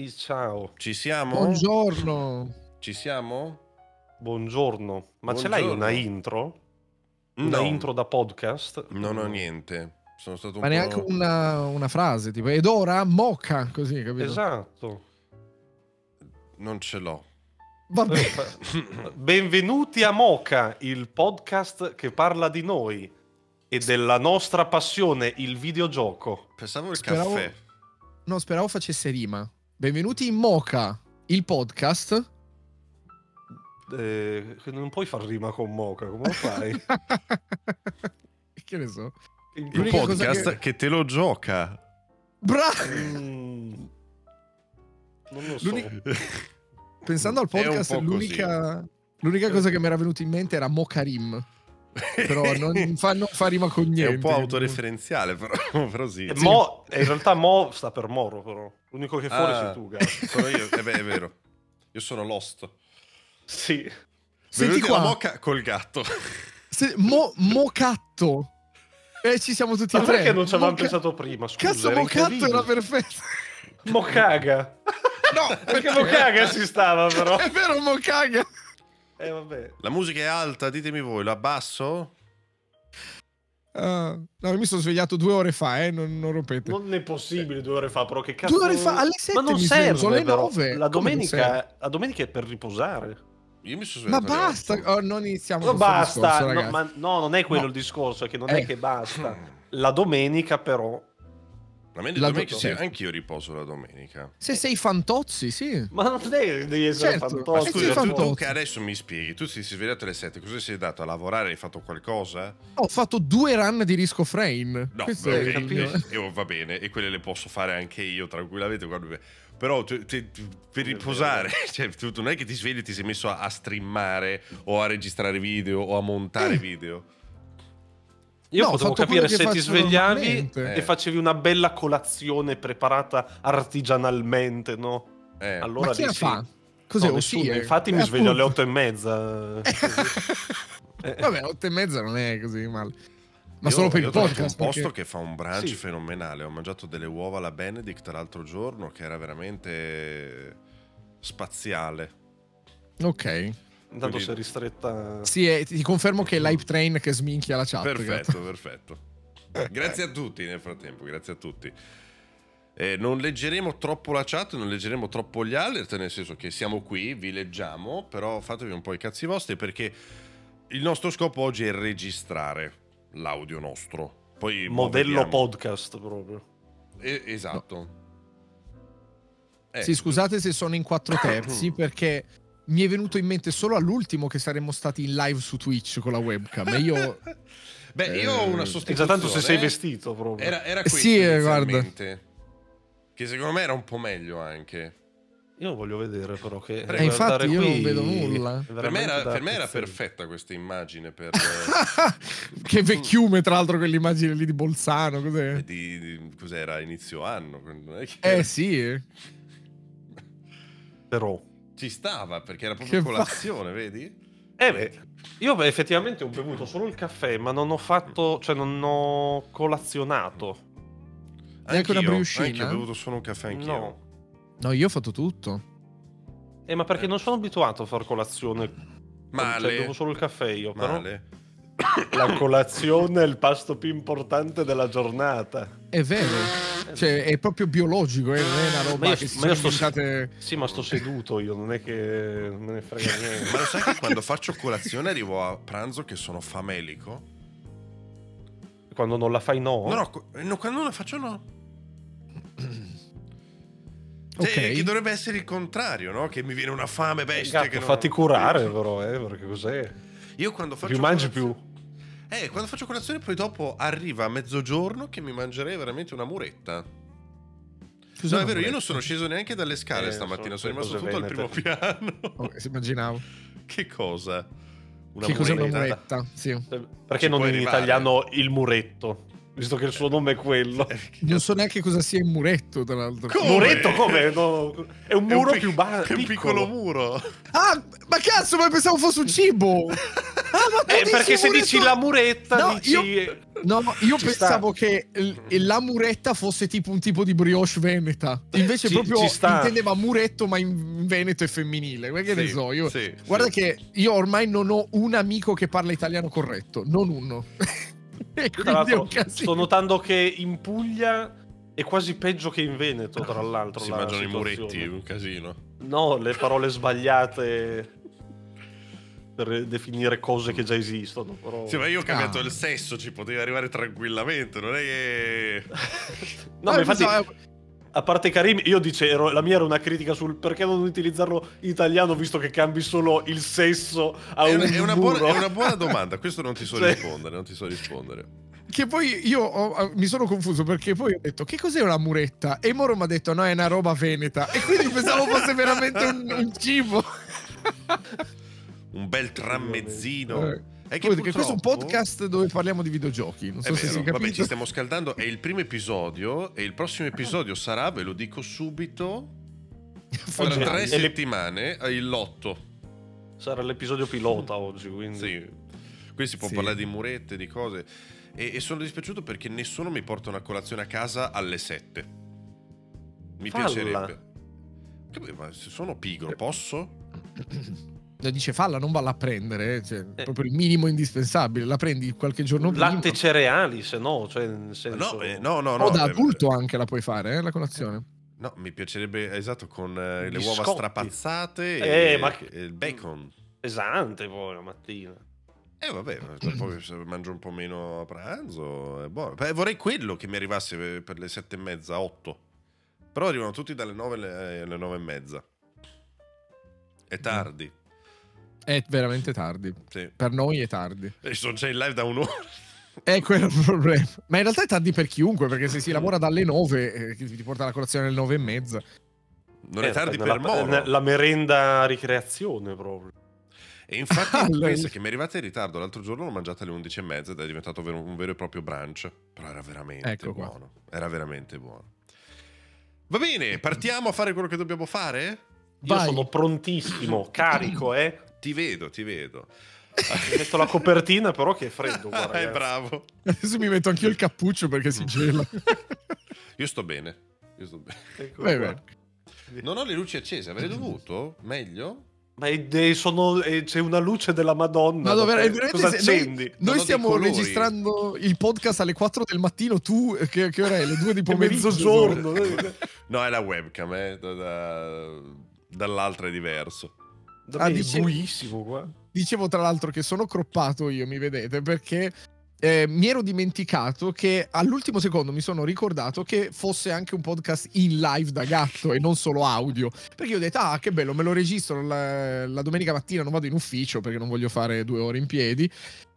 I- Ciao, Ci siamo? Buongiorno. Ci siamo? buongiorno. Ma ce l'hai Buongiorno. una intro? Una No, intro da podcast? non ho niente. Sono stato un Ma neanche una, una frase, tipo, ed ora moca, così, capito? Esatto. Non ce l'ho. Vabbè, Benvenuti a Moca, il podcast che parla di noi e della nostra passione, il videogioco. Pensavo il Speravo- caffè. no, speravo facesse rima. Benvenuti in Moca, il podcast. Eh, non puoi far rima con Moca, come lo fai? che ne so. Il L'unica podcast che- che... te lo gioca. Bravo! Mm, non lo so. Pensando al È podcast, po' l'unica, l'unica cosa che mi era venuta in mente era Mocarim. Però non fa, non fa rima con È niente. un po' autoreferenziale, però, però sì. Mo, in realtà Mo sta per Moro, però. L'unico che fuori Ah, sei tu, Gas. Sono io, eh beh, è vero. Io sono Lost. Sì. Senti qua, Moca col gatto. se- mo- Mocatto. E ci siamo tutti Ma e tre. perché non ci avevamo Moca- pensato prima? Scusa, Cazzo, era Mocatto era perfetto. Mocaga. No, Perché Mocaga ci stava, però. È vero, Mocaga. Eh, vabbè. La musica è alta, ditemi voi, la abbasso? Ah, no, mi sono svegliato due ore fa, eh, non, non rompete. Non è possibile due ore fa, però che cazzo... Due ore fa, alle sette Ma non serve, sono le però. nove. La domenica, la domenica è per riposare. Io mi sono Ma svegliato alle basta, oh, non iniziamo No, basta. discorso, no, ma no, non è quello No. il discorso, è che non Eh. è che basta. La domenica, però... A me La domenica, do- sì, anch'io riposo la domenica. Se sei fantozzi, sì. Ma non è devi essere Certo, fantozzi. ma scusa, tu, fantozzi. tu che adesso mi spieghi, tu ti sei svegliato alle 7, cosa sei dato a lavorare? Hai fatto qualcosa? Ho fatto due run di Risco Frame. No, Questo beh, è ok, il mio- e- e va bene, e quelle le posso fare anche io tranquillamente. quando- Però tu- tu- tu- per riposare, cioè, tu, tu non è che ti svegli e ti sei messo a, a streamare o a registrare video o a montare Eh. video. Io No, potevo capire se ti svegliavi e Eh. facevi una bella colazione preparata artigianalmente, no? Eh. Allora Ma chi la dici- fa? Cos'è? No, nessuno, infatti mi Eh, sveglio alle otto e mezza. Eh. Vabbè, otto e mezza non è così male. Ma Io- solo per il podcast. un posto perché- che fa un brunch Sì. fenomenale. Ho mangiato delle uova alla Benedict l'altro giorno che era veramente spaziale. Ok. Intanto Quindi- si è ristretta. Sì, eh, ti confermo che è l'hype train che sminchia la chat. Perfetto, perfetto. Grazie a tutti nel frattempo, grazie a tutti. Eh, non leggeremo troppo la chat, non leggeremo troppo gli alert, nel senso che siamo qui, vi leggiamo, però fatevi un po' i cazzi vostri perché il nostro scopo oggi è registrare l'audio nostro. Poi mo Modello vediamo. podcast proprio. Eh, esatto. Eh, Sì, scusate se sono in quattro terzi perché mi è venuto in mente solo all'ultimo che saremmo stati in live su Twitch con la webcam. E io Beh, io ho una Eh, sostituzione. E già tanto se sei eh. vestito proprio. Era, era Eh, questo sì, eh, guarda. Che secondo me era un po' meglio anche. Io voglio vedere però che... Eh, Eh, infatti io non qui vedo nulla. Per me, era, per me era perfetta questa immagine per, che vecchiume, tra l'altro, quell'immagine lì di Bolzano. Cos'è? eh, di, di- cos'era inizio anno. non che- Eh sì, eh. Però... Ci stava perché era proprio Che fa- colazione, vedi? Eh beh, io beh, effettivamente ho bevuto solo il caffè, ma non ho fatto... Cioè non ho colazionato. Neanche una briochina? Anch'io ho bevuto solo un caffè anch'io. No. No, io ho fatto tutto. Eh, ma perché non sono abituato a far colazione. Male. Cioè, bevo solo il caffè io, però... Male. La colazione è il pasto più importante della giornata. È vero. Cioè, è proprio biologico, eh, non è una roba Ma io- che si ma sto-. Sì, ma sto seduto io, non è che me ne frega niente. Ma lo sai che quando faccio colazione arrivo a pranzo che sono famelico? Quando non la fai no? No, no, quando non la faccio no. Cioè, Ok. Che dovrebbe essere il contrario, no? Che mi viene una fame bestia. Gatto, che non- fatti curare però, eh, perché cos'è? Io quando faccio più mangi colazione- più. Eh, quando faccio colazione poi dopo arriva a mezzogiorno che mi mangerei veramente una muretta. Cos'è no, è vero, io non muretta? sono sceso neanche dalle scale Eh, stamattina, sono sono rimasto tutto al primo piano. Oh, si immaginavo. che cosa? Una che cos'è una muretta? muretta? Sì. Perché Ci non in arrivare. italiano il muretto? Visto che il suo nome è quello. Non so neanche cosa sia un muretto, tra l'altro. Come? Muretto come? No, è un È un muro pic- più basso. È un piccolo muro. Ah, ma cazzo, ma pensavo fosse un cibo! Ah, Eh, perché se muretto- dici la muretta, No, dici... io- No, io Ci pensavo sta. che l- la muretta fosse tipo un tipo di brioche veneta. Invece Ci- proprio ci intendeva muretto, ma in veneto e femminile. Ma che ne Sì, so, io. sì, Guarda sì. che io ormai non ho un amico che parla italiano corretto, non uno. Tra l'altro, sto notando che in Puglia è quasi peggio che in Veneto, tra l'altro. Si la mangiano i situazione. muretti, è un casino. No, le parole sbagliate per definire cose che già esistono. Però... Sì, ma io ho cambiato Ah. il sesso, ci potevi arrivare tranquillamente, non è che... No, Ah, ma infatti, pensavo- a parte Karim, io dicevo, la mia era una critica sul perché non utilizzarlo italiano visto che cambi solo il sesso a È un una, è una buona, è una buona domanda, questo non ti so Cioè- rispondere, non ti so rispondere. Che poi io ho- mi sono confuso perché poi ho detto che cos'è una muretta? E Moro mi ha detto no, è una roba veneta. E quindi pensavo fosse veramente un, un cibo. Un bel tramezzino. Eh. È che che questo è un purtroppo- podcast dove parliamo di videogiochi. Non È so se vero, si vabbè, ci stiamo scaldando. È il primo episodio e il prossimo episodio sarà, ve lo dico subito, fra Oggi- tre settimane, eh, il lotto. Sarà l'episodio pilota oggi, quindi... Sì. Qui si può Sì. parlare di murette, di cose. E, e sono dispiaciuto perché nessuno mi porta una colazione a casa alle 7. Mi Falla. piacerebbe. Che ma se sono pigro, posso? No, Dice falla, non valla a prendere, eh, cioè, Eh. proprio il minimo indispensabile. La prendi qualche giorno prima. Latte e cereali, se no, cioè nel senso... No, eh, no, no, no. o da eh, adulto anche la puoi fare, eh, la colazione. No, mi piacerebbe esatto con eh, le uova strapazzate Eh, e, ma- e il bacon. Pesante poi la mattina. Eh vabbè, poi se mangio un po' meno a pranzo, è buono. Beh, vorrei quello che mi arrivasse per- per le sette e mezza, otto. Però arrivano tutti dalle nove alle, alle nove e mezza. È tardi, È veramente tardi. sì. Per noi è tardi. E sono già in live da un'ora. È quello il problema. Ma in realtà è tardi per chiunque, perché se si lavora dalle 9, eh, che ti porta la colazione alle 9 e mezza. Non è Eh, tardi per Moro. ne- La merenda ricreazione proprio. E infatti Allora- pensa che mi è arrivata in ritardo. L'altro giorno l'ho mangiata alle undici e mezza ed è diventato vero- un vero e proprio brunch. Però era veramente Ecco qua. buono. Era veramente buono. Va bene, partiamo a fare quello che dobbiamo fare? Io Vai. sono prontissimo, carico, eh. Ti vedo, ti vedo. Mi metto la copertina, però che è freddo. Qua, È bravo. Adesso mi metto anch'io il cappuccio perché si gela. Io sto bene. Io sto bene. Ecco Beh, beh. Non ho le luci accese, avrei dovuto? Meglio? Ma è- sono- è- c'è una luce della Madonna. Ma dove- Cosa noi- accendi? Noi dei stiamo registrando il podcast alle 4 del mattino, tu eh, che, che ora è? Le 2 di pomeriggio. mezzogiorno. No, è la webcam, eh. da- da- dall'altra è diverso. Da Ah, me è dice- buissimo qua. Dicevo tra l'altro che sono croppato io, mi vedete, perché eh, mi ero dimenticato che all'ultimo secondo mi sono ricordato che fosse anche un podcast in live da gatto e non solo audio. Perché io ho detto, ah, che bello, me lo registro la, la domenica mattina, non vado in ufficio perché non voglio fare due ore in piedi.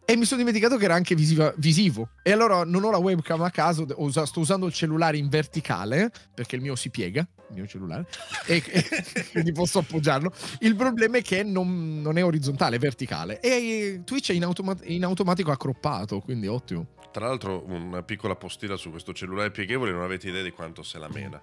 E mi sono dimenticato che era anche visiva- visivo. E allora non ho la webcam a caso, sto usando il cellulare in verticale, perché il mio si piega, mio cellulare, e, e quindi posso appoggiarlo. Il problema è che non, non è orizzontale, è verticale. E Twitch è in, automa- in automatico accroppato, quindi ottimo. Tra l'altro, una piccola postilla su questo cellulare pieghevole, non avete idea di quanto se la mena.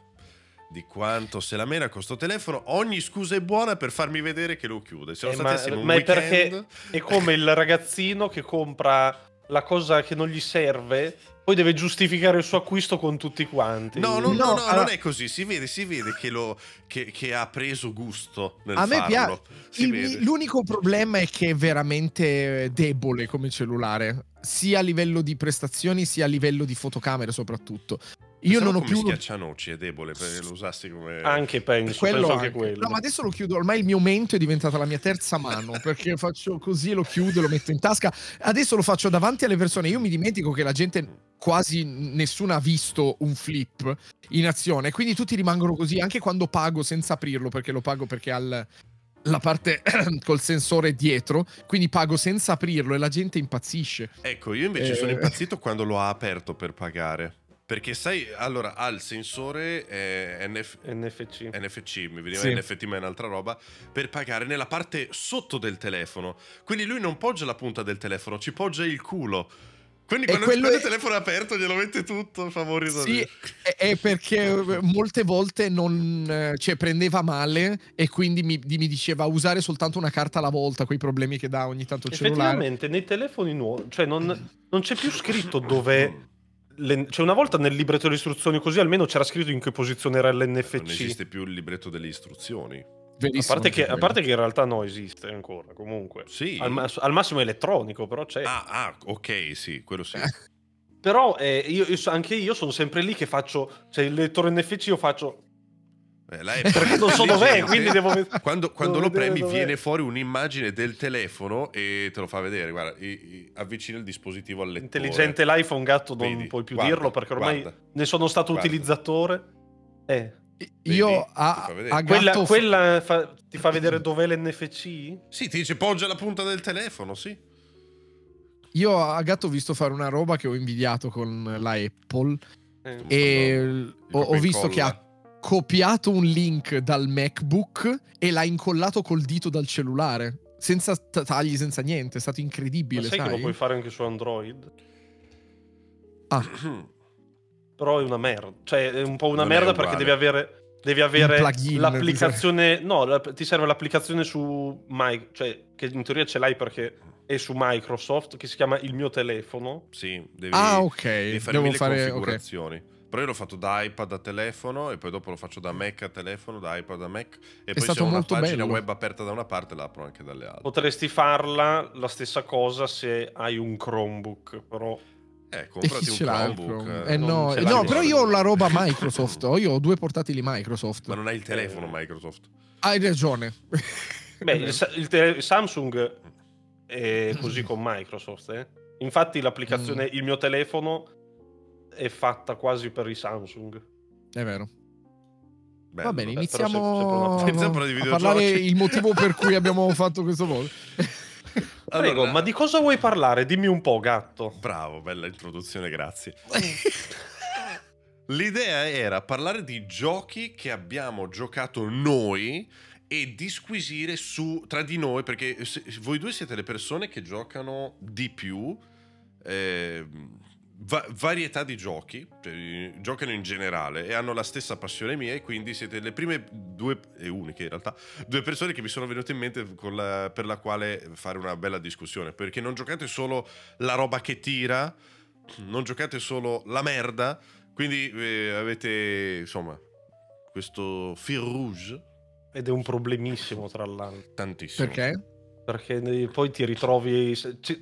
Di quanto se la mena con sto telefono. Ogni scusa è buona per farmi vedere che lo chiude. Siamo Eh, stati ma- ma è weekend. perché- È come il ragazzino che compra la cosa che non gli serve, poi deve giustificare il suo acquisto con tutti quanti. No, no, no, No, no, allora- non è così. Si vede, si vede che, lo, che, che ha preso gusto nel A me farlo. piace. L'unico problema è che è veramente debole come cellulare, sia a livello di prestazioni sia a livello di fotocamere soprattutto. Io Pensavo non ho come più... schiaccianoci è debole perché lo usassi come Anche penso, Quello penso anche anche. quello. No, ma adesso lo chiudo. Ormai il mio mento è diventata la mia terza mano perché faccio così, lo chiudo, lo metto in tasca. Adesso lo faccio davanti alle persone. Io mi dimentico che la gente quasi nessuno ha visto un flip in azione. Quindi tutti rimangono così anche quando pago senza aprirlo perché lo pago perché ha il- la parte col sensore dietro. Quindi pago senza aprirlo e la gente impazzisce. Ecco, io invece Eh. sono impazzito quando lo ha aperto per pagare. Perché sai, allora ha il sensore eh, NF NFC. NFC, mi veniva Sì. NFT ma è un'altra roba, per pagare nella parte sotto del telefono. Quindi lui non poggia la punta del telefono, ci poggia il culo. Quindi quando quello è- il telefono aperto glielo mette tutto, fa morire da Sì, è- perché eh, molte volte non eh, cioè, prendeva male e quindi mi, mi diceva usare soltanto una carta alla volta, quei problemi che dà ogni tanto il cellulare. Effettivamente nei telefoni nuovi, cioè non, non c'è più scritto dove... le- cioè una volta nel libretto di istruzioni così almeno c'era scritto in che posizione era Non l'NFC. esiste più il libretto delle istruzioni. A parte, che, a parte che in realtà no, esiste ancora comunque. Sì. Al, ma- al massimo è elettronico, però c'è. Ah, ah, ok, sì, quello sì. Però eh, io, io anche io sono sempre lì che faccio, cioè il lettore NFC io faccio... Eh, la Perché non so dov'è, quindi devo... Quando, quando devo lo vedere premi dov'è. viene fuori un'immagine del telefono e te lo fa vedere. Guarda, i- i- avvicina il dispositivo al lettore. Intelligente l'iPhone gatto non Vedi, puoi più guarda, dirlo perché ormai guarda. ne sono stato Guarda. utilizzatore. Eh, Io Vedi? a, fa vedere. a quella, gatto quella fa- ti fa vedere dov'è l'NFC? Sì, ti dice poggia la punta del telefono, sì. Io a gatto ho visto fare una roba che ho invidiato con la Apple Eh. e ho, ho visto che incolla. ha copiato un link dal MacBook e l'ha incollato col dito dal cellulare. Senza t- tagli, senza niente. È stato Ma incredibile, sai sai? che lo puoi fare anche su Android? Ah, Però è una merda. Cioè, è un po' una Non merda perché devi avere, devi avere plugin, l'applicazione. No, la- ti serve l'applicazione su My, cioè, che in teoria ce l'hai perché è su Microsoft, che si chiama Il mio telefono. sì, devi, ah, ok. devi fare Devo mille fare... configurazioni. Però io l'ho fatto da iPad a telefono e poi dopo lo faccio da Mac a telefono, da iPad a Mac e poi stato se ho una pagina bello. web aperta da una parte la apro anche dalle altre. Potresti farla la stessa cosa se hai un Chromebook, però Eh, comprati un Chromebook. Chrome? eh, Eh no, eh no, però io ho la roba Microsoft. oh, io ho due portatili Microsoft. Ma non hai il telefono Microsoft. Hai ragione. Beh, il, il il Samsung è così con Microsoft. eh. Infatti, l'applicazione Mm. Il mio telefono è fatta quasi per i Samsung. È vero. Bello. Va bene, però iniziamo sempre una- Iniziamo a parlare il motivo per cui abbiamo fatto questo volo. Prego, Allora, ma di cosa vuoi parlare? Dimmi un po', gatto. Bravo, bella introduzione, grazie. L'idea era parlare di giochi che abbiamo giocato noi e disquisire su tra di noi, perché se- voi due siete le persone che giocano di più, eh, va- varietà di giochi, cioè, giocano in generale e hanno la stessa passione mia e quindi siete le prime due, e uniche in realtà, due persone che mi sono venute in mente con la- per la quale fare una bella discussione, perché non giocate solo la roba che tira, non giocate solo la merda, quindi eh, avete insomma questo fil rouge Ed è un problemissimo, tra l'altro. tantissimo. Perché? Perché ne- poi ti ritrovi.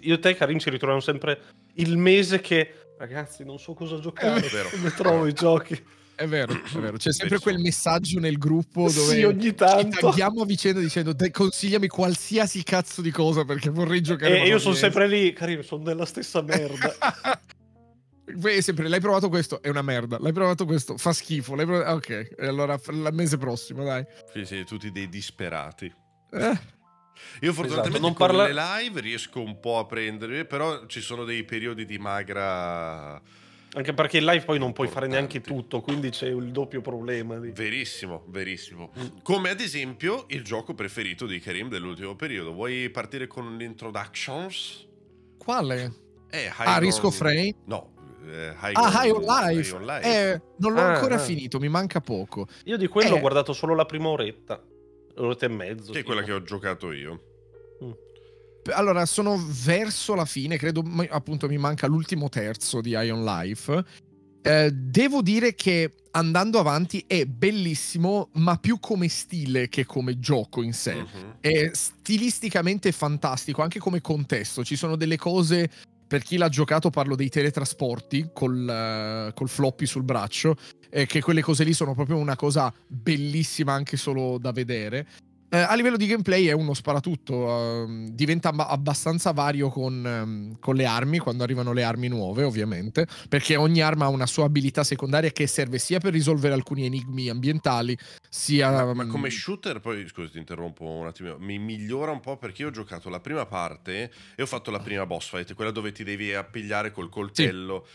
Io e te, Karin, ci ritroviamo sempre il mese che. Ragazzi, non so cosa giocare. È vero. Come trovo i giochi? È vero, è vero. C'è sempre quel messaggio nel gruppo dove Sì, ogni ci tanto. tagliamo a vicenda dicendo "Dai, consigliami qualsiasi cazzo di cosa perché vorrei giocare. E io non sono riesco." sempre lì, Karin, sono nella stessa merda. Poi è sempre, l'hai provato questo? È una merda. L'hai provato questo? Fa schifo. L'hai provato... Ok, e allora il mese prossimo, dai. Sì, siete tutti dei disperati. Eh, Io fortunatamente Esatto, non con parla- le live riesco un po' a prendere, però ci sono dei periodi di magra Anche perché in live poi non puoi fare neanche tutto, quindi c'è il doppio problema lì. Verissimo, verissimo. Mm. Come ad esempio il gioco preferito di Karim dell'ultimo periodo. Vuoi partire con l'introductions? quale? Eh, High Ah, of Rain? No, eh, High Ah, on- High on Life. High on Life. Eh, non l'ho Ah, ancora ah. finito, mi manca poco. Io di quello Eh. ho guardato solo la prima oretta. Oretta e mezzo. che è tipo. quella che ho giocato io. Allora, sono verso la fine, credo appunto mi manca l'ultimo terzo di Ion Life. Eh, devo dire che andando avanti è bellissimo, ma più come stile che come gioco in sé. Mhm. È stilisticamente fantastico, anche come contesto. Ci sono delle cose. Per chi l'ha giocato, parlo dei teletrasporti col, eh, col floppy sul braccio. Eh, che quelle cose lì sono proprio una cosa bellissima anche solo da vedere. Eh, a livello di gameplay è uno sparatutto, ehm, diventa abba- abbastanza vario con, ehm, con le armi, quando arrivano le armi nuove ovviamente, perché ogni arma ha una sua abilità secondaria che serve sia per risolvere alcuni enigmi ambientali, sia... Ma, ma mm, come shooter, poi scusa, ti interrompo un attimo. Mi migliora un po' perché io ho giocato la prima parte e ho fatto la prima boss fight, quella dove ti devi appigliare col coltello.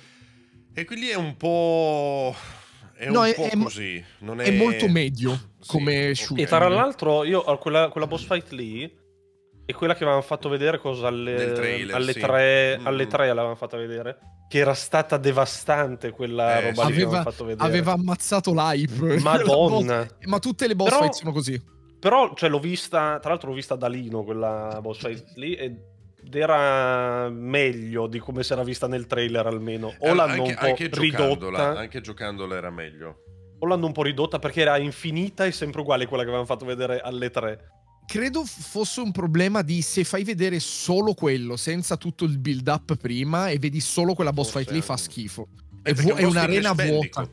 E quindi è un po'. È No, un è- po' è così. Non è... è molto medio Sì, come shooter. E tra l'altro, io quella, quella boss fight lì E quella che avevamo fatto vedere cosa alle, trailer, alle, sì. tre, Mm. alle tre l'avevamo fatta vedere. Che era stata devastante quella Eh, roba sì. lì che Aveva- avevamo fatto vedere. Aveva ammazzato l'hype. Madonna. Boss- Ma tutte le boss Però- fight sono così. Però, cioè, l'ho vista, tra l'altro l'ho vista da Lino, quella boss fight lì, ed era meglio di come si era vista nel trailer almeno. O Eh, l'hanno anche, un po' anche ridotta, anche giocandola era meglio. o l'hanno un po' ridotta perché era infinita e sempre uguale a quella che avevamo fatto vedere alle tre. Credo fosse un problema di se fai vedere solo quello senza tutto il build up prima e vedi solo quella boss Forse fight lì fa schifo. Eh, È, perché vu- è un'arena vuota.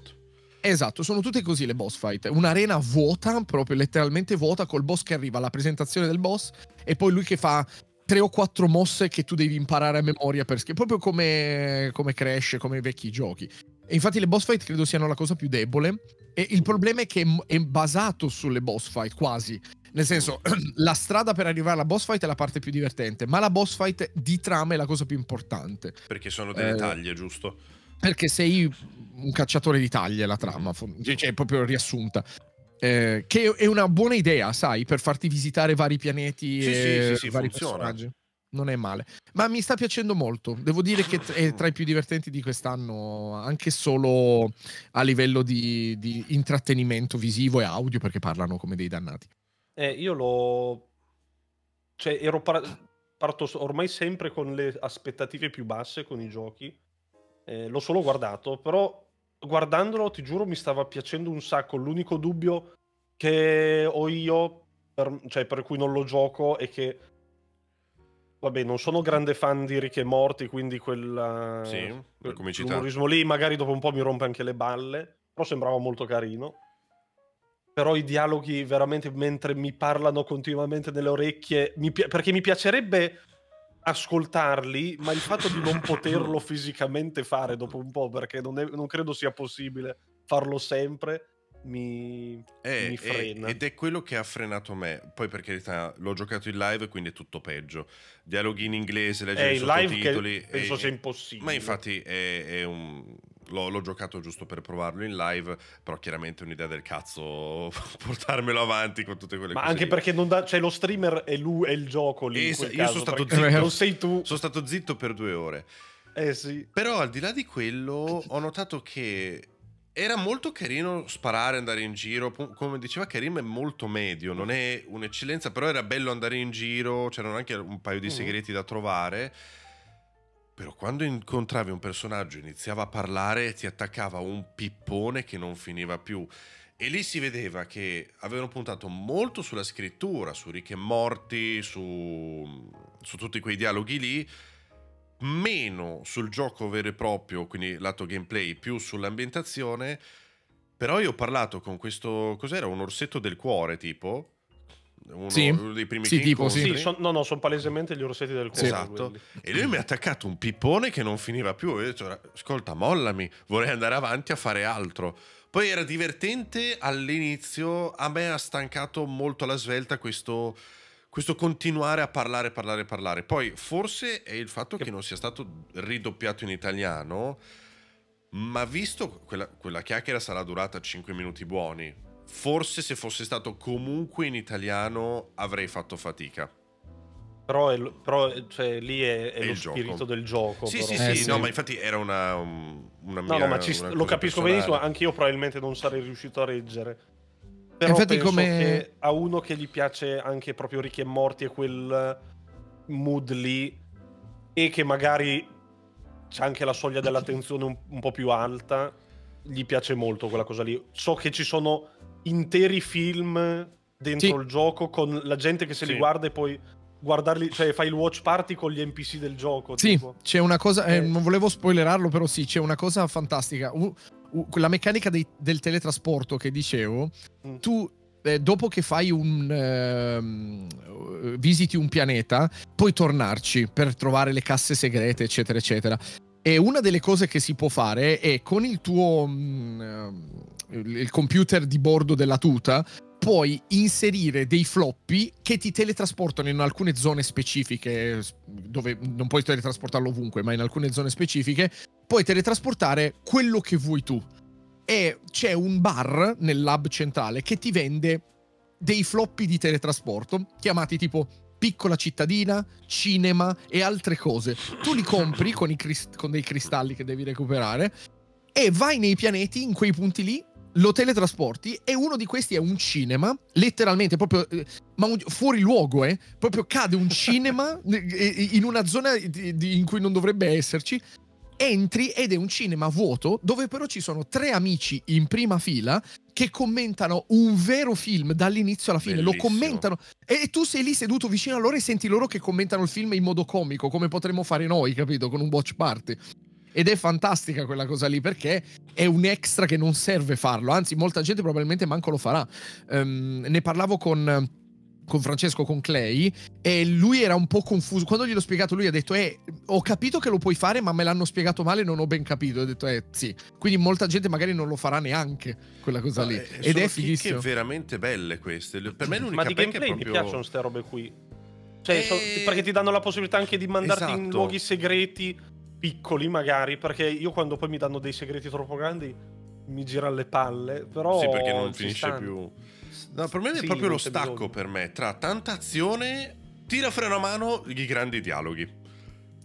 Esatto, sono tutte così le boss fight. Un'arena vuota, proprio letteralmente vuota, col boss che arriva alla presentazione del boss e poi lui che fa tre o quattro mosse che tu devi imparare a memoria per schifo. Proprio come, come Crash, come i vecchi giochi. E infatti le boss fight credo siano la cosa più debole. E il problema è che è basato sulle boss fight, quasi. Nel senso, la strada per arrivare alla boss fight è la parte più divertente, ma la boss fight di trama è la cosa più importante. Perché sono delle Eh, taglie, giusto? Perché sei un cacciatore di taglie la trama, cioè è proprio riassunta. Eh, che è una buona idea, sai, per farti visitare vari pianeti Sì, e sì, sì, sì, vari funziona. personaggi. Non è male. Ma mi sta piacendo molto. Devo dire che è tra i più divertenti di quest'anno, anche solo a livello di, di intrattenimento visivo e audio, perché parlano come dei dannati. Eh, io l'ho... Cioè, ero par- parto ormai sempre con le aspettative più basse con i giochi. Eh, l'ho solo guardato, però guardandolo, ti giuro, mi stava piacendo un sacco. L'unico dubbio che ho io, per, cioè per cui non lo gioco, è che... Vabbè, non sono grande fan di Rick e Morty, quindi quella... Sì, quel-. L'umorismo lì magari dopo un po' mi rompe anche le balle, però sembrava molto carino. Però i dialoghi veramente mentre mi parlano continuamente nelle orecchie, mi pi- perché mi piacerebbe ascoltarli, ma il fatto di non poterlo fisicamente fare dopo un po', perché non, è- non credo sia possibile farlo sempre, mi, Eh, mi eh, frena. ed è quello che ha frenato me. Poi, per carità, l'ho giocato in live, quindi è tutto peggio. Dialoghi in inglese, leggere i il live sottotitoli. che penso sia impossibile. Ma infatti è, è un... L'ho, l'ho giocato giusto per provarlo in live, però chiaramente è un'idea del cazzo portarmelo avanti con tutte quelle Ma cose. anche lì. perché non dà, cioè lo streamer è, lui, è il gioco lì. Es- quel io caso, sono stato zitto. Non sei tu. Sono stato zitto per due ore. Eh sì. Però al di là di quello ho notato che era molto carino sparare, andare in giro. Come diceva Karim è molto medio, non è un'eccellenza, però era bello andare in giro, c'erano anche un paio di Mhm. segreti da trovare. Però quando incontravi un personaggio iniziava a parlare ti attaccava un pippone che non finiva più. E lì si vedeva che avevano puntato molto sulla scrittura, su Rick e Morty, su, su tutti quei dialoghi lì, meno sul gioco vero e proprio, quindi lato gameplay, più sull'ambientazione. Però io ho parlato con questo, cos'era? Un orsetto del cuore, tipo? Uno, Sì. uno dei primi Sì, tipo, sì. son- no, no, sono palesemente gli orsetti del cuore. Esatto. quelli. E lui mi ha attaccato un pippone che non finiva più. Io ho detto, ascolta, mollami, vorrei andare avanti a fare altro. Poi era divertente all'inizio, a me ha stancato molto alla svelta questo, questo continuare a parlare, parlare, parlare. Poi forse è il fatto che, Che- non sia stato ridoppiato in italiano, ma visto quella, quella chiacchiera sarà durata 5 minuti buoni, forse se fosse stato comunque in italiano avrei fatto fatica. Però, è, però, cioè, lì è, è È lo gioco. spirito del gioco. Sì, però. sì, Eh, sì, sì. no, ma infatti era una, um, una mia... No, no, ma ci- una lo capisco benissimo. Anche io probabilmente non sarei riuscito a reggere. Però Infatti penso come- che a uno che gli piace anche proprio Rick e Morty e quel mood lì e che magari c'è anche la soglia dell'attenzione un, un po' più alta, gli piace molto quella cosa lì. So che ci sono interi film dentro Sì. il gioco con la gente che se li Sì. guarda e poi guardarli, cioè fai il watch party con gli NPC del gioco. Sì, tipo. c'è una cosa, eh, Eh. non volevo spoilerarlo, però sì, c'è una cosa fantastica. U- u- quella meccanica dei- del teletrasporto che dicevo, Mm. tu eh, dopo che fai un eh, visiti un pianeta, puoi tornarci per trovare le casse segrete, eccetera, eccetera. E una delle cose che si può fare è con il tuo mm, ehm, il computer di bordo della tuta puoi inserire dei floppy che ti teletrasportano in alcune zone specifiche dove non puoi teletrasportarlo ovunque, ma in alcune zone specifiche puoi teletrasportare quello che vuoi tu. E c'è un bar nel lab centrale che ti vende dei floppy di teletrasporto chiamati tipo piccola cittadina, cinema e altre cose. Tu li compri con, crist- con dei cristalli che devi recuperare e vai nei pianeti, in quei punti lì, lo teletrasporti e uno di questi è un cinema, letteralmente proprio eh, ma un, fuori luogo, eh, proprio cade un cinema eh, in una zona di, di, in cui non dovrebbe esserci. Entri ed è un cinema vuoto dove però ci sono tre amici in prima fila che commentano un vero film dall'inizio alla fine. Bellissimo. Lo commentano e tu sei lì seduto vicino a loro e senti loro che commentano il film in modo comico, come potremmo fare noi, capito? Con un watch party. Ed è fantastica quella cosa lì perché è un extra che non serve farlo, anzi molta gente probabilmente manco lo farà. Um, ne parlavo con, con, Francesco, con Clay, e lui era un po' confuso. Quando gliel'ho spiegato lui ha detto, eh, ho capito che lo puoi fare ma me l'hanno spiegato male e non ho ben capito. Ho detto, eh sì. Quindi molta gente magari non lo farà neanche quella cosa No, lì. eh, Ed è sono fighissimo. chicche veramente belle queste. Per me l'unica Ma di gameplay proprio... mi piacciono queste robe qui. Cioè, Eh, so- perché ti danno la possibilità anche di mandarti in esatto. luoghi segreti, piccoli magari, perché io quando poi mi danno dei segreti troppo grandi mi gira le palle, però... Sì, perché non finisce stanno. più. No, per me è Sì, proprio lo stacco bisogno. per me tra tanta azione, tira freno a mano, i grandi dialoghi.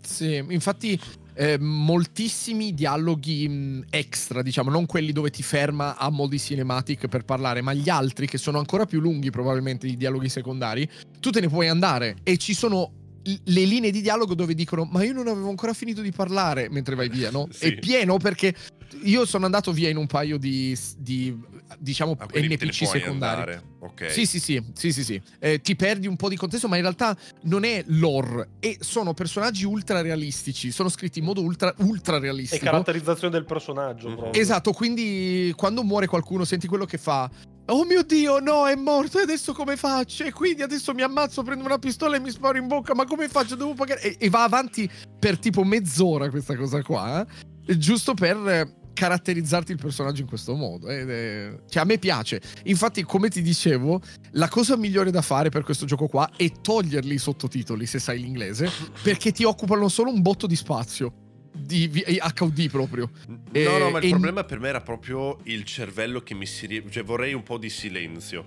Sì, infatti eh, moltissimi dialoghi mh, extra, diciamo, non quelli dove ti ferma a modi cinematic per parlare, ma gli altri che sono ancora più lunghi probabilmente i dialoghi secondari, tu te ne puoi andare e ci sono le linee di dialogo dove dicono ma io non avevo ancora finito di parlare mentre vai via, no? Sì. È pieno perché io sono andato via in un paio di, di diciamo Ah, NPC secondari. andare. Ok. Sì, sì, sì, sì, sì, sì. Eh, ti perdi un po' di contesto, ma in realtà non è lore e sono personaggi ultra realistici, sono scritti in modo ultra, ultra È realistico. caratterizzazione del personaggio, Mhm. proprio. Esatto, quindi quando muore qualcuno senti quello che fa. Oh mio dio, no, è morto, e adesso come faccio? E quindi adesso mi ammazzo, prendo una pistola e mi sparo in bocca, ma come faccio? Devo pagare. E, e va avanti per tipo mezz'ora questa cosa qua, eh, giusto per caratterizzarti il personaggio in questo modo. ed Cioè, a me piace. Infatti, come ti dicevo, la cosa migliore da fare per questo gioco qua è toglierli i sottotitoli se sai l'inglese, perché ti occupano solo un botto di spazio. Di HD proprio. No, Eh, no, ma il e- problema per me era proprio il cervello che mi si... rie- Cioè vorrei un po' di silenzio.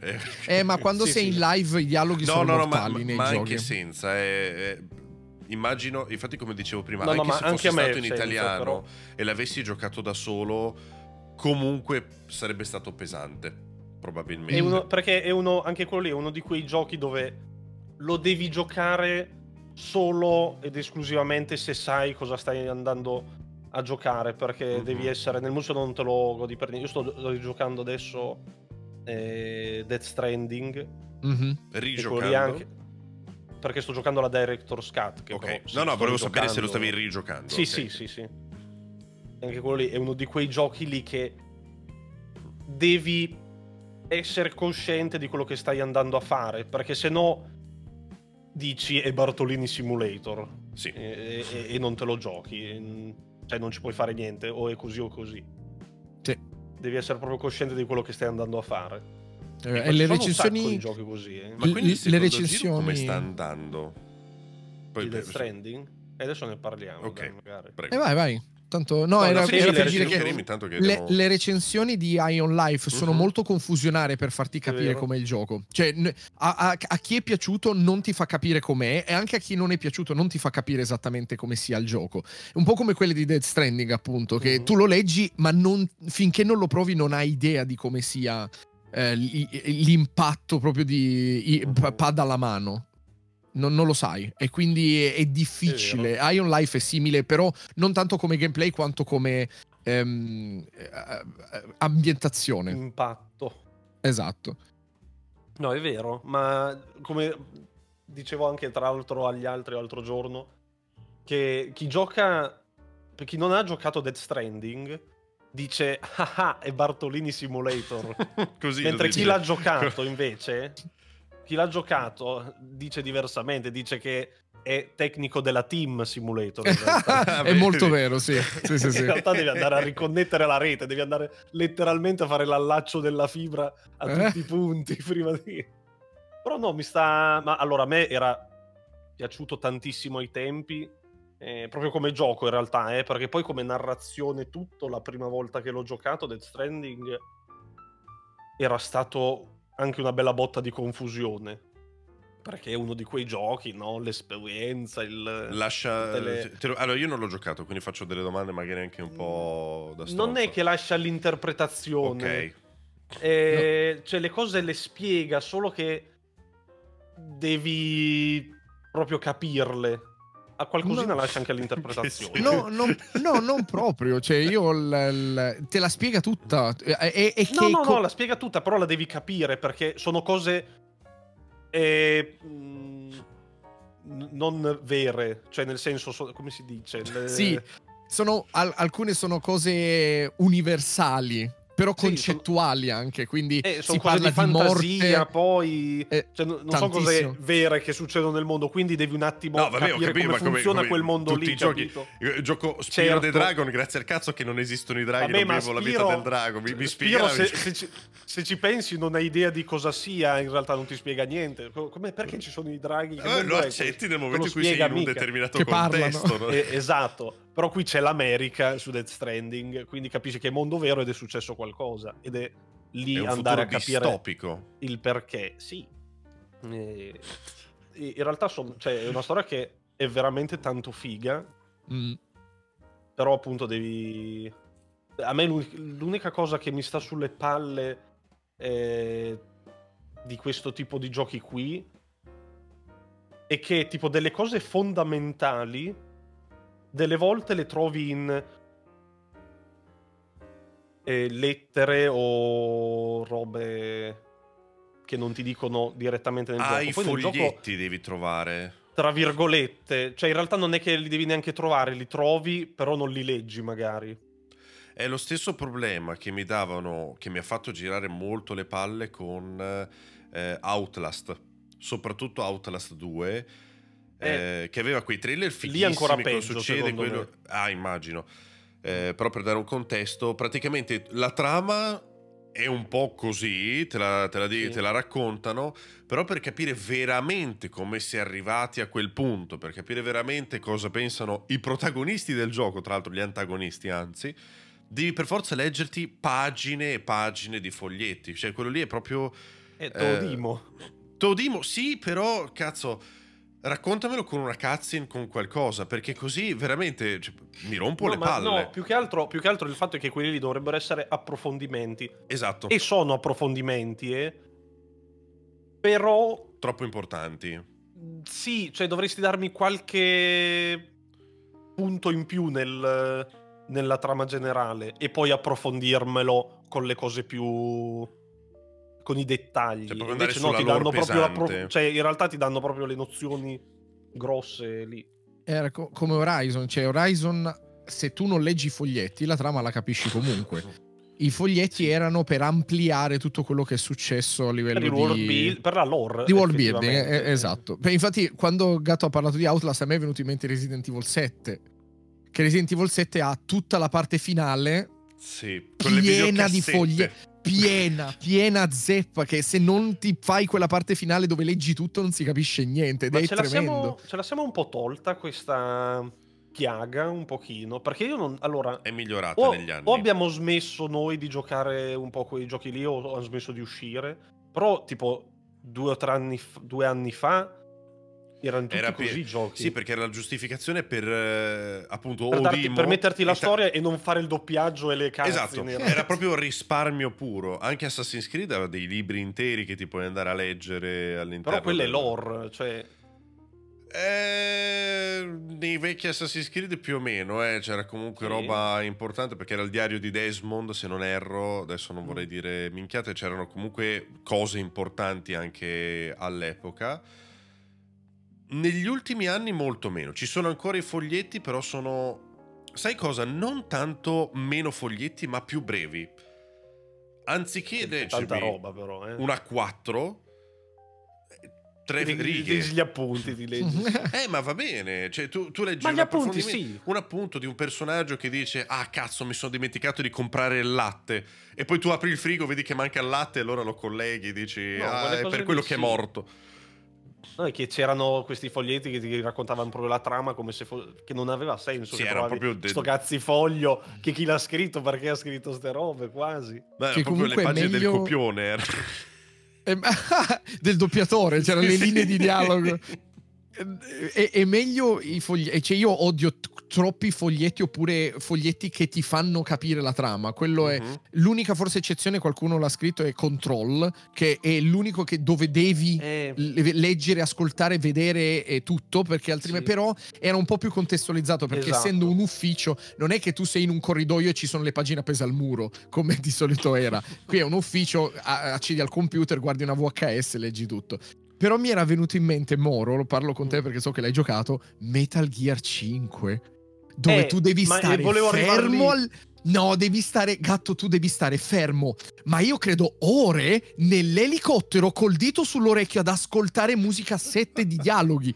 Eh, Eh, ma quando Sì, sei sì. in live i dialoghi No, sono no, no, ma, mortali nei ma giochi. anche senza. eh, eh, immagino, infatti come dicevo prima, No, no, anche ma se anche me stato in senza, italiano però. e l'avessi giocato da solo, comunque sarebbe stato pesante, probabilmente. È uno- perché è uno, anche quello lì è uno di quei giochi dove lo devi giocare solo ed esclusivamente se sai cosa stai andando a giocare, perché Mhm. devi essere nel muso non te lo godi per niente. Io sto sto giocando adesso eh, Death Stranding, lì Rigiocando. anche- perché sto giocando la Director's Cut. Che Ok, però, sì, no, no, volevo sapere se lo stavi rigiocando. Sì, ok. sì, sì, sì. Anche quello lì è uno di quei giochi lì che devi essere cosciente di quello che stai andando a fare, perché se no dici è Bartolini Simulator Sì. e, e- e non te lo giochi, e- cioè non ci puoi fare niente, o è così o così. Sì. Devi essere proprio cosciente di quello che stai andando a fare. Eh, E e le ci sono un sacco di recensioni giochi così, eh. Ma quindi Le il recensioni- come sta andando? Poi di Death Stranding? E adesso ne parliamo. Ok. dai, magari. prego. Eh vai, vai. Tanto no, No, era, sì, era le per dire recensioni- che che le, devo- le recensioni di Ion Life sono Mhm. molto confusionarie per farti capire com'è il gioco. Cioè, a, a- a chi è piaciuto non ti fa capire com'è, e anche a chi non è piaciuto non ti fa capire esattamente come sia il gioco. Un po' come quelle di Dead Stranding, appunto, che Mhm. tu lo leggi, ma non- finché non lo provi non hai idea di come sia eh, l'impatto proprio di Mhm. pa- pad alla mano. Non, non lo sai e quindi è, è difficile. Ion Life è simile, però non tanto come gameplay quanto come ehm, eh, ambientazione. Impatto. Esatto. No, è vero, ma come dicevo anche tra l'altro agli altri l'altro giorno, che chi gioca, per chi non ha giocato Death Stranding, dice ah ah, è Bartolini Simulator. Così Mentre chi l'ha giocato invece, chi l'ha giocato dice diversamente, dice che è tecnico della Team Simulator. È vedi? molto vero, sì. Sì, sì, sì. In realtà devi andare a riconnettere la rete, devi andare letteralmente a fare l'allaccio della fibra a Eh? tutti i punti prima di... Però no, mi sta... Ma allora a me era piaciuto tantissimo ai tempi, eh, proprio come gioco in realtà, eh, perché poi come narrazione tutto, la prima volta che l'ho giocato, Death Stranding, era stato anche una bella botta di confusione. perché è uno di quei giochi, no? L'esperienza, il... Lascia... tutte le- te lo- Allora, io non l'ho giocato, quindi faccio delle domande magari anche un po' da Non è stronzo. che lascia l'interpretazione. Ok. Eh, Cioè, le cose le spiega, solo che devi proprio capirle. A qualcosina No. lascia anche l'interpretazione. No, non, no, non proprio. Cioè, io l- l- te la spiega tutta. E, e- No, no, co- no, la spiega tutta, però la devi capire perché sono cose eh, mh, n- non vere, cioè nel senso, so- come si dice? Le- Sì, sono, al- alcune sono cose universali, però Sì, concettuali anche. Quindi Eh, si sono cose parla di fantasia, morte. poi eh, cioè, non non sono cose tantissimo. vere che succedono nel mondo, quindi devi un attimo No, vabbè, capire capito, come funziona come quel mondo tutti lì, i giochi. capito? Io gioco Spiro Certo. the Dragon, grazie al cazzo che non esistono i draghi, Vabbè, non vivo la vita Spiro- del drago. Mi, mi Spiro, se, se ci, se ci pensi non hai idea di cosa sia, in realtà non ti spiega niente. Co- Come, perché ci sono i draghi? Eh, lo accetti nel momento in cui sei in un mica. determinato Che contesto. no? Eh, esatto, però qui c'è l'America su Death Stranding, quindi capisci che è mondo vero ed è successo qualcosa. Ed è lì È andare a capire distopico. il perché. Sì. Eh, in realtà son- cioè, è una storia che è veramente tanto figa, Mm. però appunto devi... A me l'uni- l'unica cosa che mi sta sulle palle eh, di questo tipo di giochi qui è che tipo delle cose fondamentali delle volte le trovi in eh, lettere o robe che non ti dicono direttamente nel Ah, gioco. i Poi gioco foglietti devi trovare. tra virgolette, cioè in realtà non è che li devi neanche trovare, li trovi, però non li leggi magari. È lo stesso problema che mi davano, che mi ha fatto girare molto le palle con eh, Outlast, soprattutto Outlast 2, eh, che aveva quei trailer fighissimi. ancora cosa peggio, succede, quello- me. Ah, immagino. Eh, però per dare un contesto, praticamente la trama è un po' così, te la, te la Sì. te la raccontano, però per capire veramente come si è arrivati a quel punto, per capire veramente cosa pensano i protagonisti del gioco, tra l'altro gli antagonisti anzi, devi per forza leggerti pagine e pagine di foglietti. Cioè, quello lì è proprio. Te lo Eh, dimo. Todimo, sì, però cazzo. Raccontamelo con una cutscene, con qualcosa, perché così veramente cioè, mi rompo No, le palle. no, più che, altro, più che altro il fatto è che quelli lì dovrebbero essere approfondimenti. Esatto, E sono approfondimenti, eh. Però troppo importanti. sì, cioè dovresti darmi qualche punto in più nel- nella trama generale e poi approfondirmelo con le cose più con i dettagli. Cioè, Invece no, ti danno proprio la pro- cioè in realtà ti danno proprio le nozioni grosse lì. Era co- come Horizon, cioè Horizon, se tu non leggi i foglietti, la trama la capisci comunque. I foglietti erano per ampliare tutto quello che è successo a livello Per, il world di... build- per la lore. di world building, effettivamente. eh, esatto. Beh, infatti, quando Gatto ha parlato di Outlast, a me è venuto in mente Resident Evil 7. Che Resident Evil 7 ha tutta la parte finale Sì, piena di videocassette. foglie, piena, piena zeppa. Che se non ti fai quella parte finale dove leggi tutto, non si capisce niente. Ed Ma è ce la, tremendo. siamo, ce la siamo un po' tolta questa piaga un pochino. Perché io non. Allora. È migliorata O, negli anni. o abbiamo smesso noi di giocare un po' quei giochi lì, o hanno smesso di uscire. Però, tipo, due o tre anni, f- due anni fa erano tutti Era così per- i giochi. Sì, perché era la giustificazione per eh, appunto per, darti- per metterti la e ta- storia e non fare il doppiaggio e le cazzo. Esatto, era proprio risparmio puro. Anche Assassin's Creed aveva dei libri interi che ti puoi andare a leggere all'interno. Però quella è del- lore, cioè. Eh, nei vecchi Assassin's Creed più o meno, eh, c'era comunque Sì. roba importante perché era il diario di Desmond, se non erro, adesso non Mm. vorrei dire minchiate, c'erano comunque cose importanti anche all'epoca. Negli ultimi anni molto meno, ci sono ancora i foglietti, però sono, sai cosa, non tanto meno foglietti, ma più brevi. Anziché leggermi roba, però. Eh. una 4, tre Ti- ti- ti righe. leggi gli appunti, ti leggi. Eh, ma va bene. Cioè, tu, tu leggi Ma un gli appunti, approfondimento- sì. un appunto di un personaggio che dice: Ah, cazzo, mi sono dimenticato di comprare il latte. E poi tu apri il frigo, vedi che manca il latte, e allora lo colleghi, dici: No, Ah, è per quello lì che è morto. No, è che c'erano questi foglietti che ti raccontavano proprio la trama come se fo- che non aveva senso. Sì, che era proprio de- sto cazzifoglio che chi l'ha scritto perché ha scritto ste robe quasi. Beh, Che proprio le pagine del meglio- copione. era. Eh, del doppiatore, c'erano le linee di dialogo. È, è, meglio i foglietti. Cioè, io odio t- troppi foglietti oppure foglietti che ti fanno capire la trama. Quello è uh-huh. l'unica forse eccezione, qualcuno l'ha scritto, è Control, che è l'unico che, dove devi eh. leggere, ascoltare, vedere e tutto, perché altrimenti sì. però era un po' più contestualizzato, perché esatto. essendo un ufficio, non è che tu sei in un corridoio e ci sono le pagine appese al muro, come di solito era. Qui è un ufficio, accedi al computer, guardi una VHS leggi tutto. Però mi era venuto in mente, Moro, lo parlo con te mm. perché so che l'hai giocato, Metal Gear 5, dove eh, tu devi stare fermo al... No, devi stare, gatto, tu devi stare fermo. Ma io credo ore nell'elicottero col dito sull'orecchio ad ascoltare musica sette di dialoghi.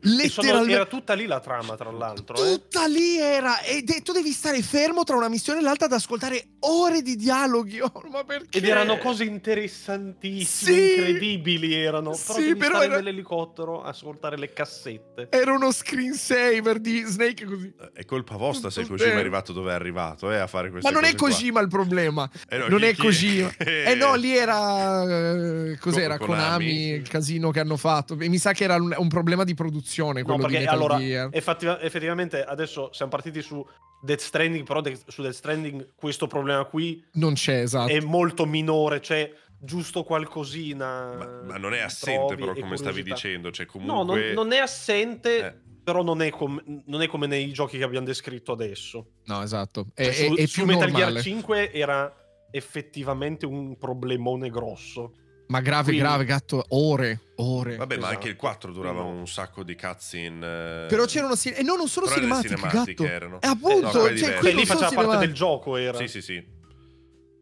Letteralmente. Era tutta lì la trama, tra l'altro. Eh. Tutta eh. lì era. E tu devi stare fermo tra una missione e l'altra ad ascoltare ore di dialoghi. Oh, ma perché? Ed erano cose interessantissime, sì, incredibili erano. Però sì, però era... nell'elicottero a ascoltare le cassette. Era uno screensaver di Snake così. È colpa vostra se Kojima è arrivato dove è arrivato, eh, a fare questo. Ma non è Kojima qua. il problema. Eh no, non chi, è Kojima. eh no, lì era. Eh, cos'era? Konami. Konami, il casino che hanno fatto. E mi sa che era un, un problema di produzione produzione. Quello no, perché allora, effettiva, effettivamente adesso siamo partiti su Death Stranding, però de- su Death Stranding questo problema qui non c'è, esatto. È molto minore, c'è giusto qualcosina. Ma, ma non è assente, però, come stavi dicendo. Cioè, comunque... No, non, non è assente. Eh. Però non è, com- non è, come nei giochi che abbiamo descritto adesso. No, esatto. È, cioè, su, è, è su Metal Gear 5 era effettivamente un problemone grosso. Ma grave, Quindi... grave, gatto, ore, ore. Vabbè, esatto. ma anche il 4 durava un sacco di cutscene. Eh... Però c'erano e no, non solo cinematiche, gatto. Erano. E appunto, no, cioè, quelli faceva parte del gioco, era. Sì, sì, sì.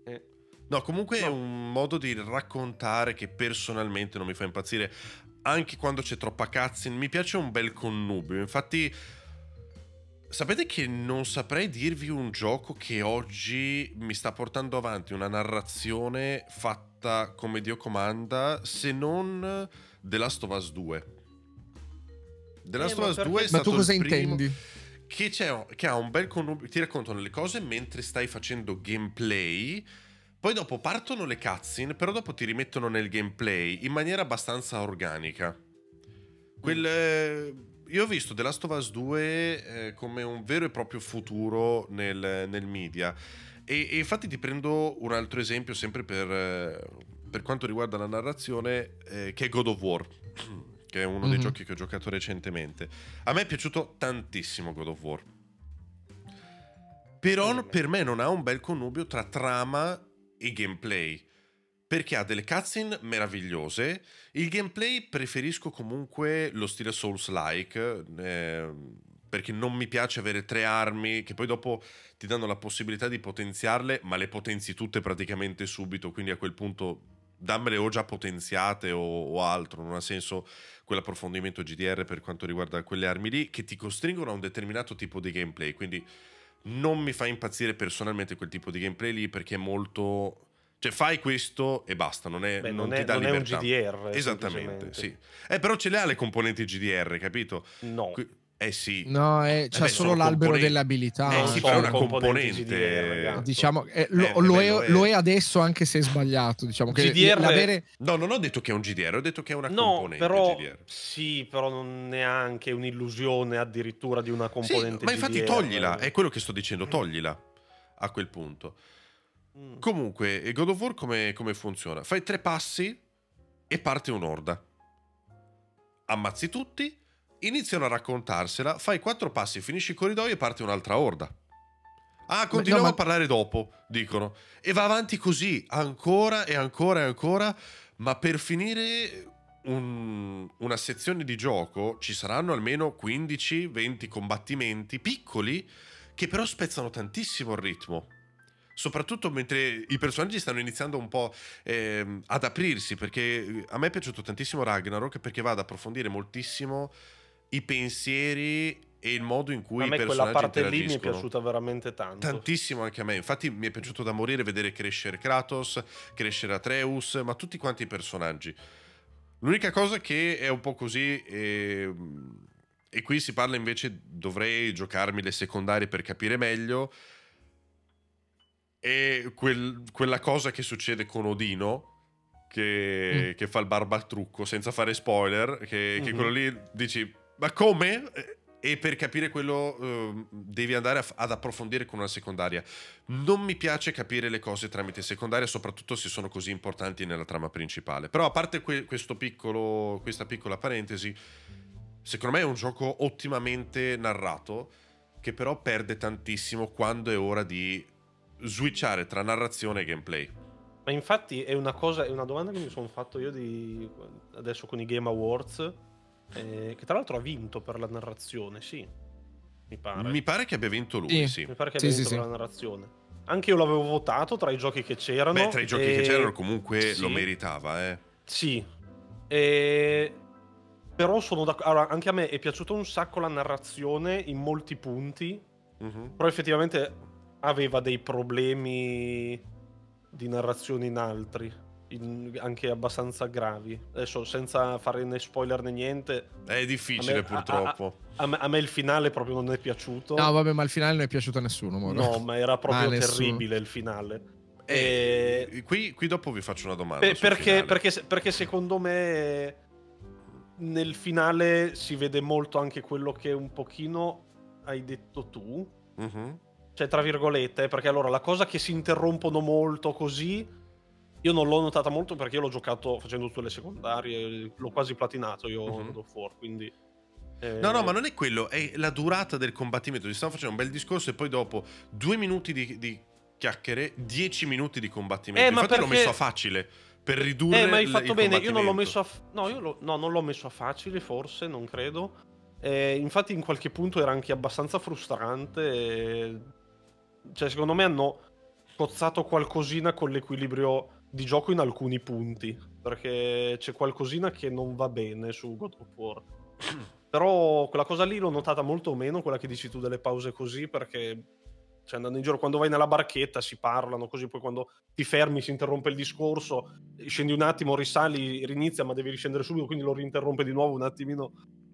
Eh. No, comunque no. è un modo di raccontare che personalmente non mi fa impazzire. Anche quando c'è troppa cutscene, mi piace un bel connubio. Infatti, sapete che non saprei dirvi un gioco che oggi mi sta portando avanti una narrazione fatta fatta come Dio comanda se non The Last of Us 2. The Last eh, of Us 2 è stato Ma tu cosa intendi? Che, che, ha un bel connubio, ti raccontano le cose mentre stai facendo gameplay. Poi dopo partono le cutscene, però dopo ti rimettono nel gameplay in maniera abbastanza organica. Quel, eh, io ho visto The Last of Us 2 eh, come un vero e proprio futuro nel, nel media. E, e, infatti ti prendo un altro esempio sempre per, eh, per quanto riguarda la narrazione, eh, che è God of War, che è uno mm-hmm. dei mhm. giochi che ho giocato recentemente. A me è piaciuto tantissimo God of War. Però per me non ha un bel connubio tra trama e gameplay. Perché ha delle cutscene meravigliose. Il gameplay preferisco comunque lo stile Souls-like. Eh, perché non mi piace avere tre armi che poi dopo ti danno la possibilità di potenziarle, ma le potenzi tutte praticamente subito, quindi a quel punto dammele o già potenziate o, o altro, non ha senso quell'approfondimento GDR per quanto riguarda quelle armi lì che ti costringono a un determinato tipo di gameplay, quindi non mi fa impazzire personalmente quel tipo di gameplay lì perché è molto cioè, fai questo e basta, non, è, Beh, non, non ti è, dà non libertà. Non è un GDR. Esattamente, sì. Eh, però ce le ha le componenti GDR, capito? No. Qui, eh sì. No, eh, c'è solo l'albero componenti. delle abilità. Eh sì, però è una componente. GDR, diciamo, eh, lo, eh, lo, è, lo, è. lo, è, adesso anche se è sbagliato. Diciamo che GDR... l'avere... No, non ho detto che è un GDR, ho detto che è una no, componente però, GDR. Sì, però non è anche un'illusione addirittura di una componente sì, ma infatti GDR. toglila, è quello che sto dicendo, toglila a quel punto. Mm. Comunque, God of War come, come funziona? Fai tre passi e parte un'orda. Ammazzi tutti iniziano a raccontarsela, fai quattro passi, finisci il corridoio e parte un'altra orda. Ah, continuiamo no, ma... a parlare dopo, dicono. E va avanti così, ancora e ancora e ancora, ma per finire un, una sezione di gioco ci saranno almeno 15-20 combattimenti piccoli che però spezzano tantissimo il ritmo. Soprattutto mentre i personaggi stanno iniziando un po' eh, ad aprirsi, perché a me è piaciuto tantissimo Ragnarok perché va ad approfondire moltissimo i pensieri e il modo in cui a me i personaggi quella parte lì mi è piaciuta veramente tanto. Tantissimo anche a me. Infatti mi è piaciuto da morire vedere crescere Kratos, crescere Atreus, ma tutti quanti i personaggi. L'unica cosa che è un po' così e, e qui si parla invece dovrei giocarmi le secondarie per capire meglio è quel, quella cosa che succede con Odino che, Mm. che fa il barbatrucco senza fare spoiler, che, che Mhm. quello lì dici, ma come? Eh, E per capire quello eh, devi andare a- ad approfondire con una secondaria. Non mi piace capire le cose tramite secondaria, soprattutto se sono così importanti nella trama principale. Però a parte que- piccolo, questa piccola parentesi, secondo me è un gioco ottimamente narrato, che però perde tantissimo quando è ora di switchare tra narrazione e gameplay. Ma infatti è una cosa, è una domanda che mi sono fatto io di, adesso con i Game Awards, eh, che tra l'altro ha vinto per la narrazione, sì, mi pare. Mi pare che abbia vinto lui, Sì. sì. Mi pare che abbia sì, vinto sì. per la narrazione. Anche io l'avevo votato tra i giochi che c'erano. Beh, tra i giochi e- che c'erano comunque sì. lo meritava, eh. Sì. E... Però sono d'accordo. Allora, anche a me è piaciuta un sacco la narrazione in molti punti. Mhm. Però effettivamente aveva dei problemi di narrazione in altri. In- anche abbastanza gravi. Adesso senza fare né spoiler né niente. È difficile A me- purtroppo. A me, a me il finale proprio non è piaciuto. No, vabbè, ma il finale non è piaciuto a nessuno. Moro. No, ma era proprio Ah, nessuno. terribile il finale. Eh, E- qui, qui dopo vi faccio una domanda. Sul perché, perché, perché secondo me nel finale si vede molto anche quello che un pochino hai detto tu. Mhm. Cioè, tra virgolette, perché allora la cosa che si interrompono molto così. Io non l'ho notata molto perché io l'ho giocato facendo tutte le secondarie, l'ho quasi platinato io Mhm. God of War, quindi... eh, No, no, ma non è quello, è la durata del combattimento. Ti stanno facendo un bel discorso e poi dopo due minuti di, di chiacchiere, dieci minuti di combattimento. Eh, Infatti l'ho perché- messo a facile per ridurre Eh, ma hai fatto bene, io non l'ho messo a... No, io lo- no, non l'ho messo a facile, forse, non credo. Eh, infatti in qualche punto era anche abbastanza frustrante. e- Cioè, secondo me hanno cozzato qualcosina con l'equilibrio di gioco in alcuni punti. Perché c'è qualcosina che non va bene su God of War. Però quella cosa lì l'ho notata molto meno, quella che dici tu delle pause così, perché... Cioè, andando in giro, quando vai nella barchetta si parlano così, poi quando ti fermi, si interrompe il discorso, scendi un attimo, risali, rinizia, ma devi riscendere subito, quindi lo rinterrompe di nuovo un attimino.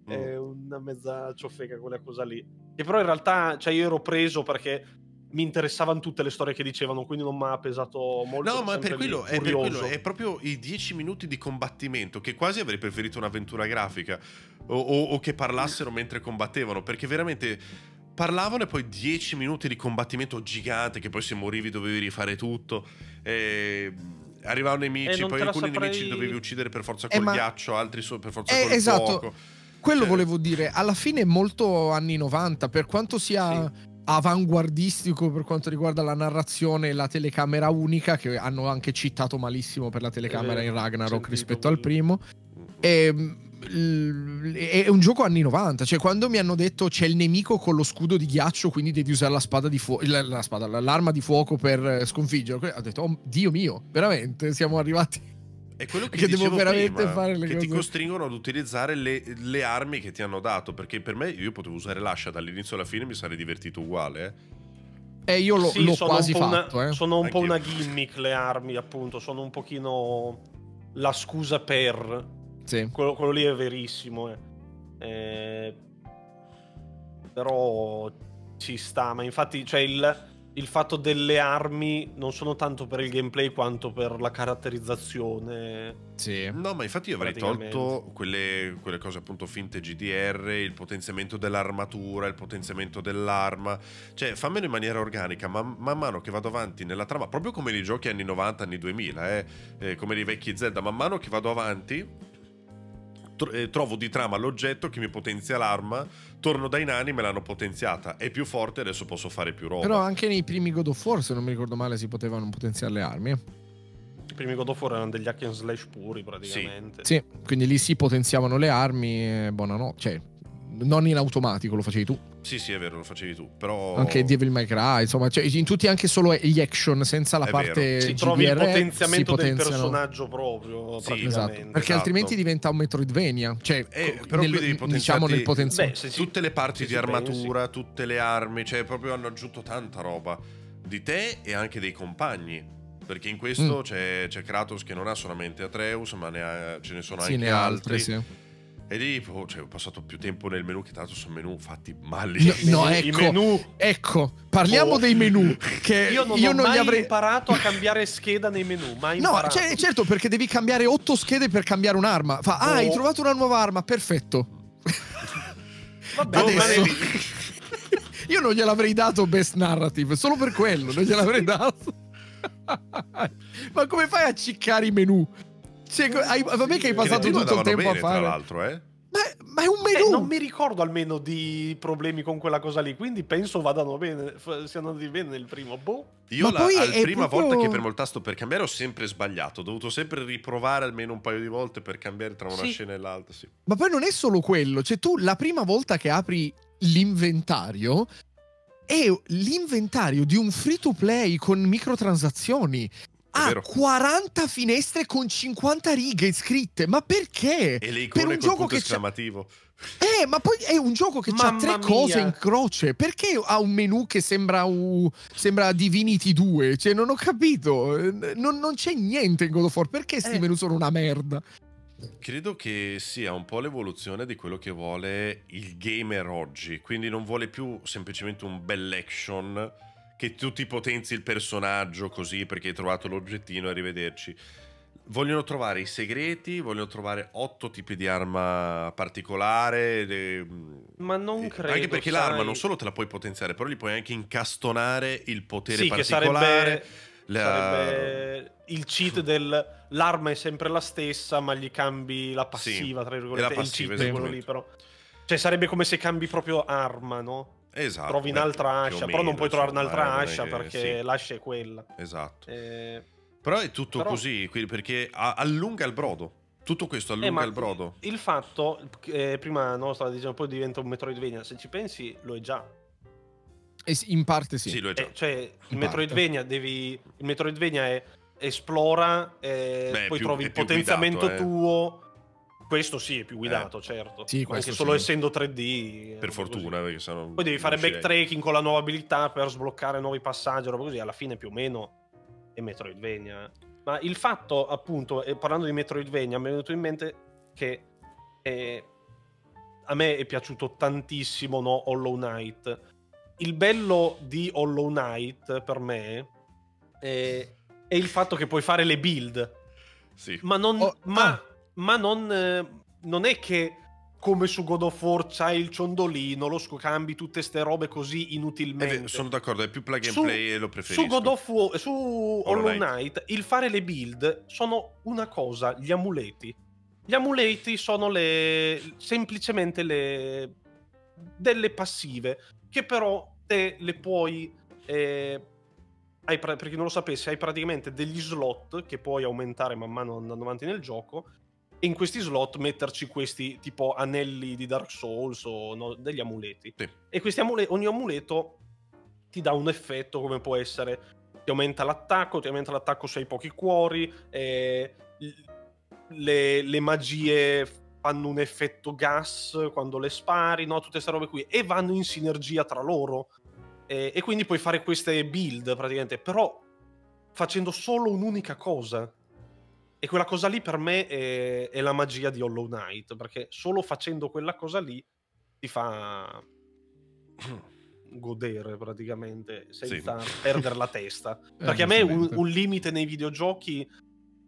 Mm. È una mezza ciofeca quella cosa lì. Che però in realtà, cioè, io ero preso perché mi interessavano tutte le storie che dicevano, quindi non mi ha pesato molto. No, ma per quello, è, per quello, è proprio i 10 minuti di combattimento che quasi avrei preferito un'avventura grafica o, o- o che parlassero mentre combattevano perché veramente parlavano e poi 10 minuti di combattimento gigante che poi se morivi dovevi rifare tutto e arrivavano nemici Eh, poi alcuni saprei- nemici li dovevi uccidere per forza Eh, col ma- ghiaccio altri so- per forza Eh, col esatto. fuoco Quello Cioè- volevo dire, alla fine è molto anni 90, per quanto sia avanguardistico per quanto riguarda la narrazione e la telecamera unica, che hanno anche citato malissimo per la telecamera vero, in Ragnarok rispetto al primo. E, l- è un gioco anni 90, cioè quando mi hanno detto c'è il nemico con lo scudo di ghiaccio, quindi devi usare la spada di fuoco, l'arma di fuoco per eh, sconfiggerlo, ho detto, oh, Dio mio, veramente siamo arrivati. È quello che, Che devo veramente prima, fare le che ti cose- costringono ad utilizzare le, le armi che ti hanno dato. Perché per me io potevo usare l'ascia dall'inizio alla fine, mi sarei divertito uguale. eh. E io l'ho, Sì, l'ho sono quasi un po' una- fatto, eh. Sono un po' una gimmick le armi, appunto. Sono un pochino la scusa per. Sì. Quello, quello lì è verissimo. eh. Eh, Però ci sta. Ma infatti, cioè, il, il fatto delle armi non sono tanto per il gameplay quanto per la caratterizzazione. Sì. No, ma infatti io avrei tolto quelle, quelle cose appunto finte GDR, il potenziamento dell'armatura, il potenziamento dell'arma. Cioè, fammelo in maniera organica, ma man mano che vado avanti nella trama, proprio come nei giochi anni 90, anni 2000, eh, eh, come nei vecchi Zelda, man mano che vado avanti tro- eh, trovo di trama l'oggetto che mi potenzia l'arma, torno dai nani, me l'hanno potenziata, è più forte, adesso posso fare più roba. Però anche nei primi God of War, se non mi ricordo male, si potevano potenziare le armi. I primi God of War erano degli hack and slash puri, praticamente. Sì, quindi lì si potenziavano le armi buonanotte. Cioè, non in automatico, lo facevi tu. Sì, sì, è vero, lo facevi tu, però... Anche Devil May Cry, insomma, cioè, in tutti anche solo gli action, senza la È parte Si GDR, trovi il potenziamento del personaggio proprio, Sì. Esatto, perché Esatto. altrimenti diventa un Metroidvania. Cioè, Eh, però qui nel- devi diciamo nel potenziamento. Beh, si- tutte le parti di ci armatura, tutte le armi, cioè proprio hanno aggiunto tanta roba di te e anche dei compagni. Perché in questo Mm. c'è, c'è Kratos che non ha solamente Atreus, ma ne ha- ce ne sono sì, anche ne altri. altre, sì. E lì oh, cioè, ho passato più tempo nel menu che tanto sono menu fatti No, malissimo. no, I ecco, menu- ecco, parliamo Oh. dei menu. Che Io non io ho non mai gli avrei. imparato a cambiare scheda nei menu. Mai No, imparato. cioè, certo, perché devi cambiare otto schede per cambiare un'arma. Fa, ah, Oh. hai trovato una nuova arma, perfetto. Vabbè, Adesso- Io non gliel'avrei dato best narrative, solo per quello, non gliel'avrei dato. Ma come fai a ciccare i menu? Cioè, hai- vabbè che hai Che passato continua tutto il tempo bene, a tra fare. l'altro, eh. Ma, ma è un Eh, menù. non mi ricordo almeno di problemi con quella cosa lì, quindi penso vadano bene, f- siano andati bene nel primo. Boh. Io Ma la, prima proprio- volta che premo il tasto per cambiare ho sempre sbagliato. Ho dovuto sempre riprovare almeno un paio di volte per cambiare tra una Sì. scena e l'altra. Sì. Ma poi non è solo quello, cioè tu la prima volta che apri l'inventario è l'inventario di un free to play con microtransazioni. Ha vero. 40 finestre con 50 righe scritte. Ma perché? E le Per icone un col gioco punto che esclamativo. Eh, ma poi è un gioco che ha tre mia. cose in croce. Perché ha un menu che sembra, un- sembra Divinity 2? Cioè, non ho capito. Non, non c'è niente in God of War. Perché sti Eh. menu sono una merda? Credo che sia un po' l'evoluzione di quello che vuole il gamer oggi. Quindi non vuole più semplicemente un bel action che tu ti potenzi il personaggio così perché hai trovato l'oggettino e arrivederci. Vogliono trovare i segreti, vogliono trovare otto tipi di arma particolare. le- Ma non eh, credo. Anche perché sai. l'arma non solo te la puoi potenziare, però gli puoi anche incastonare il potere Sì, che particolare. sarebbe, la- sarebbe il cheat del l'arma è sempre la stessa, ma gli cambi la passiva, tra virgolette. La il passiva, cheat è quello lì, però. Cioè, sarebbe come se cambi proprio arma, no? Esatto. Trovi beh, un'altra ascia, però non meno, puoi trovare un'altra eh, ascia che- perché sì, l'ascia è quella. Esatto. Eh, Però è tutto Però- così, perché allunga il brodo. Tutto questo allunga eh, il brodo. Il fatto, che prima no, stava dicendo, poi diventa un Metroidvania. Se ci pensi, lo è già. Eh in parte sì. Sì, lo è già. Eh, cioè, il In Metroidvania devi. Il Metroidvania è esplora, eh, Beh, poi più- trovi il potenziamento guidato, eh. tuo. Questo sì, è più guidato, certo. Sì, anche solo sì. essendo 3D. Per eh, fortuna, così. perché sennò Poi devi fare backtracking con la nuova abilità per sbloccare nuovi passaggi, roba così. Alla fine, più o meno, è Metroidvania. eh. Ma il fatto, appunto, parlando di Metroidvania, mi è venuto in mente che eh, a me è piaciuto tantissimo no, Hollow Knight. Il bello di Hollow Knight per me è, è il fatto che puoi fare le build, Sì. ma non, Oh, ma, ah. Ma non, eh, non è che come su God of War c'hai il ciondolino, lo scambi tutte ste robe così inutilmente. vero, sono d'accordo, è più plug and Su- play e lo preferisco. Su God of War, su Hollow Knight. Knight, il fare le build sono una cosa, gli amuleti. Gli amuleti sono le semplicemente le delle passive che però te le puoi eh, hai per chi non lo sapesse, hai praticamente degli slot che puoi aumentare man mano andando avanti nel gioco e in questi slot metterci questi tipo anelli di Dark Souls o no, degli amuleti. Sì. E questi amule- ogni amuleto ti dà un effetto come può essere ti aumenta l'attacco, ti aumenta l'attacco se hai pochi cuori, eh, le, le magie fanno un effetto gas quando le spari, no? tutte queste robe qui, e vanno in sinergia tra loro. Eh, e quindi puoi fare queste build praticamente, però facendo solo un'unica cosa. E quella cosa lì per me è, è la magia di Hollow Knight, perché solo facendo quella cosa lì ti fa godere praticamente senza Sì. perdere la testa. Eh, Perché a me un, un limite nei videogiochi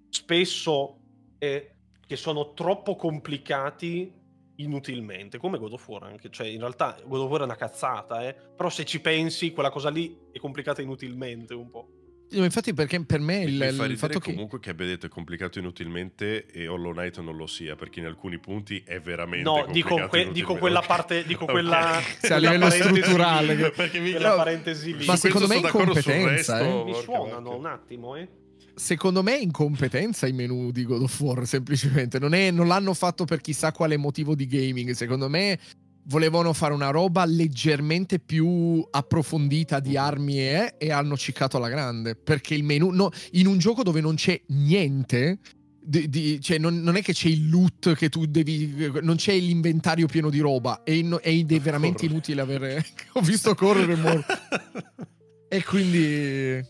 spesso è che sono troppo complicati inutilmente, come God of War anche, cioè in realtà God of War è una cazzata, eh? però se ci pensi quella cosa lì è complicata inutilmente un po'. No, Infatti, perché per me il, Mi fa il fatto che. comunque che abbia detto è complicato inutilmente e Hollow Knight non lo sia, perché in alcuni punti è veramente No, complicato dico, que- dico quella parte, dico Ok. quella, Sì, a livello strutturale, che- perché mi, quella No, parentesi lì. ma secondo me è incompetenza, resto, eh. mi suonano vacca. un attimo, eh. Secondo me è incompetenza i menu di God of War, semplicemente. Non, è- non l'hanno fatto per chissà quale motivo di gaming. Secondo me volevano fare una roba leggermente più approfondita di armi e, e hanno ciccato alla grande. Perché il menu, no, in un gioco dove non c'è niente, di- di- cioè non, non è che c'è il loot che tu devi, non c'è l'inventario pieno di roba, e in- è veramente Corre. inutile avere. Ho visto correre molto. E quindi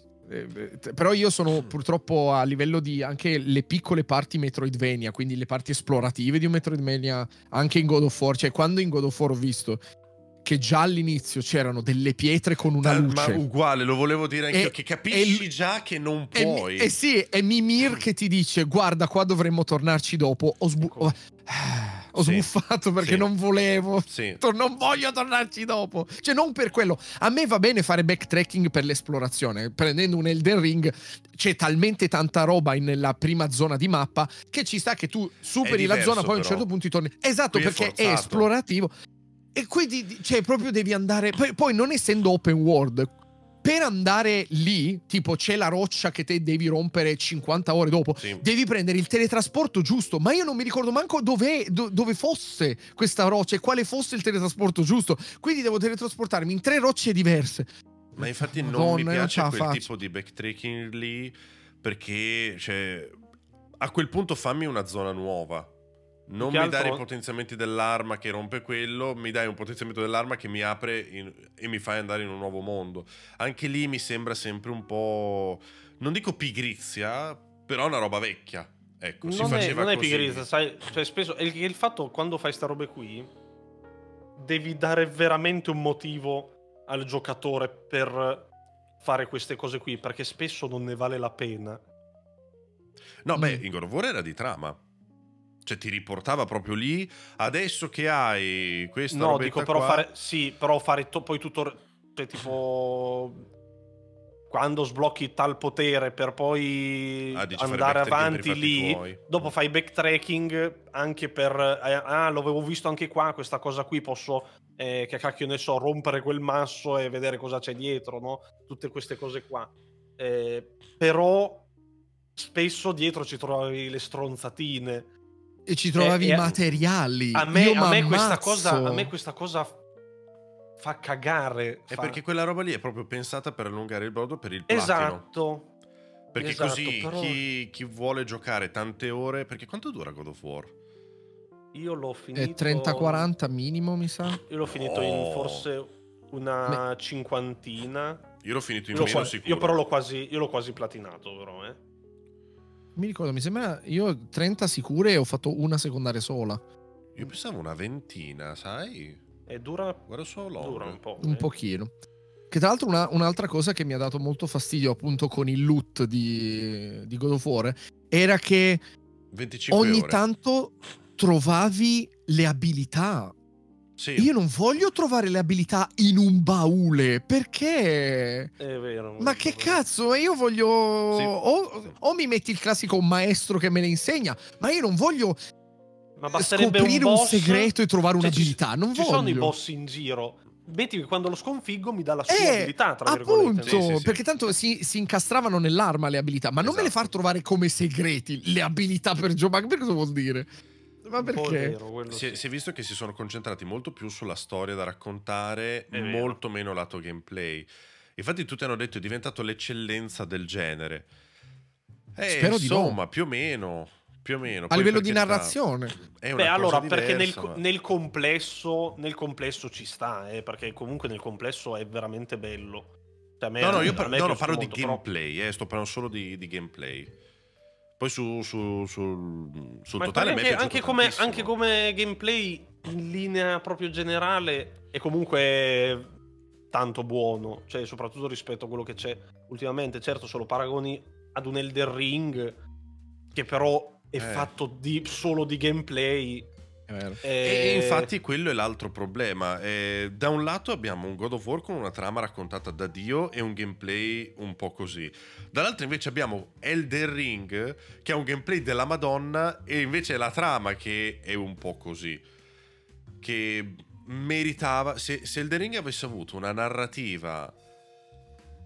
però io sono purtroppo a livello di anche le piccole parti Metroidvania, quindi le parti esplorative di un Metroidvania anche in God of War, cioè quando in God of War ho visto che già all'inizio c'erano delle pietre con una luce. Ma uguale, lo volevo dire anche io, che capisci e, già che non puoi. E, sì, è Mimir che ti dice guarda qua dovremmo tornarci dopo. Ho, sbu-. Ho sì, sbuffato perché sì. non volevo. Sì. Non voglio tornarci dopo. Cioè, non per quello. A me va bene fare backtracking per l'esplorazione. Prendendo un Elden Ring, c'è talmente tanta roba nella prima zona di mappa che ci sta che tu superi diverso, la zona, poi però. a un certo punto ti torni. Esatto, Qui perché è, è esplorativo. E quindi, cioè, proprio devi andare. Poi, poi, non essendo open world, per andare lì, tipo c'è la roccia che te devi rompere 50 ore dopo, sì. devi prendere il teletrasporto giusto. Ma io non mi ricordo manco dove, do, dove fosse questa roccia e quale fosse il teletrasporto giusto. Quindi devo teletrasportarmi in tre rocce diverse. Ma infatti Madonna, non mi piace non quel faccio. tipo di backtracking lì perché, cioè, a quel punto fammi una zona nuova non mi altro... dare i potenziamenti dell'arma che rompe quello, mi dai un potenziamento dell'arma che mi apre in... e mi fai andare in un nuovo mondo. Anche lì mi sembra sempre un po'. Non dico pigrizia, però una roba vecchia. Ecco, non, si faceva è, non così. è pigrizia, sai? Cioè, spesso è il, il fatto quando fai sta robe qui, devi dare veramente un motivo al giocatore per fare queste cose qui, perché spesso non ne vale la pena. No, mm. beh, in God of War era di trama. Cioè ti riportava proprio lì, adesso che hai questa No, dico però qua... fare sì, però fare to- poi tutto cioè tipo quando sblocchi tal potere per poi ah, andare avanti lì, tuoi. dopo fai backtracking anche per eh, ah, l'avevo visto anche qua questa cosa qui, posso eh, che cacchio ne so, rompere quel masso e vedere cosa c'è dietro, no? Tutte queste cose qua. Eh, però spesso dietro ci trovi le stronzatine e ci trovavi i materiali. A me, a me, questa cosa, a me questa cosa fa cagare. È fa... perché quella roba lì è proprio pensata per allungare il brodo per il platino. Esatto. Perché esatto, così però... chi, chi, vuole giocare tante ore... Perché quanto dura God of War? Io l'ho finito... È 30-40 minimo, mi sa. Io l'ho finito oh. in forse una Me... cinquantina. Io l'ho finito in io meno sicuro. Io però l'ho quasi, io l'ho quasi platinato, però, eh. Mi ricordo, mi sembra io 30 sicure e ho fatto una secondaria sola. Io pensavo una ventina, sai? E dura, Guarda solo dura un po'. Un eh. pochino. Che tra l'altro una, un'altra cosa che mi ha dato molto fastidio appunto con il loot di, di God of War era che ogni ore. tanto trovavi le abilità sì. Io non voglio trovare le abilità in un baule perché. È vero. Ma che vero. cazzo? Io voglio. Sì. O, o, mi metti il classico maestro che me le insegna, ma io non voglio. Ma scoprire un, boss... un, segreto e trovare cioè, un'abilità. Non ci voglio. sono i boss in giro. Metti che quando lo sconfiggo mi dà la sua eh, abilità, tra appunto, sì, sì, perché tanto si, si, incastravano nell'arma le abilità, ma non me le esatto. far trovare come segreti le abilità per Joe Bug. Per cosa vuol dire? Ma perché? Vero, si, è, si, è, visto che si sono concentrati molto più sulla storia da raccontare, è molto vero. meno lato gameplay. Infatti tutti hanno detto è diventato l'eccellenza del genere. Eh, Spero insomma, no. più o meno. Più o meno. A livello di narrazione. Beh, allora, diversa, perché nel, ma... nel, complesso, nel complesso ci sta, eh, perché comunque nel complesso è veramente bello. Cioè, me, no, no, io par- no, no, parlo di gameplay, eh, sto parlando solo di, di gameplay. Poi su, su, su, sul Ma totale anche, anche, come, anche, come, gameplay in linea proprio generale è comunque tanto buono, cioè soprattutto rispetto a quello che c'è ultimamente. Certo, se lo paragoni ad un Elder Ring che però è eh. fatto di, solo di gameplay e, e infatti quello è l'altro problema. Eh, da un lato abbiamo un God of War con una trama raccontata da Dio e un gameplay un po' così. Dall'altro invece abbiamo Elden Ring che ha un gameplay della Madonna e invece è la trama che è un po' così. Che meritava... Se, se Elden Ring avesse avuto una narrativa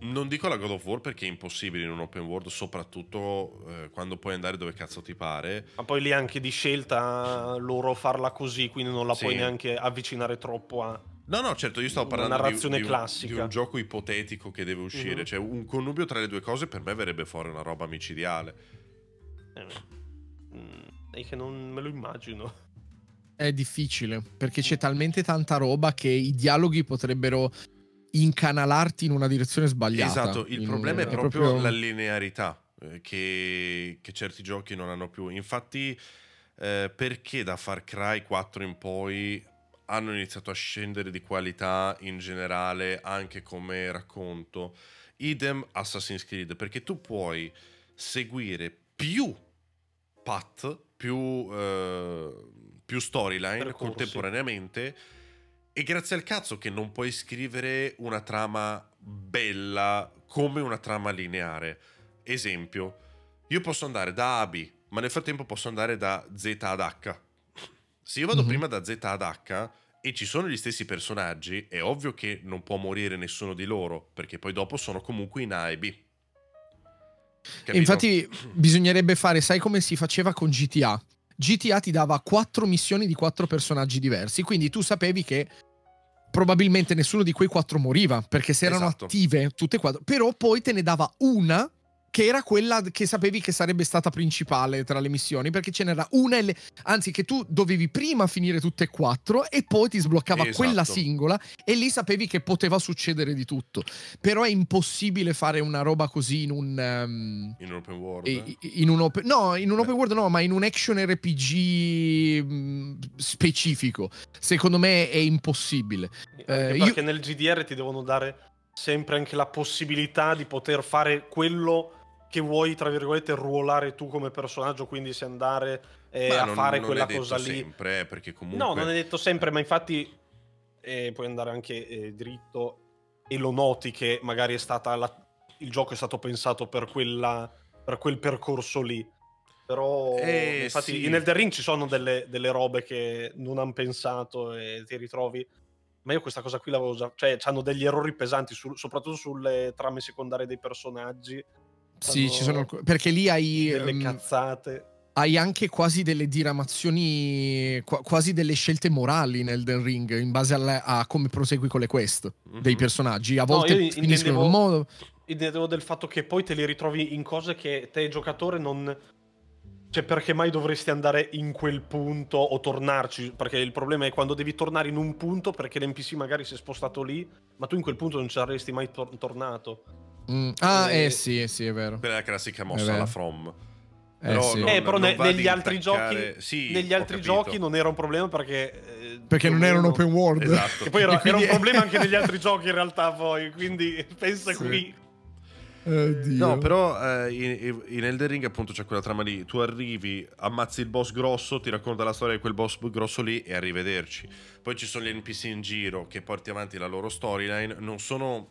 non dico la God of War perché è impossibile in un open world, soprattutto eh, quando puoi andare dove cazzo ti pare. Ma poi lì anche di scelta loro farla così, quindi non la sì. puoi neanche avvicinare troppo a. No, no, certo, io stavo parlando narrazione di, di, classica. Un, di un gioco ipotetico che deve uscire. Mm-hmm. Cioè, un connubio tra le due cose per me verrebbe fuori una roba micidiale. Eh, è che non me lo immagino. È difficile perché c'è talmente tanta roba che i dialoghi potrebbero incanalarti in una direzione sbagliata. Esatto, il In- problema è è proprio, proprio- la linearità eh, che, che certi giochi non hanno più. Infatti, eh, perché da Far Cry 4 in poi hanno iniziato a scendere di qualità in generale anche come racconto? Idem Assassin's Creed, perché tu puoi seguire più path, più, eh, più storyline contemporaneamente e grazie al cazzo che non puoi scrivere una trama bella come una trama lineare. Esempio, io posso andare da A a B, ma nel frattempo posso andare da Z ad H. Se io vado Mhm. prima da Z ad H e ci sono gli stessi personaggi, è ovvio che non può morire nessuno di loro, perché poi dopo sono comunque in A e B. E infatti bisognerebbe fare, sai come si faceva con GTA? GTA ti dava quattro missioni di quattro personaggi diversi, quindi tu sapevi che probabilmente nessuno di quei quattro moriva, perché se erano Esatto. attive tutte e quattro, però poi te ne dava una che era quella che sapevi che sarebbe stata principale tra le missioni, perché ce n'era una, le- anzi che tu dovevi prima finire tutte e quattro e poi ti sbloccava Esatto. quella singola e lì sapevi che poteva succedere di tutto. Però è impossibile fare una roba così in un... ehm, in open world. in un open, no, in un open world no, ma in un action RPG mh, specifico. Secondo me è impossibile. Anche Eh, io- perché nel GDR ti devono dare sempre anche la possibilità di poter fare quello che vuoi, tra virgolette, ruolare tu come personaggio, quindi se andare eh, a non- fare non quella cosa lì. sempre, eh, perché comunque... No, non è detto sempre, ma infatti eh, puoi andare anche eh, dritto e lo noti che magari è stata la- il gioco è stato pensato per, quella, per quel percorso lì. Però Eh, infatti sì. in Elden Ring ci sono delle, delle robe che non hanno pensato e ti ritrovi. Ma io questa cosa qui l'avevo già. Cioè, hanno degli errori pesanti, sul- soprattutto sulle trame secondarie dei personaggi. Sì, ci sono perché lì hai, delle ehm, cazzate. hai anche quasi delle diramazioni, qua- quasi delle scelte morali nel Elden Ring in base alla- a come prosegui con le quest Mhm. dei personaggi. A No, volte io finiscono in un modo. Intendevo del fatto che poi te li ritrovi in cose che te giocatore non... Cioè perché mai dovresti andare in quel punto o tornarci? Perché il problema è quando devi tornare in un punto perché l'NPC magari si è spostato lì, ma tu in quel punto non ci saresti mai tor- tornato. Mm, Ah, Eh, eh sì, sì, è vero. Quella è la classica mossa alla From. Eh, Però sì. non- eh, però ne- negli altri giochi, Sì, negli altri giochi non era un problema perché... eh, Perché non era un open world. Esatto. Che poi era, E quindi- era un problema anche negli altri giochi in realtà poi, quindi pensa Sì. qui. Oddio. No, però eh, in, in Elden Ring appunto c'è quella trama lì. Tu arrivi, ammazzi il boss grosso, ti racconta la storia di quel boss grosso lì e arrivederci. Poi ci sono gli NPC in giro che porti avanti la loro storyline. Non sono...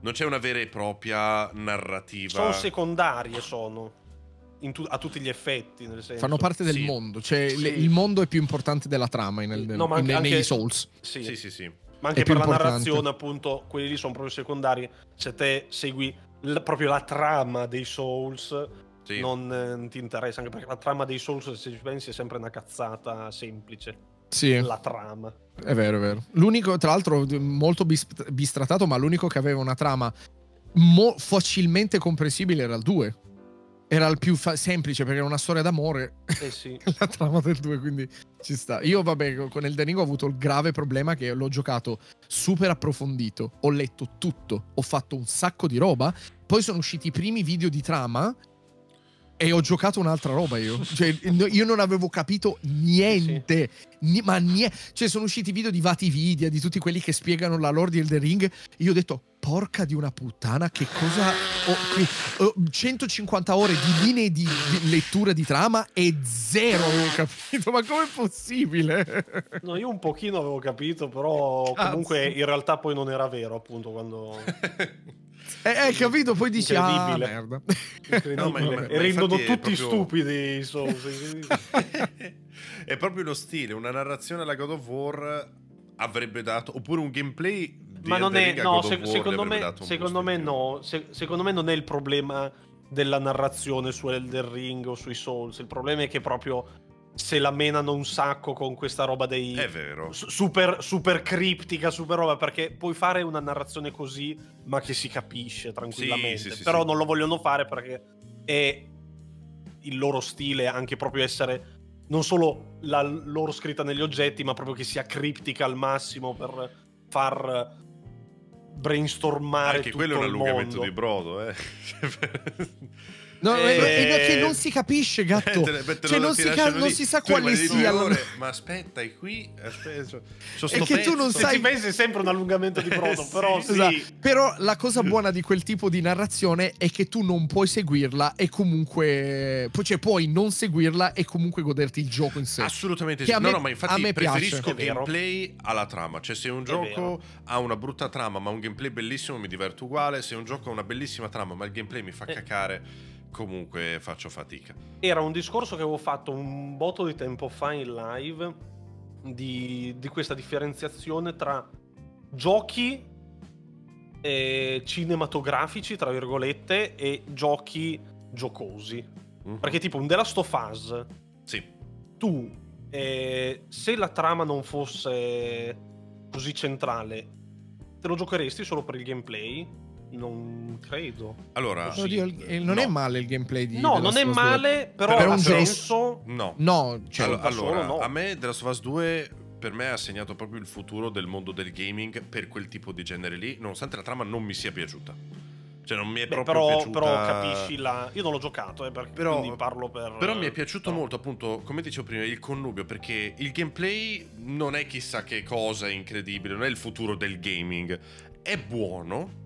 Non c'è una vera e propria narrativa. Sono secondarie, sono. in tu- a tutti gli effetti, nel senso. Fanno parte del Sì. mondo, cioè Sì. le- il mondo è più importante della trama in, nel- No, ma anche- in- nei Souls. Sì. Sì, sì, sì. Ma anche per la importante. narrazione, appunto, quelli lì sono proprio secondari. Se te segui l- proprio la trama dei Souls, Sì. non eh, ti interessa. Anche perché la trama dei Souls, se ci pensi, è sempre una cazzata semplice. Sì, La trama. è vero, è vero. L'unico, tra l'altro, molto bis- bistrattato, ma l'unico che aveva una trama mo- facilmente comprensibile era il 2. Era il più fa- semplice perché era una storia d'amore. Eh sì. la trama del 2, quindi ci sta. Io, vabbè, con Elden Ring ho avuto il grave problema che l'ho giocato super approfondito, ho letto tutto, ho fatto un sacco di roba, poi sono usciti i primi video di trama e ho giocato un'altra roba io. Cioè, io non avevo capito niente, ni- ma niente. Cioè, sono usciti video di Vatividia, di tutti quelli che spiegano la lore di Elden Ring. Io ho detto, porca di una puttana, che cosa... Ho qui? Ho 150 ore di linee di, di lettura di trama e zero avevo capito. Ma com'è possibile? No, io un pochino avevo capito, però Cazzo. comunque in realtà poi non era vero, appunto, quando... Eh, hai capito? Poi dici, ah, merda. No, ma- ma- ma e rendono tutti proprio- stupidi i Souls. è proprio lo stile, una narrazione alla God of War avrebbe dato, oppure un gameplay di Ma non è. No, se- secondo me, secondo me no. Se- secondo me non è il problema della narrazione su Elden Ring o sui Souls. Il problema è che proprio se la menano un sacco con questa roba dei. È vero. su- Super, super criptica, super roba, perché puoi fare una narrazione così, ma che si capisce tranquillamente. sì, sì, Però sì. non lo vogliono fare perché è il loro stile anche proprio essere non solo la loro scritta negli oggetti, ma proprio che sia criptica al massimo per far brainstormare Anche tutto quello è un allungamento mondo. di brodo, eh. No, Eh, che non si capisce, gatto. Te- te- te Cioè, non si, ca- non si sa Tu quale sia. ore, Ma aspetta, è qui. Aspetta, sto che tu non pezzo. Sai- ci sempre un allungamento di brodo, Sì, però sì. Esatto. Però la cosa buona di quel tipo di narrazione è che tu non puoi seguirla e comunque. Cioè, puoi non seguirla e comunque goderti il gioco in sé. Assolutamente Che sì. a no, me- no, ma a infatti me preferisco vero. gameplay alla trama. Cioè, se un gioco ha una brutta trama, ma un gameplay bellissimo, mi diverto uguale. Se un gioco ha una bellissima trama, ma il gameplay mi fa Eh. cacare, comunque faccio fatica. Era un discorso che avevo fatto un botto di tempo fa in live di, di questa differenziazione tra giochi eh, cinematografici, tra virgolette, e giochi giocosi. Mhm. Perché tipo un The Last of Us, Sì. tu, eh, se la trama non fosse così centrale, te lo giocheresti solo per il gameplay? Non credo. Allora. Oddio, il- non No. è male il gameplay di. No, The non Last è of Us 2. male, però Per un senso... no. No, cioè, Allo- da solo allora, no. a me The Last of Us 2 per me ha segnato proprio il futuro del mondo del gaming per quel tipo di genere lì, nonostante la trama non mi sia piaciuta. Cioè non mi è Beh, proprio però, piaciuta. però capisci la... Io non l'ho giocato, eh, perché Però- quindi parlo per... Però mi è piaciuto no. molto, appunto, come dicevo prima, il connubio, perché il gameplay non è chissà che cosa incredibile, non è il futuro del gaming, è buono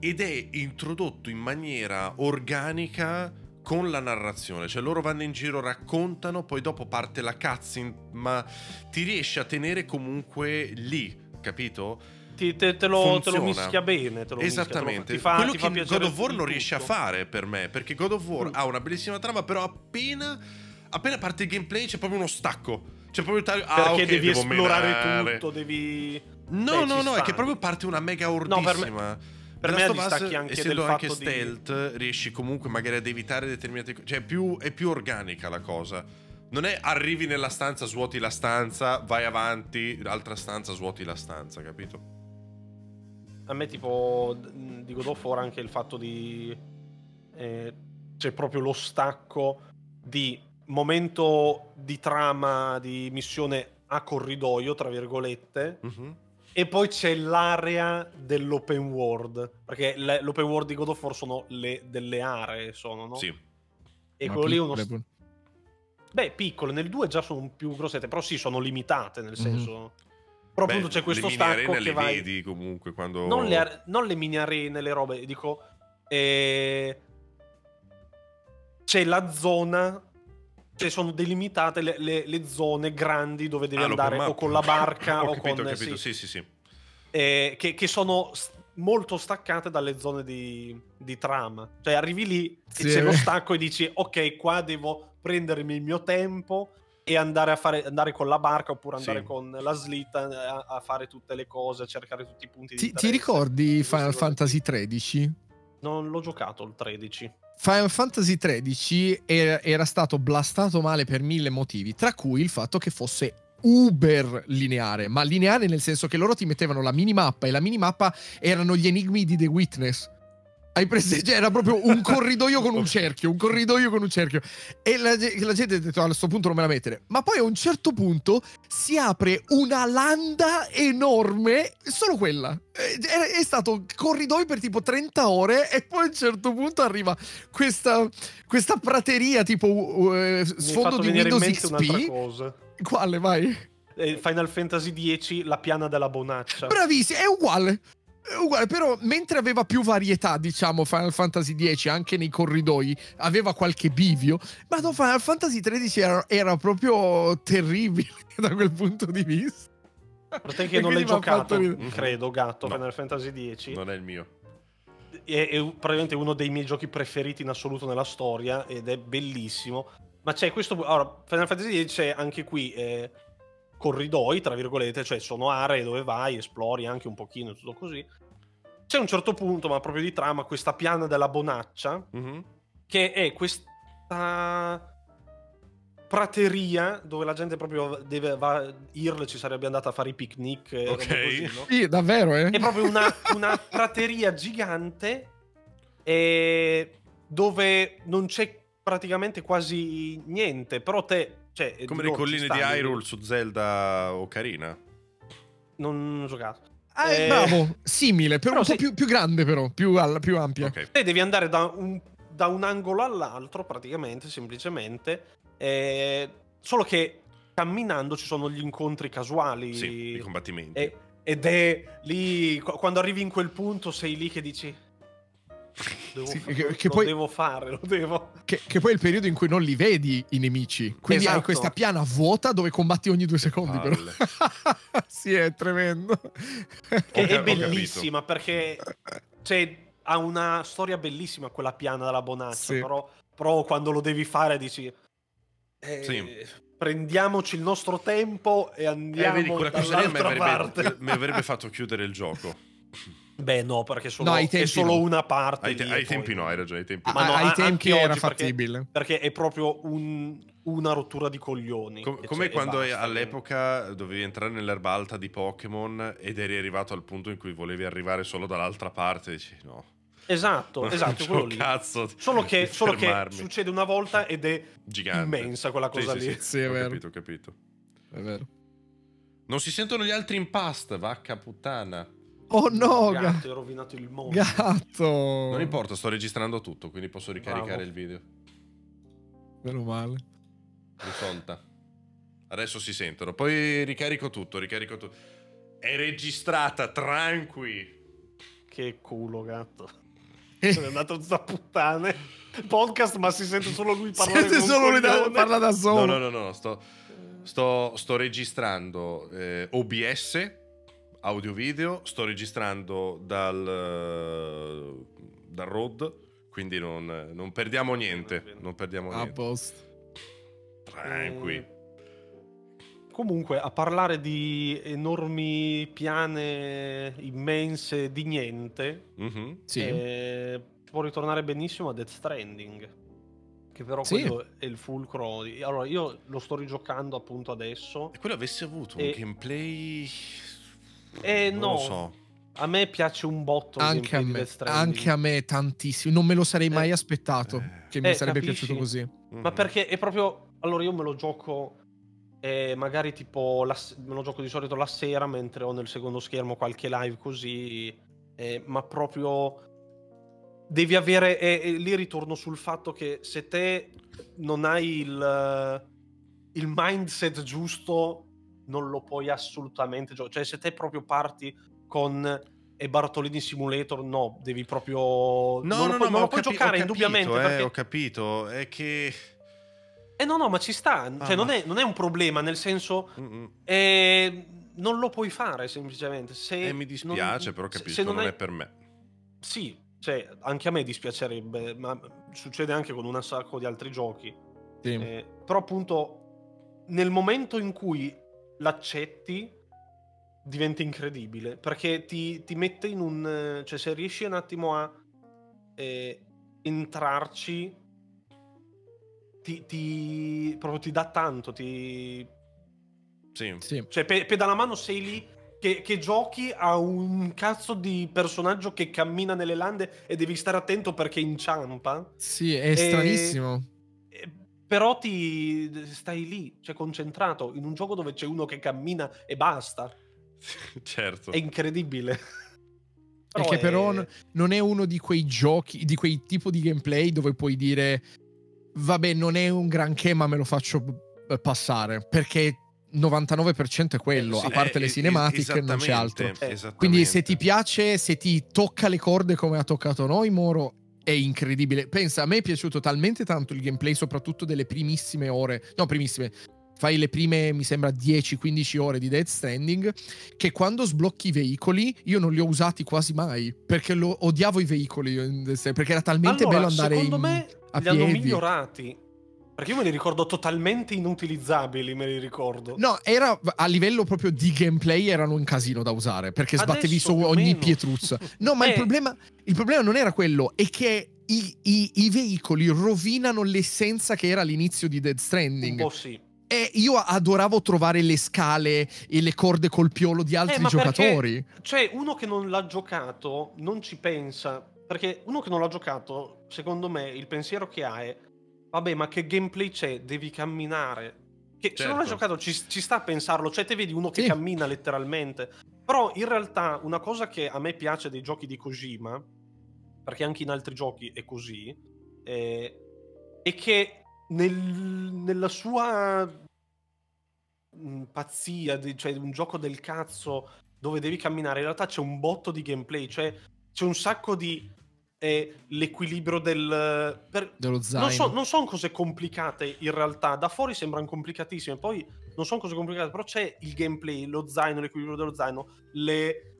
ed è introdotto in maniera organica con la narrazione, cioè loro vanno in giro, raccontano, poi dopo parte la cutscene, ma ti riesce a tenere comunque lì, capito? Ti- te, te lo, te lo mischia bene. Te lo mischia, te lo- Esattamente, ti fa, quello ti che God of War non riesce a fare per me, perché God of War Mm. ha una bellissima trama, però appena, appena parte il gameplay c'è proprio uno stacco. C'è proprio taglio. ah, Perché ok, devi esplorare menare. tutto, devi... No, Beh, no, no, è sta. che proprio parte una mega ordissima. Per me distacchi anche essendo del anche fatto di- stealth, riesci comunque magari ad evitare determinate cose. Cioè, è più, è più organica la cosa. Non è arrivi nella stanza, svuoti la stanza, vai avanti, altra stanza, svuoti la stanza, capito? A me tipo d- di God of War anche il fatto di... eh, c'è proprio lo stacco di momento di trama, di missione a corridoio, tra virgolette, Mhm. E poi c'è l'area dell'open world, perché le- l'open world di God of War sono le, delle aree, sono, no? Sì. E Ma quello lì è uno... piccole, Beh, piccole, nel 2 già sono più grossette, però sì, sono limitate, nel Mhm. senso... Però Beh, appunto c'è questo stacco che le vai... vedi comunque quando... Non le, are- non le mini arene, le robe, dico... eh, C'è la zona... Cioè sono delimitate le, le- le zone grandi dove devi Ah, andare o con la barca ho o capito, con... ho capito, sì. sì, sì, sì. eh, che, che sono molto staccate dalle zone di, di trama. Cioè, arrivi lì Sì, e c'è lo stacco e dici: Ok, qua devo prendermi il mio tempo e andare, a fare, andare con la barca oppure andare Sì. con la slitta a, a fare tutte le cose, a cercare tutti i punti di Ti, ti interesse. ricordi Queste Final. Fantasy XIII? Non l'ho giocato il 13. Final Fantasy XIII era, era stato blastato male per mille motivi, tra cui il fatto che fosse uber lineare, ma lineare nel senso che loro ti mettevano la minimappa e la minimappa erano gli enigmi di The Witness. Hai presente? Cioè, era proprio un corridoio con un cerchio, un corridoio con un cerchio. E la, la gente ha detto: "Ah, a questo punto non me la mettere. Ma poi a un certo punto si apre una landa enorme, solo quella. Eh, È, è stato corridoio per tipo 30 ore e poi a un certo punto arriva questa, questa prateria tipo uh, eh, Mi hai sfondo di in Windows XP. Quale, vai? Eh, Final Fantasy X, la piana della bonaccia. Bravissimo, è uguale. È uguale, però mentre aveva più varietà, diciamo, Final Fantasy X anche nei corridoi, aveva qualche bivio, ma no, Final Fantasy XIII era, era proprio terribile da quel punto di vista. Per te che E non l'hai fatto giocato, ridere. credo, gatto, No. Final Fantasy X. Non è il mio. è, è praticamente uno dei miei giochi preferiti in assoluto nella storia ed è bellissimo. Ma c'è questo. Allora, Final Fantasy X c'è anche qui eh, corridoi, tra virgolette, cioè sono aree dove vai, esplori anche un pochino, tutto così. C'è un certo punto, ma proprio di trama, questa piana della bonaccia, Mhm. che è questa prateria dove la gente proprio deve va, Irle ci sarebbe andata a fare i picnic Ok. così, no? Sì, davvero, eh? È proprio una, una prateria gigante eh, dove non c'è praticamente quasi niente, però te... Cioè, Come le colline di Hyrule su Zelda Ocarina. Non ho giocato. Ah, Eh, bravo, simile, però però un po' sì. più, più grande però, più, al- più ampia. Ok. Te devi andare da un, da un angolo all'altro, praticamente, semplicemente. eh, solo che camminando ci sono gli incontri casuali. Sì, i combattimenti. E- ed è lì, qu- quando arrivi in quel punto, sei lì che dici... Devo Sì, che- lo che poi- devo fare, lo devo... Che, che poi è il periodo in cui non li vedi i nemici. Quindi hai Esatto. questa piana vuota dove combatti ogni due secondi. Però. sì, è tremendo. Che è bellissima perché cioè, ha una storia bellissima quella piana della Bonaccia, Sì. però, però quando lo devi fare dici eh, Sì. prendiamoci il nostro tempo e Eh, andiamo vedi, quella cosa lì mi avrebbe, parte. mi avrebbe fatto chiudere il gioco. Beh no, perché solo, No, ai è solo no. una parte. Ai, te- ai tempi no, hai ragione, ai tempi Ma A- no, ai tempi era oggi, perché- fattibile. Perché è proprio un- una rottura di coglioni. Com- come e quando basta, all'epoca dovevi entrare nell'erba alta di Pokémon ed eri arrivato al punto in cui volevi arrivare solo dall'altra parte e dici no. Esatto, non esatto, quello lì. cazzo Solo che, solo che succede una volta ed è Gigante. immensa quella Sì, cosa sì, lì. sì, Sì, è ho vero. capito, ho capito. È vero. Non si sentono gli altri in past, vacca puttana. Oh no, ga- Gatto, hai rovinato il mondo. gatto. Non importa, sto registrando tutto, quindi posso ricaricare Bravo. il video. Meno male. Risolta. Adesso si sentono. Poi ricarico tutto, ricarico tutto. È registrata, tranqui. Che culo, gatto. Se n'è andato da puttane. Podcast, ma si sente solo lui parlare con solo lui da, parla da solo. No, no, no, no, sto, sto, sto registrando eh, OBS, audio video, sto registrando dal, eh, dal Rode, quindi non, non perdiamo niente, non perdiamo A niente. posto. Tranqui. Eh, Comunque, a parlare di enormi piane immense di niente, Mhm. Sì. eh, può ritornare benissimo a Death Stranding. Che però Sì. quello è il fulcro. di- Allora, io lo sto rigiocando appunto adesso. E quello avesse avuto un E- gameplay... Eh, non no. lo so. A me piace un botto Anche a, di me, anche a me tantissimo. Non me lo sarei mai Eh, aspettato. eh. Che mi Eh, sarebbe capisci? piaciuto così. Ma Mhm. perché è proprio. Allora io me lo gioco. eh, magari tipo. la me lo gioco di solito la sera mentre ho nel secondo schermo qualche live così. eh, ma proprio. Devi avere. E, e lì ritorno sul fatto che se te non hai il. Il mindset giusto, non lo puoi assolutamente giocare. Cioè, se te proprio parti con. E Bartolini Simulator, no, devi proprio. No, non no, lo no, puoi, ma non lo puoi capi- giocare ho indubbiamente. capito, eh, perché... ho capito, è che... Eh no, no, ma ci sta. Cioè, Ah, non, ma- è, non è un problema, nel senso. Eh, non lo puoi fare semplicemente. Se Eh, mi dispiace, non- però capisco, se non, hai- è per me. Sì, cioè, anche a me dispiacerebbe, ma succede anche con un sacco di altri giochi. Sì. Eh, però, appunto, nel momento in cui l'accetti, diventa incredibile. Perché ti, ti mette in un. cioè, se riesci un attimo a eh, entrarci, ti, ti- proprio ti dà tanto. Ti, Sì. Sì. cioè, pe- pedala mano sei lì che, che giochi a un cazzo di personaggio che cammina nelle lande e devi stare attento perché inciampa. Sì, è E- stranissimo. Però ti stai lì, cioè concentrato in un gioco dove c'è uno che cammina e basta. certo. È incredibile. E che però n- non è uno di quei giochi, di quei tipo di gameplay dove puoi dire vabbè non è un granché ma me lo faccio passare perché 99% è quello, Eh, sì, a parte Eh, le eh, cinematiche non c'è altro. Eh. Quindi se ti piace, se ti tocca le corde come ha toccato noi Moro, è incredibile. Pensa, a me è piaciuto talmente tanto il gameplay, soprattutto delle primissime ore, no primissime, fai le prime, mi sembra, 10-15 ore di Dead Stranding, che quando sblocchi i veicoli, io non li ho usati quasi mai, perché lo, odiavo i veicoli, perché era talmente Allora, bello andare secondo in- me a li hanno piedi. migliorati. Perché io me li ricordo totalmente inutilizzabili, me li ricordo. No, era a livello proprio di gameplay erano un casino da usare perché sbattevi Adesso su più o ogni pietruzza. No, ma il, Eh. problema, il problema non era quello, è che i, i- i veicoli rovinano l'essenza che era all'inizio di Dead Stranding. po' sì. E io adoravo trovare le scale e le corde col piolo di altri Eh, ma perché- giocatori. Cioè, uno che non l'ha giocato non ci pensa. Perché uno che non l'ha giocato, secondo me, il pensiero che ha è: vabbè, ma che gameplay c'è? Devi camminare. Che se non l'hai Certo. giocato ci, ci sta a pensarlo. Cioè, te vedi uno che Sì. cammina letteralmente. Però in realtà una cosa che a me piace dei giochi di Kojima, perché anche in altri giochi è così, eh, è che nel- nella sua mh, pazzia, di- cioè un gioco del cazzo dove devi camminare, in realtà c'è un botto di gameplay, cioè c'è un sacco di eh, l'equilibrio del... per- Dello zaino. non, so- non sono cose complicate in realtà, da fuori sembrano complicatissime, poi non sono cose complicate, però c'è il gameplay, lo zaino, l'equilibrio dello zaino, le-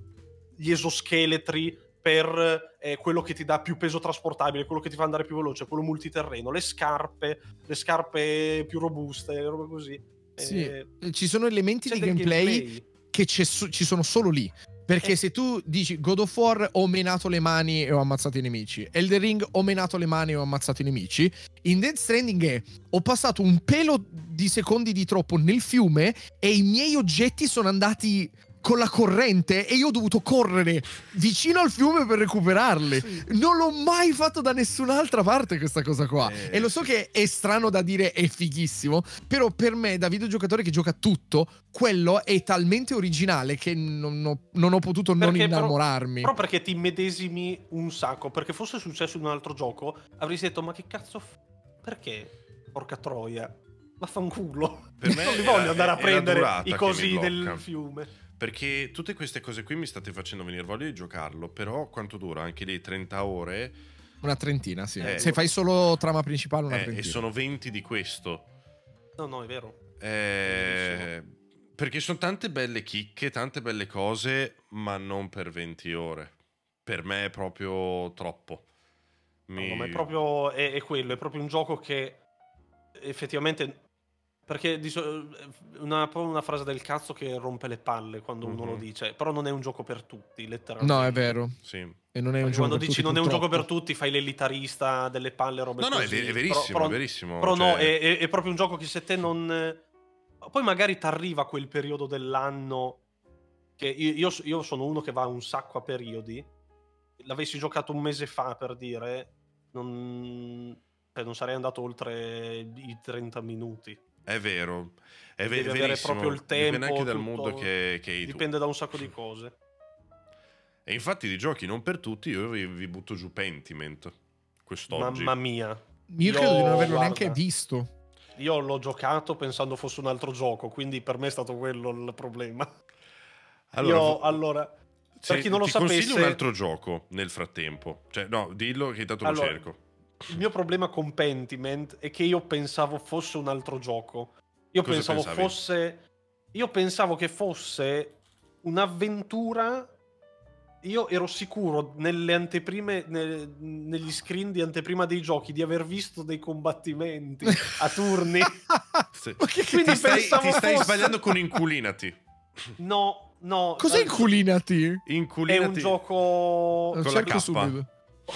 gli esoscheletri per eh, quello che ti dà più peso trasportabile, quello che ti fa andare più veloce, quello multiterreno, le scarpe, le scarpe più robuste, robe così. Sì, Eh, Ci sono elementi di del gameplay, che ci sono solo lì. Perché se tu dici God of War ho menato le mani e ho ammazzato i nemici, Elden Ring ho menato le mani e ho ammazzato i nemici, in Dead Stranding è ho passato un pelo di secondi di troppo nel fiume e i miei oggetti sono andati con la corrente e io ho dovuto correre vicino al fiume per recuperarli. Non l'ho mai fatto da nessun'altra parte questa cosa qua. Eh, e lo so sì. che è strano da dire, è fighissimo, però per me, da videogiocatore che gioca tutto, quello è talmente originale che non ho, non ho potuto non Perché però- innamorarmi. Però perché ti medesimi un sacco, perché fosse successo in un altro gioco, avresti detto, ma che cazzo... f- Perché? Porca troia. Vaffanculo. Per me non li voglio andare a prendere i cosi del fiume. Perché tutte queste cose qui mi state facendo venire voglia di giocarlo, però quanto dura? Anche lì 30 ore Una trentina, sì. Eh. Se fai solo trama principale, una eh, trentina. e sono 20 di questo. No, no, è vero. Eh, perché sono tante belle chicche, tante belle cose, ma non per 20 ore. Per me è proprio troppo. Mi- No, ma è proprio è, è quello, è proprio un gioco che effettivamente perché so- una, una frase del cazzo che rompe le palle quando uno Mhm. lo dice, però non è un gioco per tutti, letteralmente. No, è vero. Sì. E non è un Perché gioco quando per dici tutti, non è un gioco per purtroppo. tutti, fai l'elitarista delle palle, robe No, no, è, così. ver- è Però- verissimo, però, è verissimo. però no, cioè- è, è- è proprio un gioco che se te non... Poi magari ti arriva quel periodo dell'anno che io, io- io sono uno che va un sacco a periodi. L'avessi giocato un mese fa, per dire, non, cioè, non sarei andato oltre i 30 minuti. È vero, è, ve- Devi avere verissimo. proprio il Dipende tempo, anche dal mood che, che hai tu. Dipende da un sacco di cose. E infatti di giochi non per tutti, io vi, vi butto giù Pentiment quest'oggi. Mamma mia. Io credo di non averlo guarda, neanche visto. Io l'ho giocato pensando fosse un altro gioco, quindi per me è stato quello il problema. Allora, Io, allora, per chi non lo ti consiglio sapesse- un altro gioco nel frattempo. Cioè, no, dillo che intanto Allora, lo cerco. Il mio problema con Pentiment è che io pensavo fosse un altro gioco. Io Cosa pensavo pensavi? fosse. Io pensavo che fosse un'avventura. Io ero sicuro nelle anteprime, ne- negli screen di anteprima dei giochi di aver visto dei combattimenti a turni. Sì. Che, Quindi Ti stai, ti stai fosse- sbagliando con Inculinati. No, no. Cos'è eh, inculinati? È Inculinati. un gioco. Lo Con la cerco K. subito.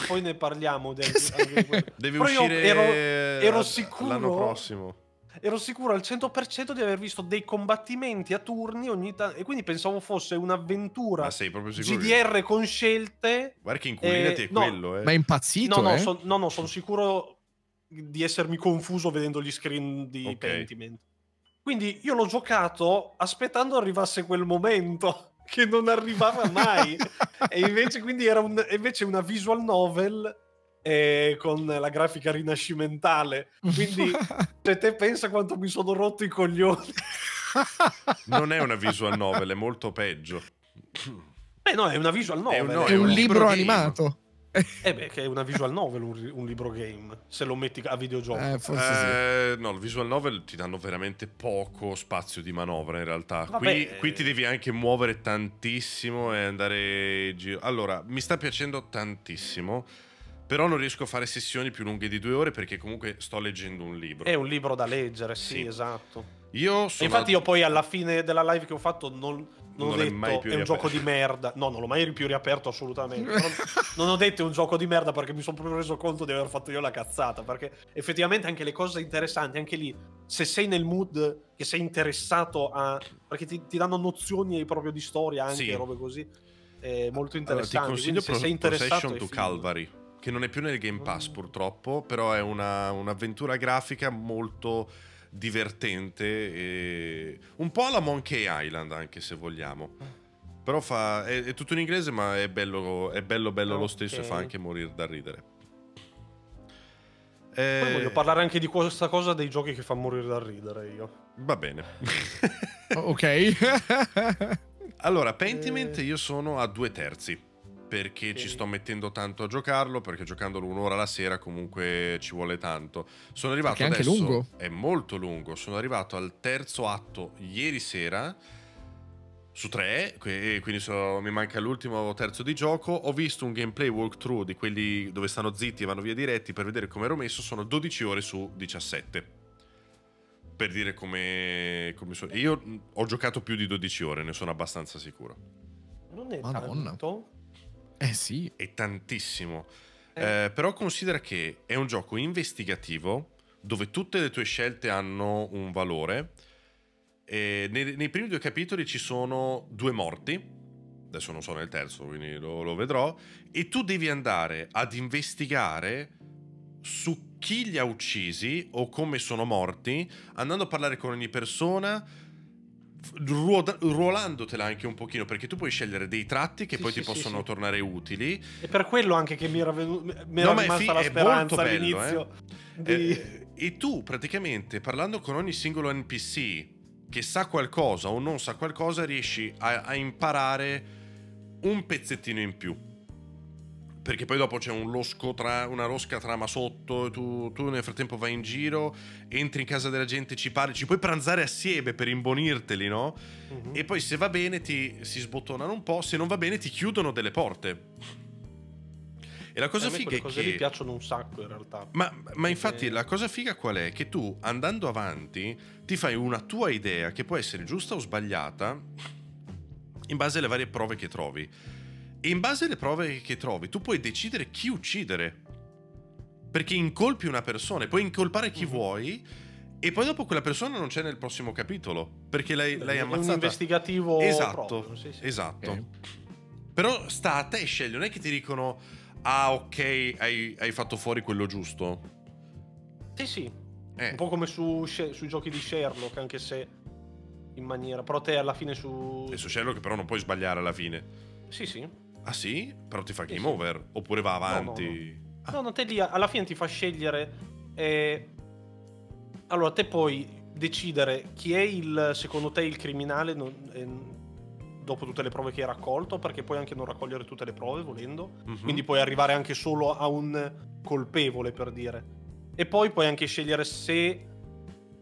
Poi ne parliamo. Quello. Deve Però io uscire ero- ero a- sicuro- l'anno prossimo. ero sicuro al 100% di aver visto dei combattimenti a turni ogni tanto e quindi pensavo fosse un'avventura Ma sei proprio sicuro? che- GDR con scelte. Guarda che Inculinati Eh, è no. quello, eh. Ma è impazzito, No, no, eh? son- no, no, sono sicuro di essermi confuso vedendo gli screen di Ok. Pentiment. Quindi io l'ho giocato aspettando arrivasse quel momento che non arrivava mai. e invece quindi era un- invece una visual novel eh, con la grafica rinascimentale. Quindi se te pensa quanto mi sono rotto i coglioni. Non è una visual novel, è molto peggio. Beh no, è una visual novel. È un- no, è un libro libro animato. Eh beh, che è una visual novel un, un libro game, se lo metti a videogioco. Eh, forse sì. Eh, no, il visual novel ti danno veramente poco spazio di manovra in realtà. Vabbè, qui, eh. qui ti devi anche muovere tantissimo e andare in giro. Allora, mi sta piacendo tantissimo, però non riesco a fare sessioni più lunghe di due ore perché comunque sto leggendo un libro. È un libro da leggere, sì, Sì. esatto. Io E sono... infatti io poi alla fine della live che ho fatto non, non Non ho detto mai più è un riaperto." gioco di merda. No, non l'ho mai più riaperto assolutamente. Non ho detto è un gioco di merda perché mi sono proprio reso conto di aver fatto io la cazzata. Perché effettivamente anche le cose interessanti, anche lì, se sei nel mood che sei interessato a... Perché ti, ti danno nozioni proprio di storia anche, Sì. robe così. È molto Allora, ti interessante. consiglio Quindi se Pro- sei interessato... To. Calvary, che non è più nel Game Pass purtroppo, però è una- un'avventura grafica molto divertente e un po' alla Monkey Island anche se vogliamo. Però fa, è, è tutto in inglese, ma è bello, è bello, bello lo stesso e fa anche morire da ridere. Poi Eh, voglio parlare anche di questa cosa dei giochi che fa morire da ridere io. Va bene. ok. allora, Pentiment Eh. io sono a due terzi. Perché ci Ok. sto mettendo tanto a giocarlo, perché giocandolo un'ora la sera comunque ci vuole tanto. Sono arrivato Perché è anche adesso, lungo. È molto lungo. Sono arrivato al terzo atto ieri sera su tre, quindi so- mi manca l'ultimo terzo di gioco. Ho visto un gameplay walkthrough di quelli dove stanno zitti e vanno via diretti per vedere come ero messo. Sono 12 ore su 17. Per dire come, come sono. Io ho giocato più di 12 ore, ne sono abbastanza sicuro. Non è Madonna. tanto. Eh sì. È tantissimo. Eh. Eh, però considera che è un gioco investigativo dove tutte le tue scelte hanno un valore. Nei, nei primi due capitoli ci sono due morti. Adesso non so nel terzo, quindi lo, lo vedrò. E tu devi andare ad investigare su chi li ha uccisi o come sono morti, andando a parlare con ogni persona, ruoda- ruolandotela anche un pochino, perché tu puoi scegliere dei tratti che Sì, poi sì, ti possono sì. tornare utili. E per quello anche che mi era, venu- mi era No, rimasta fi- la speranza bello, all'inizio. di- Eh, e tu praticamente parlando con ogni singolo NPC che sa qualcosa o non sa qualcosa riesci a, a imparare un pezzettino in più. Perché poi dopo c'è un losco tra, una rosca trama sotto, tu, tu nel frattempo vai in giro, entri in casa della gente, ci parli, ci puoi pranzare assieme per imbonirteli, no? Mhm. E poi se va bene ti si sbottonano un po', se non va bene ti chiudono delle porte. E la cosa figa è cose che... lì piacciono un sacco in realtà. Ma, ma infatti Eh. la cosa figa qual è? Che tu andando avanti ti fai una tua idea che può essere giusta o sbagliata in base alle varie prove che trovi. E in base alle prove che trovi tu puoi decidere chi uccidere. Perché incolpi una persona e puoi incolpare chi Mhm. vuoi e poi dopo quella persona non c'è nel prossimo capitolo perché l'hai, l'hai È un ammazzata. investigativo Esatto, proprio, sì, sì. esatto. Ok. Però sta a te scegli, non è che ti dicono ah ok hai, hai fatto fuori quello giusto. Sì, sì. Eh. Un po' come su, sui giochi di Sherlock, anche se in maniera... Però te alla fine su... E su Sherlock però non puoi sbagliare alla fine. Sì, sì. Ah sì? Però ti fa game sì. over? Oppure va no, avanti? Ah, No, no, te lì alla fine ti fa scegliere... eh, Allora, te puoi decidere chi è il, secondo te, il criminale non- eh, dopo tutte le prove che hai raccolto, perché puoi anche non raccogliere tutte le prove volendo. mhm. Quindi puoi arrivare anche solo a un colpevole, per dire. E poi puoi anche scegliere se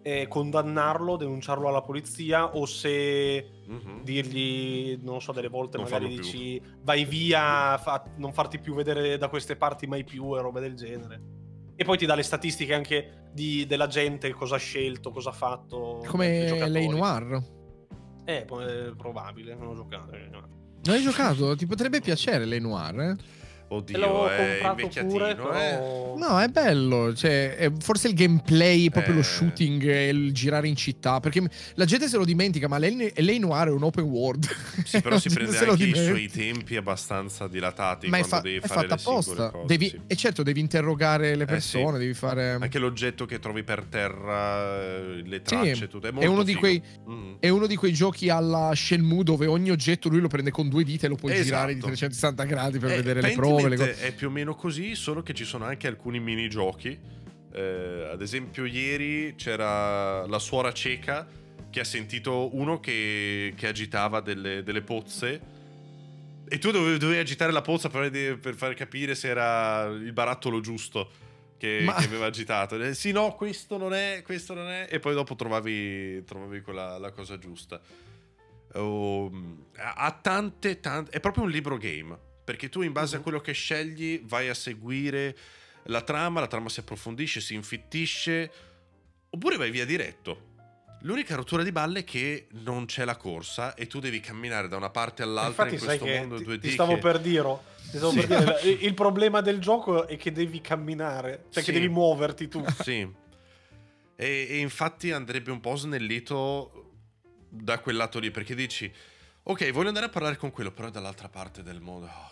eh, condannarlo, denunciarlo alla polizia o se Mhm. dirgli, non so, delle volte Non magari farlo più. dici vai via, fa- non farti più vedere da queste parti mai più e robe del genere. E poi ti dà le statistiche anche di- della gente, cosa ha scelto, cosa ha fatto. Come lei Noir. Eh, è probabile, non ho giocato. eh, no. Non hai giocato? Ti potrebbe piacere lei Noir? eh? Oddio, l'ho è comprato invecchiatino, pure, eh. però... No, è bello. Cioè, è forse il gameplay, proprio Eh. lo shooting, e il girare in città. Perché la gente se lo dimentica, ma lei, lei Noir è un open world. Sì, però si prende anche i suoi tempi abbastanza dilatati Ma è, quando fa- devi è fare fatta le singole apposta. cose. Devi, sì. E certo, devi interrogare le Eh, persone, sì. devi fare. Anche l'oggetto che trovi per terra, eh, le tracce, tutto. È, è molto uno quei. Mm. È uno di quei giochi alla Shenmue dove ogni oggetto lui lo prende con due dita e lo puoi Esatto. girare di 360 gradi per Eh, vedere le prove. Le cose. è più o meno così, solo che ci sono anche alcuni minigiochi. Eh, ad esempio, ieri c'era la suora cieca che ha sentito uno che, che agitava delle, delle pozze. E tu dovevi, dovevi agitare la pozza per, per far capire se era il barattolo giusto che, Ma- che aveva agitato. E, sì, no, questo non è, questo non è. E poi dopo trovavi, trovavi quella, la cosa giusta. Oh, ha tante, tante. È proprio un libro game. Perché tu, in base a Mhm. quello che scegli, vai a seguire la trama. La trama si approfondisce, si infittisce. Oppure vai via diretto. L'unica rottura di balle è che non c'è la corsa e tu devi camminare da una parte all'altra Infatti, in sai questo che mondo ti, 2D. ti stavo che- per dire. stavo Sì. per dire, il- il problema del gioco è che devi camminare, cioè Sì. che devi muoverti tu. Sì. E, e infatti andrebbe un po' snellito da quel lato lì, perché dici, ok, voglio andare a parlare con quello, però è dall'altra parte del mondo. Oh,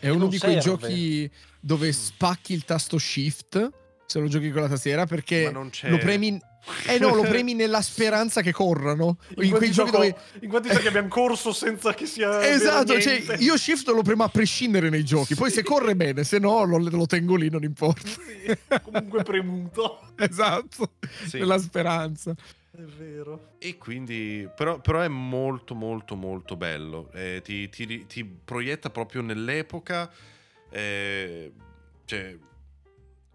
È uno di quei serve. giochi dove spacchi il tasto shift se lo giochi con la tastiera perché Ma non c'è... lo premi, Eh no, lo premi nella speranza che corrano. In, In, quanti quei giochi gioco- dove... in quanti giochi abbiamo corso senza che sia Esatto, cioè, io shift lo premo a prescindere nei giochi, poi se corre bene, se no lo, lo tengo lì, non importa. Sì, comunque premuto. Esatto, Sì. nella speranza. È vero. E quindi, però, però è molto molto molto bello, Eh, ti, ti- ti proietta proprio nell'epoca, eh, cioè,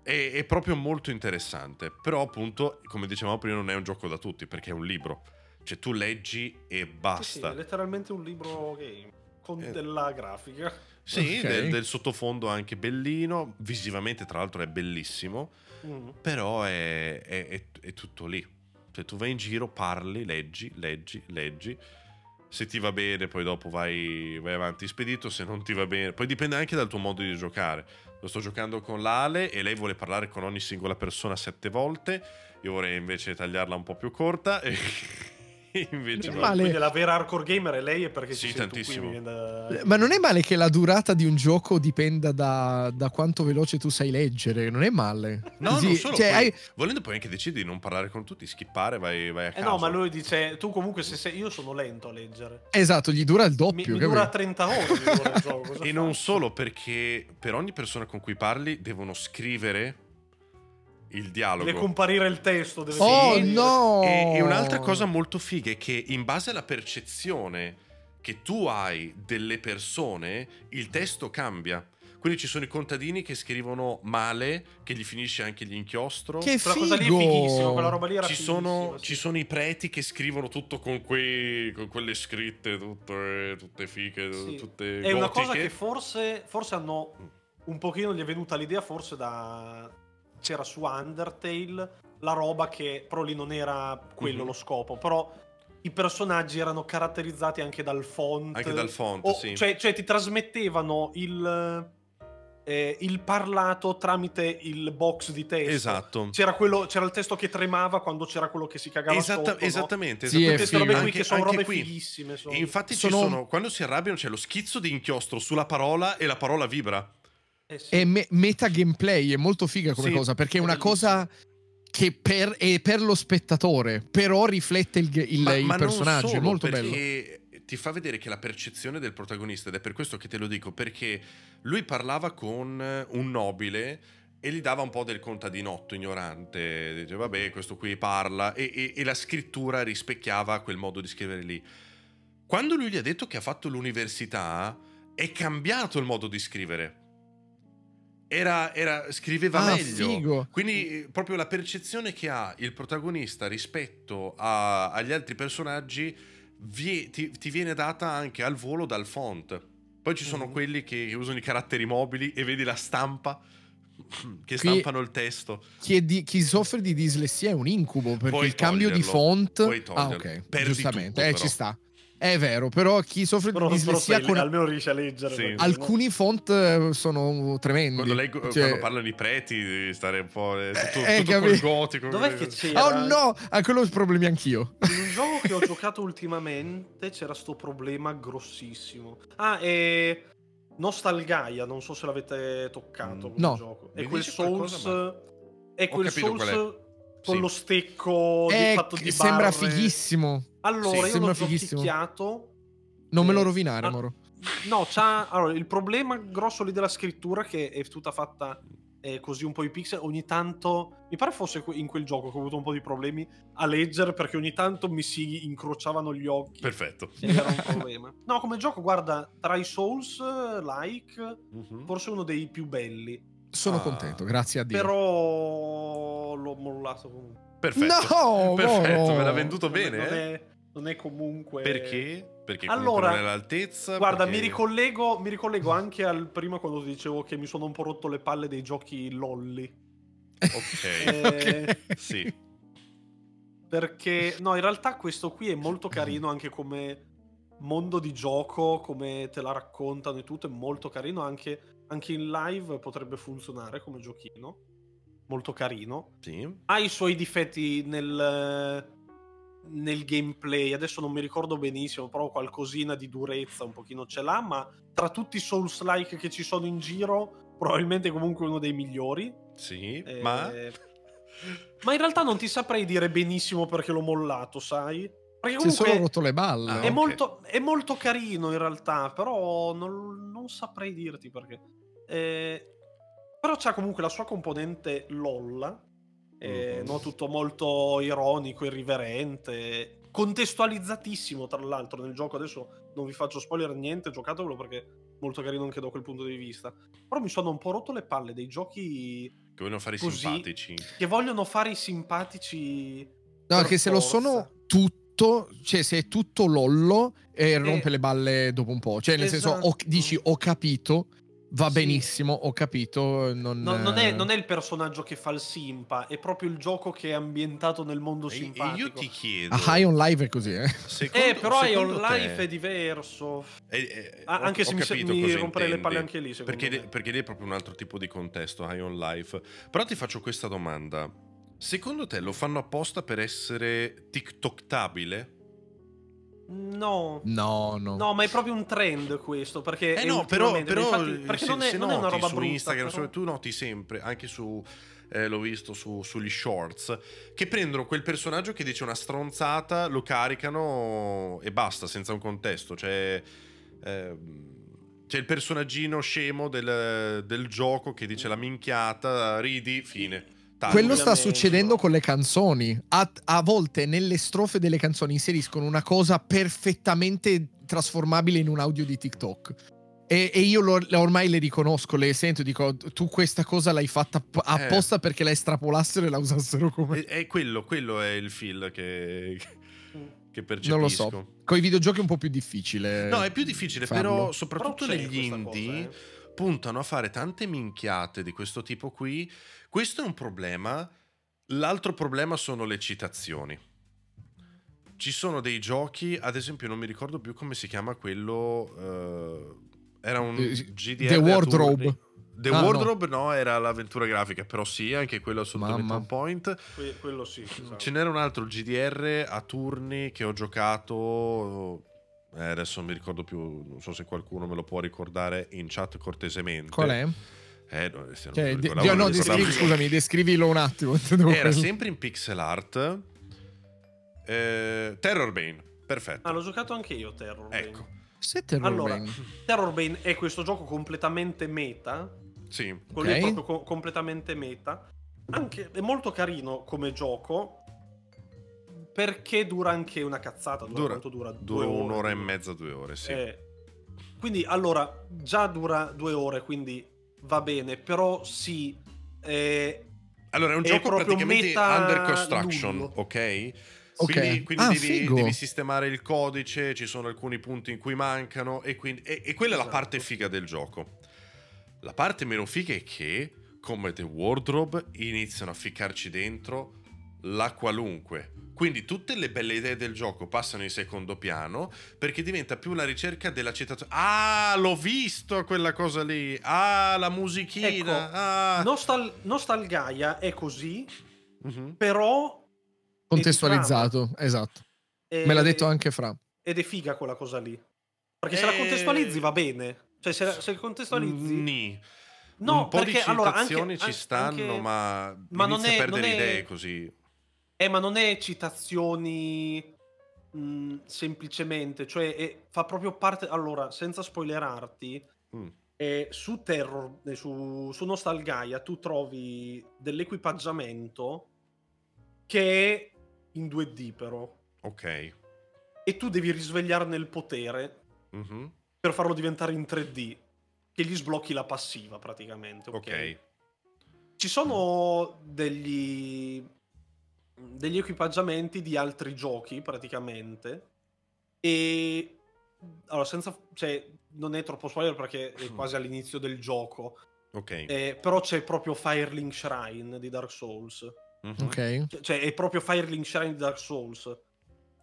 è, è proprio molto interessante, però appunto, come dicevamo prima, non è un gioco da tutti perché è un libro, cioè tu leggi e Sì, sì, basta. è letteralmente un libro game con Eh. della grafica. Sì, Ok. del, del sottofondo anche bellino, visivamente tra l'altro è bellissimo, Mm. però è, è- è- è tutto lì. Cioè tu vai in giro, parli, leggi, leggi, leggi. Se ti va bene, poi dopo vai, vai avanti spedito. Se non ti va bene, poi dipende anche dal tuo modo di giocare. Lo sto giocando con l'Ale e lei vuole parlare con ogni singola persona sette volte. Io vorrei invece tagliarla un po' più corta. E invece È va- male. Quindi la vera hardcore gamer è lei e perché Sì, ci tantissimo. mi viene da- Ma non è male che la durata di un gioco dipenda da, da quanto veloce tu sai leggere, non è male. No, Così- non solo. cioè, poi- hai- Volendo puoi anche decidere di non parlare con tutti, skippare, vai, vai a Eh caso. no, ma lui dice, tu comunque se sei... Io sono lento a leggere. Esatto, gli dura il Mi, doppio. mi capito? dura 30 ore mi dura il gioco. cosa E fa? non solo perché per ogni persona con cui parli devono scrivere il dialogo. Deve comparire il testo. Deve Oh no! E, e un'altra cosa molto figa è che in base alla percezione che tu hai delle persone, il testo cambia. Quindi ci sono i contadini che scrivono male, che gli finisce anche l'inchiostro. Che Quella cosa lì è figo! fighissima, quella roba lì era ci sono, sì. ci sono i preti che scrivono tutto con, quei, con quelle scritte, tutte, tutte fiche, Sì. tutte È una cosa gotiche. che forse, forse hanno un pochino gli è venuta l'idea, forse da c'era su Undertale la roba che però lì non era quello Mhm. lo scopo, però i personaggi erano caratterizzati anche dal font. Anche dal font, o- sì. cioè, cioè ti trasmettevano il, eh, il parlato tramite il box di testo. Esatto. C'era, quello, c'era il testo che tremava quando c'era quello che si cagava Esatta- sotto, no? esattamente, Sì, esattamente. Queste robe qui Anche- che sono robe qui. fighissime. sono. Infatti Sono- ci sono, quando si arrabbiano c'è lo schizzo di inchiostro sulla parola e la parola vibra. Eh sì. È me- meta gameplay, è molto figa come Sì, cosa, perché è è una cosa che per, è per lo spettatore, però riflette il, il- i non personaggi, è solo, molto bello. perché ti fa vedere che la percezione del protagonista, ed è per questo che te lo dico, perché lui parlava con un nobile e gli dava un po' del contadinotto ignorante, dice vabbè questo qui parla e, e- e la scrittura rispecchiava quel modo di scrivere lì. Quando lui gli ha detto che ha fatto l'università, è cambiato il modo di scrivere. Era, era- scriveva Ah, meglio. figo. Quindi eh, proprio la percezione che ha il protagonista rispetto a- agli altri personaggi vie- ti, ti viene data anche al volo dal font. Poi ci sono Mhm. quelli che usano i caratteri mobili e vedi la stampa che stampano il testo. Chi, di- chi soffre di dislessia è un incubo, perché Puoi il cambio di font... puoi Ah, ok, Perdi giustamente, tutto, eh, ci sta. È vero, però chi soffre Però, di dislessia con almeno riesce a leggere. Sì. alcuni font eh, sono tremendi. Quando, leggo- Cioè- quando parlano i preti, devi stare un po'. eh, tutto, Eh, tutto capi- col gotico. Dov'è che c'era? Oh no, a quello ho problemi anch'io. In un gioco che ho giocato ultimamente c'era sto problema grossissimo. Ah, e Nostalgaia, non so se l'avete toccato come No. gioco. È quel dice qualcosa, Souls è Ho quel Souls con Sì. lo stecco di, Eh, fatto di sembra barre. fighissimo. Allora, Sì, io sembra l'ho fighissimo. giochicchiato. Non me lo rovinare, ah, Moro. No, c'ha allora, il problema grosso lì della scrittura che è tutta fatta eh, così un po' i pixel, ogni tanto mi pare fosse in quel gioco che ho avuto un po' di problemi a leggere perché ogni tanto mi si incrociavano gli occhi. Perfetto. era un problema. No, come gioco, guarda, tra i Souls like Mhm. forse uno dei più belli, Sono Ah. contento, grazie a Dio. però l'ho mollato comunque. Perfetto. No, Perfetto, Moro. me l'ha venduto Non è- bene. non eh? è, non è comunque Perché? Perché Allora, non è all'altezza. Guarda, perché- mi ricollego, mi ricollego anche al prima quando ti dicevo che mi sono un po' rotto le palle dei giochi lolli. Ok, Eh, sì. perché no, in realtà questo qui è molto carino anche come mondo di gioco, come te la raccontano e tutto, è molto carino anche, anche in live potrebbe funzionare come giochino. Molto carino. sì. Ha i suoi difetti nel, nel gameplay, adesso non mi ricordo benissimo, però qualcosina di durezza un pochino ce l'ha, ma tra tutti i Souls-like che ci sono in giro, probabilmente comunque uno dei migliori. Sì, Eh, ma Ma in realtà non ti saprei dire benissimo perché l'ho mollato, sai? Perché Si è solo comunque rotto le balle. Ah, è, ok. molto, è molto carino in realtà, però non, non saprei dirti perché. Eh, però c'ha comunque la sua componente LOL, eh, Mhm. no? tutto molto ironico, irriverente, contestualizzatissimo tra l'altro nel gioco. Adesso non vi faccio spoiler niente, giocatevelo perché è molto carino anche da quel punto di vista. Però mi sono un po' rotto le palle dei giochi Che vogliono fare i Così. simpatici. che vogliono fare i simpatici. No, che se lo sono tutto, cioè se è tutto lollo e rompe Eh, le balle dopo un po'. Cioè nel senso, ho- esatto. dici ho capito, va Sì. benissimo, ho capito. Non, No, non, è, eh, non è il personaggio che fa il simpa, è proprio il gioco che è ambientato nel mondo E, e simpatico. io ti chiedo... A High on Live è così, eh. secondo- eh, però High on secondo te- Life è diverso. Eh, eh, Ah, ho- anche ho se mi, mi cosa romperei le palle anche lì, Perché, me. lì- perché lì è proprio un altro tipo di contesto, High on Life. Però ti faccio questa domanda. Secondo te lo fanno apposta per essere TikToktabile? No. No, no. No, ma è proprio un trend questo, perché... Eh no, però, però infatti- perché se, non è, se non è una roba su brutta. Instagram, però- tu noti sempre, anche su, eh, l'ho visto su- sugli shorts, che prendono quel personaggio che dice una stronzata, lo caricano e basta, senza un contesto. Cioè, ehm, c'è il personaggino scemo del, del gioco che dice la minchiata, ridi, fine. Taglio. Quello sta succedendo con le canzoni. A, a volte nelle strofe delle canzoni inseriscono una cosa perfettamente trasformabile in un audio di TikTok. E, e io lo- ormai le riconosco, le sento e dico: Tu questa cosa l'hai fatta p- apposta perché la estrapolassero e la usassero come. È, è quello, quello è il feel che, che percepisco. Non lo so. Con i videogiochi è un po' più difficile. No, è più difficile, farlo. però Però soprattutto c'è negli questa cosa, indie eh. Puntano a fare tante minchiate di questo tipo qui. Questo è un problema. L'altro problema sono le citazioni. Ci sono dei giochi, ad esempio, non mi ricordo più come si chiama quello. eh, era un Eh, GDR. The Wardrobe. The Ah, no. Wardrobe no. era l'avventura grafica, però sì, anche quello assolutamente Mamma. un point. Que- quello sì. esatto. Ce n'era un altro GDR a turni che ho giocato. Eh, adesso non mi ricordo più, non so se qualcuno me lo può ricordare in chat cortesemente. Qual è? Eh, no, se non Cioè, de- ricordavo, no, descrivi- scusami, descrivilo un attimo. Era sempre in pixel art. Eh, Terror Bane, perfetto. Ah, l'ho giocato anche io, Terror. Bane. ecco, Se Terror Allora, Bane. Terror Bane è questo gioco completamente meta. sì. Quello lì è Ok. proprio co- completamente meta. Anche, è molto carino come gioco. Perché dura anche una cazzata. Dura, Dura, quanto dura? dura Due ore, un'ora e mezza, due ore, sì. Eh, quindi allora già dura due ore, quindi va bene, però sì. eh, Allora, è un è gioco proprio praticamente meta under construction, lullo. ok? Ok. Quindi, quindi Ah, devi, devi sistemare il codice, ci sono alcuni punti in cui mancano e, quindi, e, e quella è la Esatto. parte figa del gioco. La parte meno figa è che, come The Wardrobe, iniziano a ficcarci dentro la qualunque. Quindi tutte le belle idee del gioco passano in secondo piano perché diventa più una ricerca della citazione. Ah, l'ho visto quella cosa lì. Ah, la musichina. Ecco, ah. Nostal- Nostalgaia è così, Mhm. però... Contestualizzato, esatto. è- Me l'ha detto anche Fra. Ed è figa quella cosa lì. Perché se la Eh, contestualizzi va bene. Cioè, se, la- se contestualizzi... Nì. No, un po' perché di allora citazioni anche, ci an- stanno, anche- ma, ma non inizia è- a perdere non è- idee così. Eh, ma non è citazioni mh, semplicemente, cioè è- fa proprio parte. Allora, senza spoilerarti, Mm. eh, su Terror, eh, su, su Nostalgaia, tu trovi dell'equipaggiamento che è in 2D, però. Ok. E tu devi risvegliarne il potere Mhm. per farlo diventare in 3D. Che gli sblocchi la passiva praticamente. Ok. Ok. Ci sono degli, degli equipaggiamenti di altri giochi praticamente e allora senza cioè non è troppo spoiler perché è quasi all'inizio del gioco Ok. eh, però c'è proprio Firelink Shrine di Dark Souls Mhm. Ok. Cioè- cioè è proprio Firelink Shrine di Dark Souls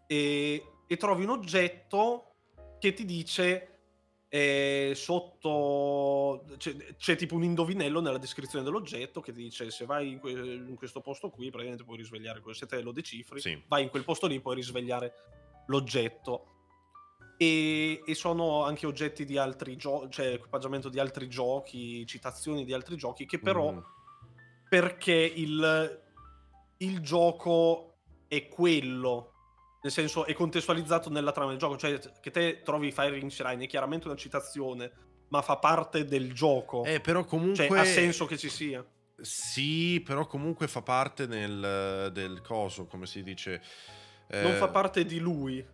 e, e trovi un oggetto che ti dice eh, sotto c'è, c'è tipo un indovinello nella descrizione dell'oggetto che dice se vai in, que- in questo posto qui praticamente puoi risvegliare se te lo decifri Sì. vai in quel posto lì puoi risvegliare l'oggetto e, e sono anche oggetti di altri giochi cioè equipaggiamento di altri giochi citazioni di altri giochi che però Mm. perché il, il gioco è quello, nel senso è contestualizzato nella trama del gioco, cioè che te trovi Firing Shrine è chiaramente una citazione, ma fa parte del gioco. Eh, però comunque... Cioè ha senso che ci sia. Sì, però comunque fa parte nel, del coso, come si dice... Non Eh, fa parte di lui.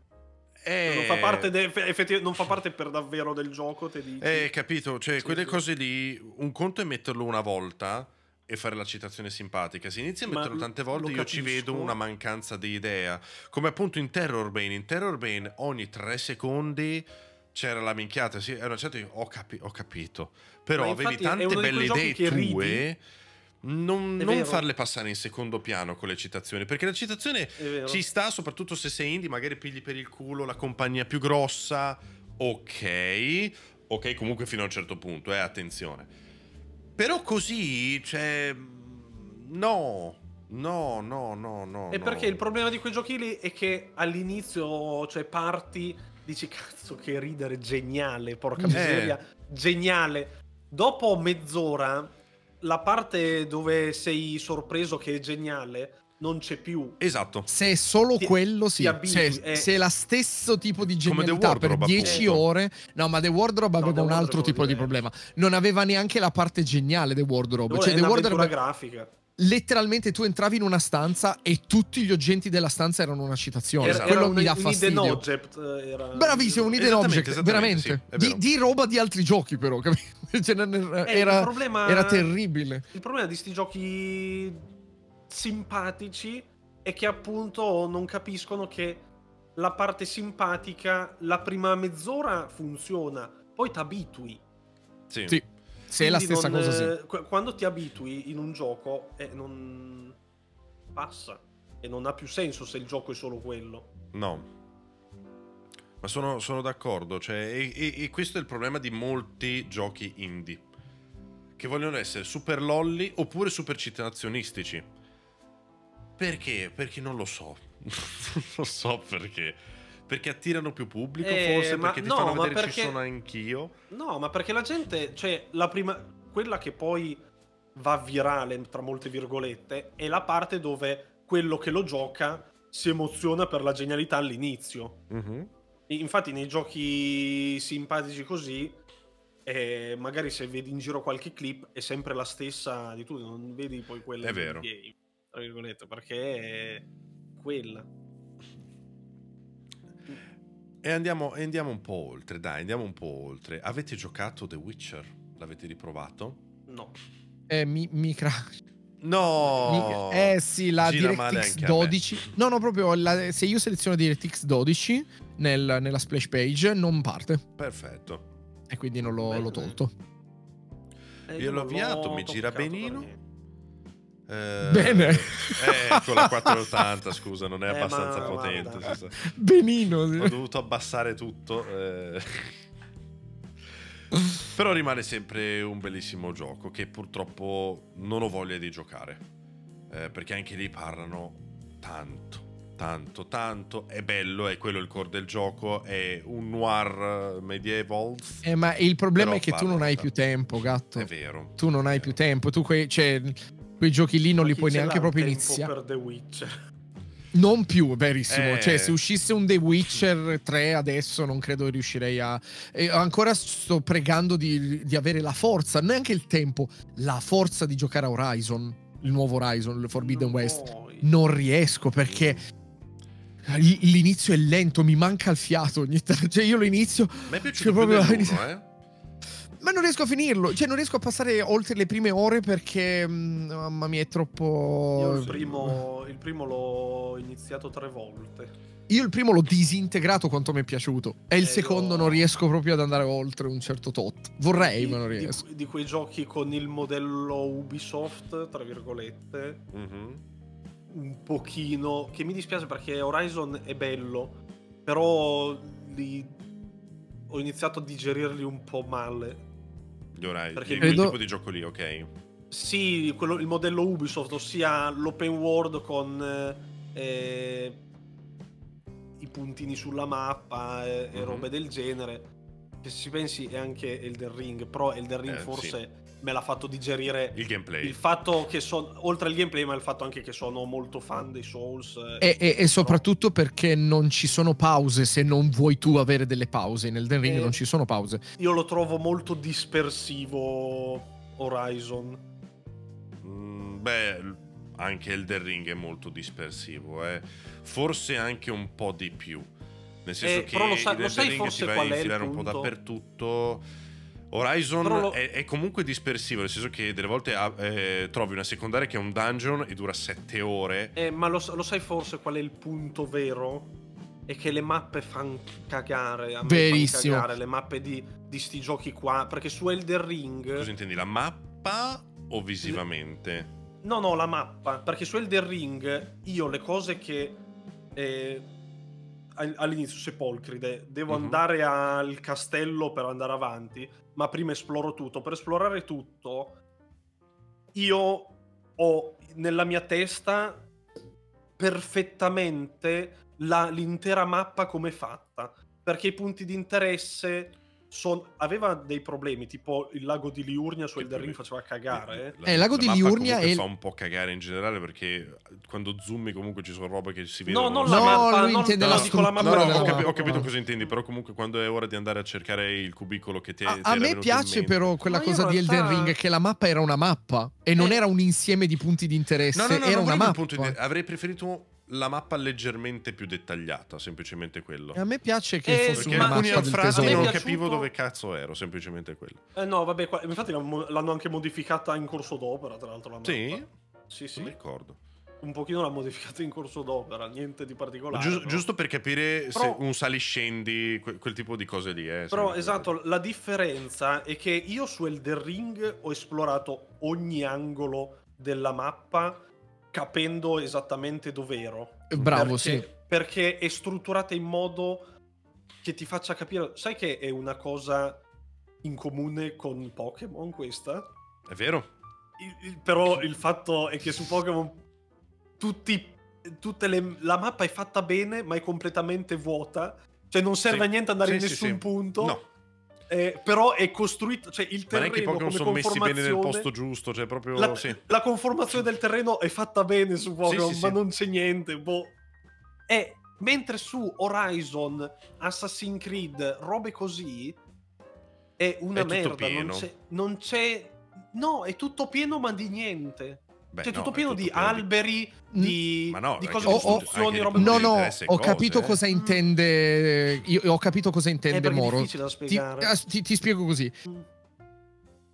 eh, Non, fa parte de- non fa parte per davvero del gioco, te dici. Eh, capito, cioè Sì, quelle sì. cose lì, un conto è metterlo una volta e fare la citazione simpatica. Se inizi a metterlo tante volte io ci vedo una mancanza di idea. Come appunto in Terror Bane. In Terror Bane ogni tre secondi c'era la minchiata. Sì, era una certa ho, capi- ho capito. Però avevi tante belle idee tue. Non, non farle passare in secondo piano con le citazioni, perché la citazione ci sta, soprattutto se sei indie, magari pigli per il culo la compagnia più grossa. Ok, ok, comunque fino a un certo punto, eh, attenzione. Però così, cioè. No, no, no, no, no. E no. perché il problema di quei giochi lì è che all'inizio, cioè, parti, dici cazzo che ridere, geniale, porca Eh. miseria, geniale. Dopo mezz'ora, la parte dove sei sorpreso che è geniale non c'è più. Esatto. Se è solo Ti- quello, sì. abitui, Se, eh. se è la stesso tipo di genialità per Wardrobe, 10 appunto. ore. No, ma The Wardrobe No, aveva The un altro tipo di problema. Non aveva neanche la parte geniale The Wardrobe. è Cioè, The un'avventura Wardrobe, grafica. letteralmente tu entravi in una stanza e tutti gli oggetti della stanza erano una citazione. Esatto. Quello un, mi dà un fastidio. object. eh, Era... Bravissimo, un hidden Esattamente, object, esattamente, veramente. sì, di, di roba di altri giochi, però. capito? Cioè, non era, Eh, era, problema- era terribile. Il problema di sti giochi simpatici è che appunto non capiscono che la parte simpatica la prima mezz'ora funziona, poi ti abitui. Sì. Sì, se è la stessa non, cosa, sì. eh, qu- Quando ti abitui in un gioco eh, non passa e non ha più senso se il gioco è solo quello. No. Ma sono, sono d'accordo, cioè, e, e- e questo è il problema di molti giochi indie. Che vogliono essere super lolli oppure super citazionistici. Perché? Perché non lo so. non lo so perché. Perché attirano più pubblico, Eh, forse, perché ti no, fanno vedere ci perché- sono anch'io. No, ma perché la gente, cioè, la prima, quella che poi va virale, tra molte virgolette, è la parte dove quello che lo gioca si emoziona per la genialità all'inizio. Mhm. I- Infatti nei giochi simpatici così, eh, magari se vedi in giro qualche clip è sempre la stessa di tu, non vedi poi quella È vero. game, tra virgolette, perché è quella. E andiamo, e andiamo un po' oltre, dai, andiamo un po' oltre. Avete giocato The Witcher? L'avete riprovato? No. Eh, mi, mi crash. No! Mi- eh sì, la Gira DirectX anche a me. 12. No, no, proprio la- se io seleziono DirectX 12 nel- nella splash page non parte. Perfetto. E quindi non l'ho, l'ho tolto. Eh, Io l'ho avviato, mi gira benino. Eh, Bene. Eh, con la 480, scusa, non è Eh, abbastanza ma potente. si sa. Benino. sì. Ho dovuto abbassare tutto. eh. Però rimane sempre un bellissimo gioco che purtroppo non ho voglia di giocare. Eh, perché anche lì parlano tanto, tanto, tanto. È bello, è quello il core del gioco. È un noir medieval. Eh, ma il problema è che tu non hai tanto. più tempo, gatto. È vero. Tu non hai più tempo. Tu quei, cioè, quei giochi lì non Ma li puoi neanche proprio iniziare. per The Witcher. Non più, verissimo. Eh. Cioè, se uscisse un The Witcher 3 adesso non credo riuscirei a... e ancora sto pregando di, di avere la forza, neanche il tempo, la forza di giocare a Horizon, il nuovo Horizon, il Forbidden Non West. Non riesco perché l'inizio è lento, mi manca il fiato ogni tanto. Cioè, io lo inizio, Mi è piaciuto Cioè, più proprio- dell'uno, eh? Ma non riesco a finirlo. Cioè, non riesco a passare oltre le prime ore perché, mm, mamma mia, è troppo... Io il primo, il primo l'ho iniziato tre volte. Io il primo l'ho disintegrato quanto mi è piaciuto. E il Eh, secondo io- non riesco proprio ad andare oltre un certo tot. Vorrei, Di- ma non di- riesco. Di, quei giochi con il modello Ubisoft, tra virgolette, Mhm. un pochino, che mi dispiace perché Horizon è bello, però li- ho iniziato a digerirli un po' male. Gli orari, Perché credo- tipo di gioco lì, ok. Sì, quello- il modello Ubisoft, ossia l'open world con eh, eh, i puntini sulla mappa e, e Mhm. robe del genere. Se ci pensi è anche Elden Ring, però Elden Ring Eh, forse me l'ha fatto digerire Il gameplay. il fatto che sono oltre al gameplay, ma il fatto anche che sono molto fan dei Souls. eh, E, e- e soprattutto perché non ci sono pause se non vuoi tu avere delle pause. In Elden Ring Eh, non ci sono pause. Io lo trovo molto dispersivo Horizon. Mm, beh, anche Elden Ring è molto dispersivo, eh. forse anche un po' di più. Nel senso Eh, che però lo sa- lo sai Ring forse ti vai qual a è il infilare un po' punto? dappertutto. Horizon lo- è, è comunque dispersivo, nel senso che delle volte eh, trovi una secondaria che è un dungeon e dura 7 ore. Eh, ma lo, lo sai forse qual è il punto vero? È che le mappe fanno cagare. A me Verissimo. Fan cagare le mappe di, di sti giochi qua. Perché su Elden Ring. Cosa intendi, la mappa o visivamente? No, no, la mappa. Perché su Elden Ring io le cose che. eh, all- all'inizio Sepolcride devo Mhm. andare al castello per andare avanti. Ma prima esploro tutto. Per esplorare tutto, io ho nella mia testa perfettamente la- l'intera mappa come fatta. Perché i punti di interesse son- aveva dei problemi, tipo il lago di Liurnia su Elden Ring faceva cagare. La- Eh, il lago la di Liurnia è- fa un po' cagare in generale perché quando zoomi comunque ci sono robe che si No, vedono. non so- la No, mappa, lui non, intende no, la mappa No, no, struttura ho, capi- ho capito cosa intendi, però comunque quando è ora di andare a cercare il cubicolo che ti A, ti a era me piace però quella Ma cosa di Elden Ring che la mappa era una mappa e non Eh. era un insieme di punti di interesse, No, no, no, era non una mappa. punto di- avrei preferito la mappa leggermente più dettagliata, semplicemente quello. A me piace che Eh, fosse una mappa del non tesoro. piace- capivo dove cazzo ero, semplicemente quello. Eh no, vabbè, qua- infatti l'hanno anche modificata in corso d'opera, tra l'altro la mappa. Sì? Sì, Non sì. mi ricordo. Un pochino l'ha modificata in corso d'opera, niente di particolare. Giu- però. giusto per capire se Però- un saliscendi, que- quel tipo di cose lì. Eh, Però esatto, la differenza è che io su Elden Ring ho esplorato ogni angolo della mappa capendo esattamente dov'ero. Bravo, perché, sì. Perché è strutturata in modo che ti faccia capire. Sai che è una cosa in comune con Pokémon questa? È vero? Il- il- però il fatto è che su Pokémon tutti, tutte le, la mappa è fatta bene, ma è completamente vuota. Cioè non serve Sì. a niente andare Sì, in sì, nessun sì. punto. No, Eh, però è costruito, cioè il ma neanche i terreno Pokémon sono messi bene nel posto giusto, cioè proprio... La, sì. la conformazione del terreno è fatta bene su Pokémon, sì, ma sì. non c'è niente. Boh. E mentre su Horizon, Assassin's Creed, robe così, è una È merda. Non c'è, non c'è. No, è tutto pieno, ma di niente. Beh, cioè, no, tutto è pieno tutto di pieno alberi, di, Ma no, di cose di costruzioni, di No, no, ho cose, capito eh. cosa intende. Io ho capito cosa È intende è Moro. difficile da Ti, spiegare. ah, ti- ti spiego così. Mm.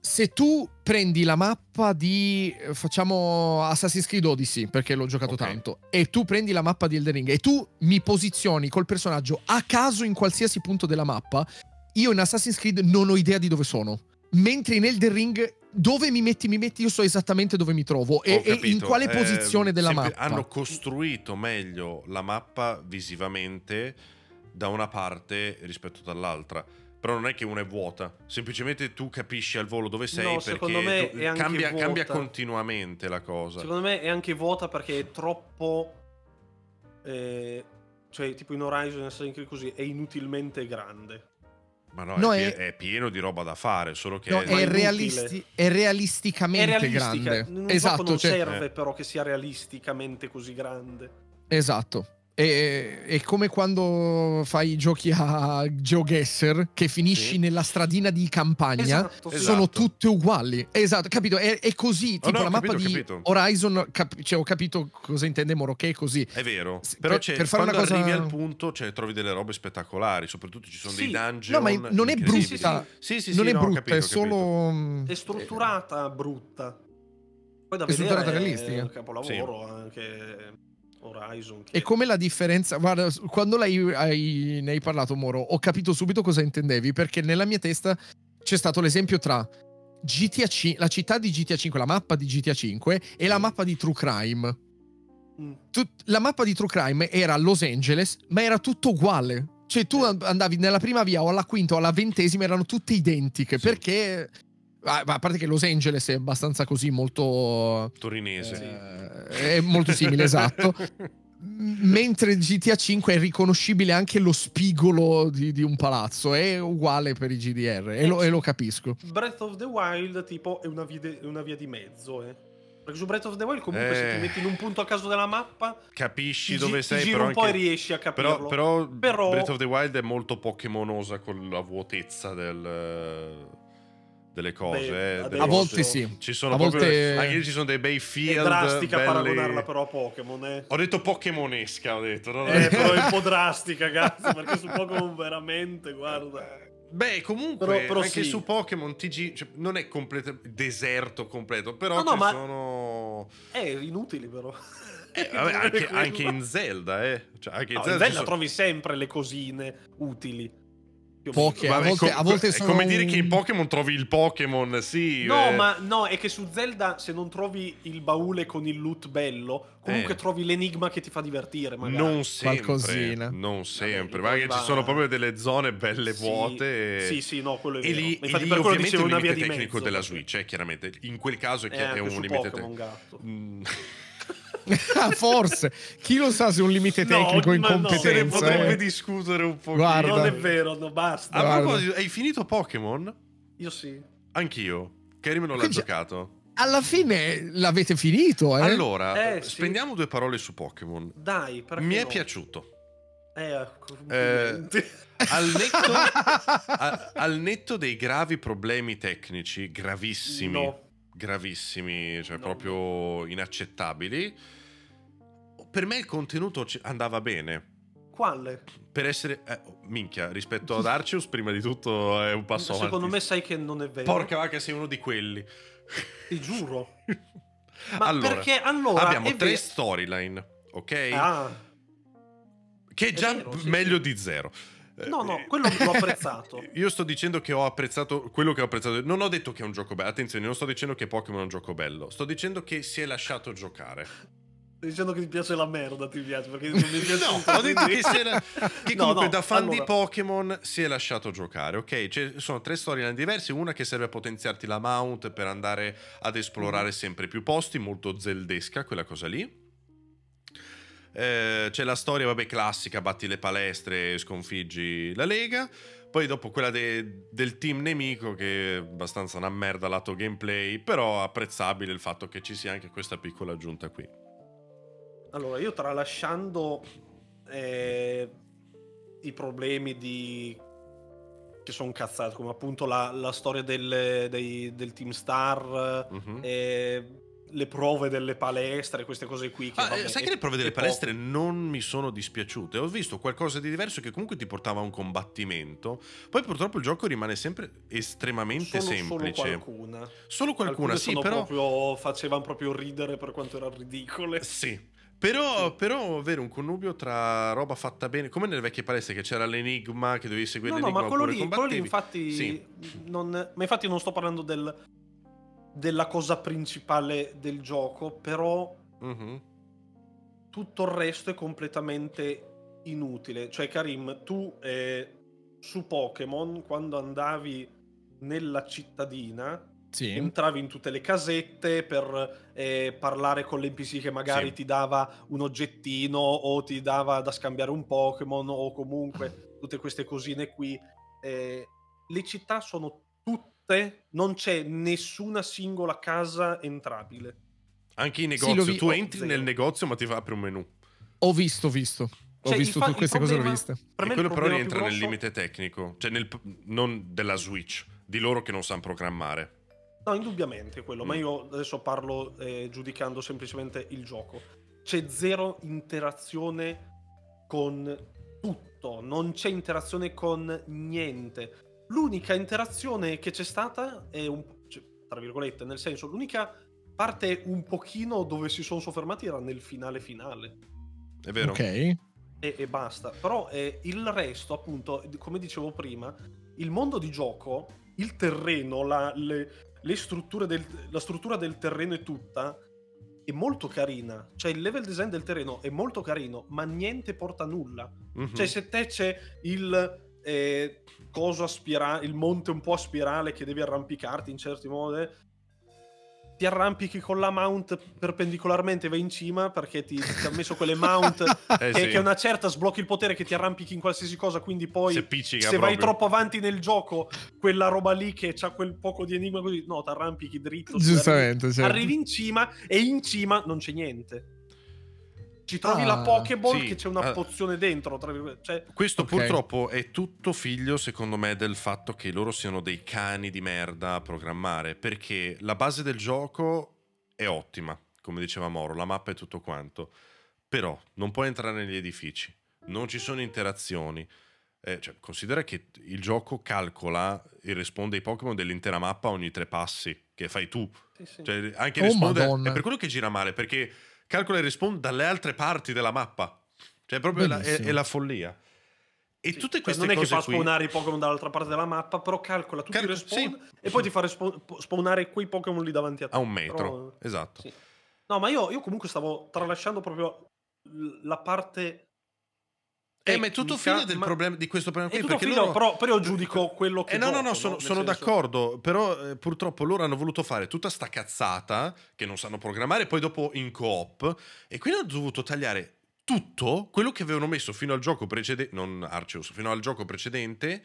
Se tu prendi la mappa di eh, facciamo Assassin's Creed Odyssey perché l'ho giocato Ok. tanto e tu prendi la mappa di Elden Ring e tu mi posizioni col personaggio a caso in qualsiasi punto della mappa, io in Assassin's Creed non ho idea di dove sono. Mentre in Elden Ring dove mi metti mi metti io so esattamente dove mi trovo e, e in quale Eh, posizione della sempli- mappa. Hanno costruito meglio la mappa visivamente da una parte rispetto dall'altra. Però non è che una è vuota, semplicemente tu capisci al volo dove sei No, perché secondo me tu- è anche cambia, vuota. cambia continuamente la cosa. Secondo me è anche vuota perché è troppo. eh, cioè, tipo in Horizon e Assassin's Creed così, è inutilmente grande. Ma no, No, è, è- pie- è pieno di roba da fare, solo che No, è, inutile. realisti- è realisticamente è realistica. grande. Un esatto, non cioè- serve Eh. però che sia realisticamente così grande. Esatto. È, è come quando fai i giochi a GeoGuessr che finisci Sì. nella stradina di campagna. Esatto, sì. Esatto. Sono tutte uguali. Esatto, capito? È, è così. Oh, Tipo no, la ho mappa capito, di capito. Horizon, cap- cioè, ho capito cosa intende Moro, che è così. È vero, però per- c'è, per fare quando una cosa- arrivi al punto cioè, trovi delle robe spettacolari, soprattutto ci sono Sì. dei dungeon No, ma non è brutta. Sì, sì, sì, non è no, brutta, capito, è solo. mm, È strutturata brutta. Poi da È strutturata realistica. è un capolavoro anche Horizon. che- È come la differenza. Guarda, quando l'hai, hai- ne hai parlato, Moro, ho capito subito cosa intendevi. Perché nella mia testa c'è stato l'esempio tra GTA 5, la città di GTA 5, la mappa di GTA 5 e la mappa di True Crime. Mm. Tut- la mappa di True Crime era Los Angeles, ma era tutto uguale. Cioè, tu and- andavi nella prima via o alla quinta o alla ventesima, erano tutte identiche. Sì. Perché. Ma a parte che Los Angeles è abbastanza così, molto. Torinese. Eh, è molto simile, esatto. mentre GTA 5 è riconoscibile anche lo spigolo di, di un palazzo, è uguale per i GDR e lo, e lo capisco. Breath of the Wild, tipo, è una via, di, una via di mezzo, eh. Perché su Breath of the Wild comunque eh, se ti metti in un punto a caso della mappa capisci dove gi- sei però un po' anche... e riesci a capirlo. Però, però, Però- Breath of the Wild è molto pokemonosa con la vuotezza del, delle cose. Beh, eh, delle A volte cose. sì. Ci sono A proprio volte- anche lì ci sono dei bei è field drastica belli... paragonarla però a Pokémon, eh. Ho detto pokemonesca, ho detto. no? Eh, però è un po' drastica, cazzo, perché su Pokémon veramente, guarda. Beh, comunque, Però- però anche sì. su Pokémon TG cioè, non è completo, deserto completo, però No, no, ci ma- sono... Eh, inutili però. Eh, vabbè, anche, anche in Zelda, eh. Cioè, anche in No, Zelda, in Zelda sono- trovi sempre le cosine utili. Poche, meno. a volte- a volte è sono come dire che in Pokémon trovi il Pokémon, sì. No, eh. ma no, è che su Zelda se non trovi il baule con il loot bello, comunque Eh. trovi l'enigma che ti fa divertire, magari. Non sempre, Qualcosina. non sempre, Vabbè, ma che va- ci sono proprio delle zone belle Sì, vuote. Sì, sì, no, quello è E vero. lì, Ma e Infatti lì per quello ovviamente dicevo è un una via limite di tecnico mezzo, della perché- Switch, eh, chiaramente. In quel caso è, Eh, è un limite Pokémon tecnico. Forse, chi lo sa se è un limite No, tecnico no, se ne Se ne competenza. potrebbe eh. discutere un po'. Guarda. Non è vero, no, basta. A proposito, hai finito Pokémon? Io sì. Anch'io. Karim non l'ha Quindi- giocato. Alla fine l'avete finito, eh? Allora, Eh, sì. spendiamo due parole su Pokémon. Dai, Mi è no? piaciuto. Eh, complimenti. Al netto, a- al netto dei gravi problemi tecnici, gravissimi, No. Gravissimi, cioè No. proprio inaccettabili, per me il contenuto andava bene. Quale? Per essere... eh, minchia, rispetto ad Arceus, prima di tutto è un passo avanti. Secondo me sai che non è vero. Porca vacca, sei uno di quelli. Ti giuro. Ma allora, perché allora abbiamo tre storyline, ok? Ah, che è già vero, sì, meglio sì. di zero. No, no, quello l'ho apprezzato. Io sto dicendo che ho apprezzato quello che ho apprezzato. Non ho detto che è un gioco bello. Attenzione, non sto dicendo che Pokémon è un gioco bello. Sto dicendo che si è lasciato giocare. Stai dicendo che ti piace la merda, ti piace, perché non mi piace No, ho detto che, si la- che No, comunque no, da fan di allora- Pokémon si è lasciato giocare, ok? Ci sono tre storyline diverse, una che serve a potenziarti la mount per andare ad esplorare Mhm. sempre più posti, molto zeldesca quella cosa lì. Eh, c'è la storia, vabbè, classica, batti le palestre, sconfiggi la Lega. Poi dopo quella de- del team nemico che è abbastanza una merda lato gameplay, però apprezzabile il fatto che ci sia anche questa piccola aggiunta qui. Allora, io tralasciando eh, i problemi di... che sono cazzati, come appunto la, la storia del, dei- del Team Star, Mhm. eh, le prove delle palestre, queste cose qui. Che, Ah, eh, vabbè, sai è- che le prove delle palestre poco. non mi sono dispiaciute. Ho visto qualcosa di diverso che comunque ti portava a un combattimento. Poi purtroppo il gioco rimane sempre estremamente Solo- semplice. Solo qualcuna. Solo qualcuna, Alcune sì, però. proprio- facevano proprio ridere per quanto erano ridicole. Sì. Però, Sì. però avere un connubio tra roba fatta bene, come nelle vecchie palestre che c'era l'enigma, che dovevi seguire No, no, l'enigma ma quello lì, quello lì infatti, Sì. non, ma infatti non sto parlando del, della cosa principale del gioco, però Mhm. tutto il resto è completamente inutile. Cioè, Karim, tu eh, su Pokémon, quando andavi nella cittadina, Sì. entravi in tutte le casette per eh, parlare con l'NPC che magari Sì. ti dava un oggettino o ti dava da scambiare un Pokémon o comunque tutte queste cosine qui. Eh, le città sono tutte, non c'è nessuna singola casa entrabile. Anche i Sì, negozi, lo vi- tu oh, entri zero. nel negozio ma ti fa apre un menu. Ho visto, visto. Ho Cioè, visto il fa- tutte queste il cose, l'ho problema- viste. Per quello però problema rientra più nel grosso- limite tecnico, cioè nel, non della Switch, di loro che non sanno programmare. No, indubbiamente quello, ma Mm. io adesso parlo eh, giudicando semplicemente il gioco. C'è zero interazione con tutto, non c'è interazione con niente. L'unica interazione che c'è stata è un cioè, tra virgolette, nel senso, l'unica parte un pochino dove si sono soffermati era nel finale finale. È vero? Ok. E, e basta. Però eh, il resto, appunto, come dicevo prima, il mondo di gioco, il terreno, la, le, le strutture del, la struttura del terreno è tutta è molto carina. Cioè, il level design del terreno è molto carino, ma niente porta a nulla. Mhm. Cioè, se te c'è il eh, coso a spirale, il monte un po' a spirale che devi arrampicarti in certi modi, ti arrampichi con la mount perpendicolarmente vai in cima perché ti, ti ha messo quelle mount Eh che, sì. che una certa sblocchi il potere che ti arrampichi in qualsiasi cosa quindi poi Se se vai proprio. troppo avanti nel gioco quella roba lì che c'ha quel poco di enigma così no ti arrampichi dritto Giustamente, certo. arrivi in cima e in cima non c'è niente ci trovi Ah, la Pokéball sì, che c'è una ah. pozione dentro cioè Questo Ok. purtroppo è tutto figlio, secondo me, del fatto che loro siano dei cani di merda a programmare, perché la base del gioco è ottima, come diceva Moro, la mappa è tutto quanto, però non puoi entrare negli edifici, non ci sono interazioni. Eh, cioè, considera che il gioco calcola il respawn dei Pokémon dell'intera mappa ogni tre passi che fai tu. sì, sì. Cioè, anche il Oh, Madonna. è per quello che gira male, perché calcola il respawn dalle altre parti della mappa. Cioè, proprio è la, è, è la follia. E Sì, tutte cioè, queste non è che cose fa qui... spawnare i Pokémon dall'altra parte della mappa, però calcola tutti Cal- i respawn sì. e poi ti fa respawn- spawnare quei Pokémon lì davanti a te. a un metro. Però- Esatto. sì. No, ma io, io comunque stavo tralasciando proprio la parte. Eh, ma è tutto figlio del ma- problema di questo problema qui. perché figlio, loro- però, però io giudico quello che. Eh no, no, gioco, no, sono, Nel sono senso- d'accordo, però eh, purtroppo loro hanno voluto fare tutta sta cazzata che non sanno programmare, poi dopo in coop, e quindi hanno dovuto tagliare tutto quello che avevano messo fino al gioco precedente, non Arceus, fino al gioco precedente,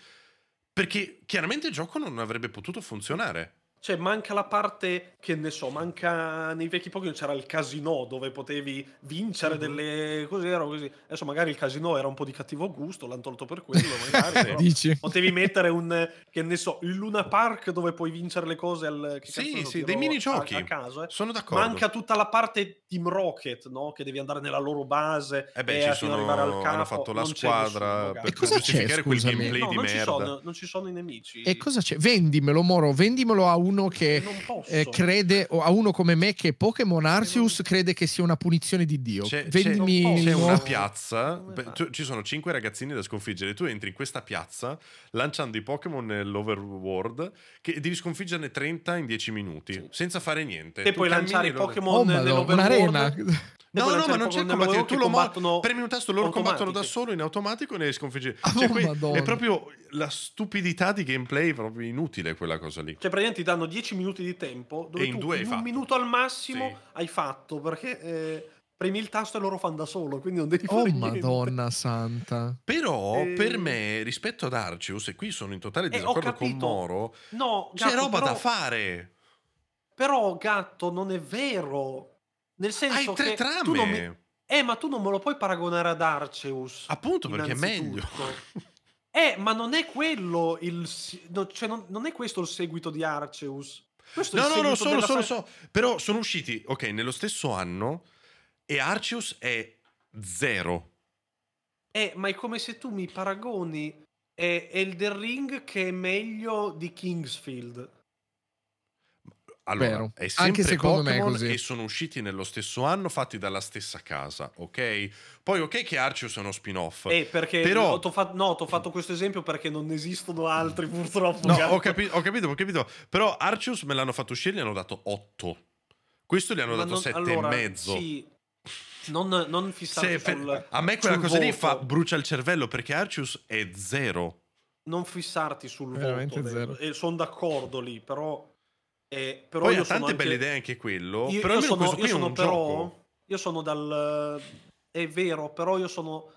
perché chiaramente il gioco non avrebbe potuto funzionare. Cioè, manca la parte che ne so, manca nei vecchi Pokémon c'era il casino dove potevi vincere Mhm. delle cose, era così. Adesso magari il casino era un po' di cattivo gusto, l'hanno tolto per quello, magari. Dici? Potevi mettere un, che ne so, il Luna Park dove puoi vincere le cose al... che Sì, sì, dei minigiochi. A, a caso, eh. Sono d'accordo. Manca tutta la parte Team Rocket, no? Che devi andare nella loro base Eh beh, e ci sono, arrivare al capo. hanno fatto la squadra nessuno, per. E giustificare c'è, quel scusami? gameplay No, di non ci, merda. sono, non ci sono i nemici. E cosa c'è? Vendimelo, Moro, vendimelo a uno che eh, crede, o a uno come me che Pokémon Arceus crede che sia una punizione di Dio. C'è, Vendimi c'è- c'è C'è una piazza, tu- ci sono cinque ragazzini da sconfiggere. Tu entri in questa piazza lanciando i Pokémon nell'overworld che devi sconfiggerne 30 in 10 minuti Sì. senza fare niente. Te Tu puoi lanciare i e Pokémon Oh, nell'overworld. un'arena. E No, no, lanciare ma non c'è Pokémon combattimento. Tu lo mo- premi un tasto, loro combattono da solo in automatico e ne sconfiggi. Oh, Cioè, que- Madonna. è proprio la stupidità di gameplay, proprio inutile quella cosa lì. Cioè, praticamente ti danno 10 minuti di tempo dove E in tu due hai in un fatto. minuto al massimo Sì. hai fatto perché eh, premi il tasto e loro fanno da solo, quindi non devi Oh, fare niente. madonna santa. Però Eh. per me, rispetto ad Arceus, e qui sono in totale Eh, disaccordo con. Moro, No, c'è gatto, roba però, da fare. Però, gatto, non è vero. Nel senso Hai tre che trame. tu mi- Eh, ma tu non me lo puoi paragonare ad Arceus. Appunto perché è meglio. Eh, ma non è quello il... no, cioè, non, non è questo il seguito di Arceus. Questo No, no, no, solo, solo, sa- so. Però sono usciti, ok, nello stesso anno e Arceus è zero. Eh, ma è come se tu mi paragoni eh, Elden Ring che è meglio di Kingsfield. Allora, Vero. è sempre Anche secondo me è Pokémon così. e sono usciti nello stesso anno, fatti dalla stessa casa, ok? Poi ok che Arceus è uno spin-off. Eh, perché Però- no, t'ho fa- no, t'ho fatto questo esempio perché non esistono altri purtroppo. No, ho, capi- ho capito, ho capito. Però Arceus me l'hanno fatto uscire e gli hanno dato 8. Questo gli hanno Ma dato non- 7 allora, e mezzo. Sì, non, non fissarti Se- sul, a me quella cosa lì voto. fa brucia il cervello perché Arceus è zero. Non fissarti sul Veramente voto. zero. E sono d'accordo lì, però... eh, però Poi io ha sono tante anche- belle idee anche quello. Io, però io sono, io sono però... gioco. Io sono dal... È vero, però io sono...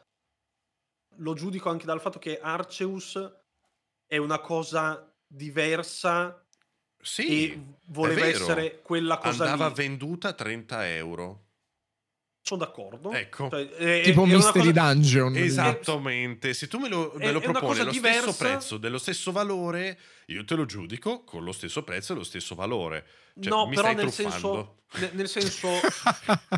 Lo giudico anche dal fatto che Arceus è una cosa diversa Sì, e voleva essere quella cosa andava lì. venduta a 30 euro. Sono d'accordo. Ecco. Cioè, è- Tipo è Mystery cosa- Dungeon. Esattamente, se tu me lo, me È- lo proponi allo diversa. stesso prezzo, dello stesso valore, io te lo giudico con lo stesso prezzo e lo stesso valore. Cioè, no, mi però stai nel senso, ne- nel senso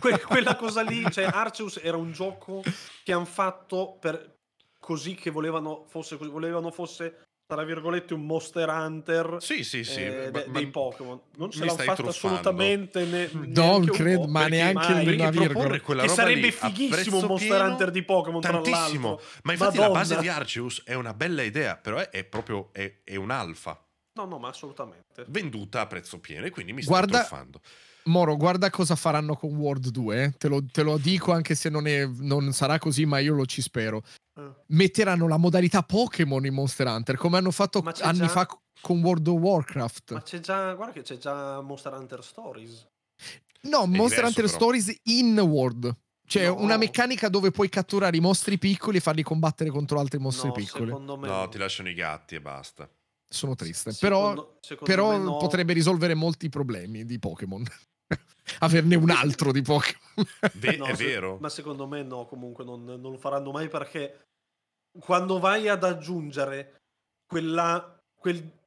que- quella cosa lì, cioè Arceus era un gioco che hanno fatto per così che volevano fosse, così- volevano fosse tra virgolette un Monster Hunter Sì, sì, sì. eh, ma- de- ma- dei Pokémon. Non se l'hanno fatta truffando. assolutamente ne- Non un credo, ma neanche mai. una virgola. quella Che roba sarebbe lì fighissimo un Monster pieno, Hunter di Pokémon, tantissimo. Ma infatti la base Madonna. di Arceus è una bella idea, però è, è proprio è, è un'alfa No, no, ma assolutamente. venduta a prezzo pieno e quindi mi stai Guarda- truffando. Moro, guarda cosa faranno con World 2. eh. Te, lo, te lo dico anche se non, è- non sarà così, ma io lo ci spero. Eh. Metteranno la modalità Pokémon in Monster Hunter, come hanno fatto anni già- fa con World of Warcraft. Ma c'è già, guarda che c'è già Monster Hunter Stories. No, Monster diverso, Hunter però. Stories in World. Cioè, No. una meccanica dove puoi catturare i mostri piccoli e farli combattere contro altri mostri no, piccoli. secondo me No, ti lasciano i gatti e basta. Sono triste. Secondo- però secondo però no. potrebbe risolvere molti problemi di Pokémon. Averne un altro di Pokémon. Ve- No, è se- vero? Ma secondo me no, comunque non, non lo faranno mai perché quando vai ad aggiungere quella... Quel,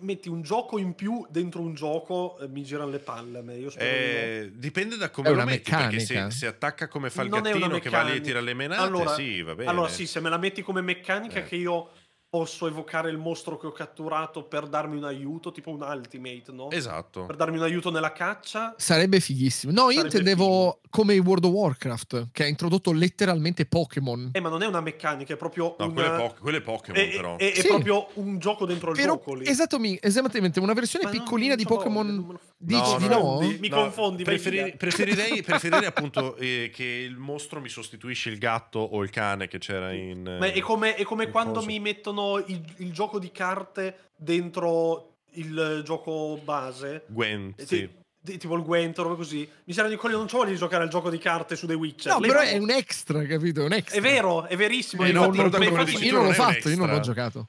metti un gioco in più dentro un gioco, eh, mi girano le palle a me. Io spero di no. Eh, dipende da come È lo metti, perché meccanica. se, se attacca come fa il Non gattino che va lì e tira le menate, Allora- sì, va bene. Allora sì, se me la metti come meccanica Eh. che io posso evocare il mostro che ho catturato per darmi un aiuto, tipo un ultimate, no? Esatto. Per darmi un aiuto nella caccia. Sarebbe fighissimo. No, io intendevo come World of Warcraft, che ha introdotto letteralmente Pokémon. Eh, ma non è una meccanica, è proprio No, una... quello è, po- Pokémon, è, però. è- è Sì. proprio un gioco dentro il Però, gioco lì. esatto, mi- esattamente, una versione Ma piccolina non di Pokémon. Dici No, di no, no? no. Mi confondi, preferi- preferirei, preferirei appunto eh, che il mostro mi sostituisce il gatto o il cane che c'era in... Ma è come, è come quando coso. mi mettono il, il gioco di carte dentro il gioco base. Gwen, Eh, sì. ti- ti- tipo il Gwent o roba così. Mi saranno di non c'ho voglia di giocare al gioco di carte su The Witcher. No, Le- però è un extra, capito? È un extra. È vero, è verissimo. Eh, infatti- no, non, non- quello infatti io non l'ho non fatto, io non l'ho extra. giocato.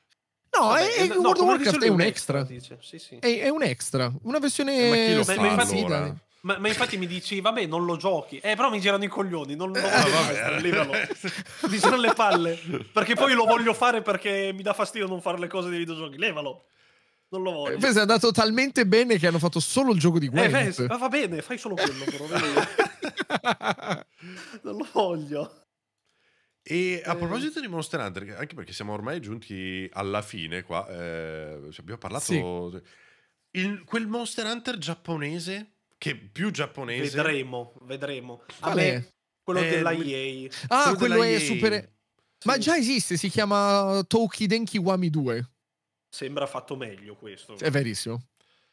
No, Vabbè, è, è- no, World of Warcraft è un extra. dice. Sì, sì. È, è un extra. Una versione. Eh, ma chi lo fa allora? Ma, ma infatti mi dici, vabbè, non lo giochi. Eh, però mi girano i coglioni, non lo Ah, voglio levalo. Mi girano le palle. Perché poi lo voglio fare perché mi dà fastidio non fare le cose dei videogiochi. Levalo. Non lo voglio. Eh, Pensa, è andato talmente bene che hanno fatto solo il gioco di Eh, Gwent. beh, ma va bene, fai solo quello, però. non lo voglio. E a Eh. proposito di Monster Hunter, anche perché siamo ormai giunti alla fine qua, eh, abbiamo parlato... Sì. Il- quel Monster Hunter giapponese, che più giapponese... Vedremo, vedremo. A Qual me, è? quello Eh, della EA. Ah, Quello quello è EA. super. Ma Sì. già esiste, si chiama Toki Denki Wami 2. Sembra fatto meglio questo. È verissimo.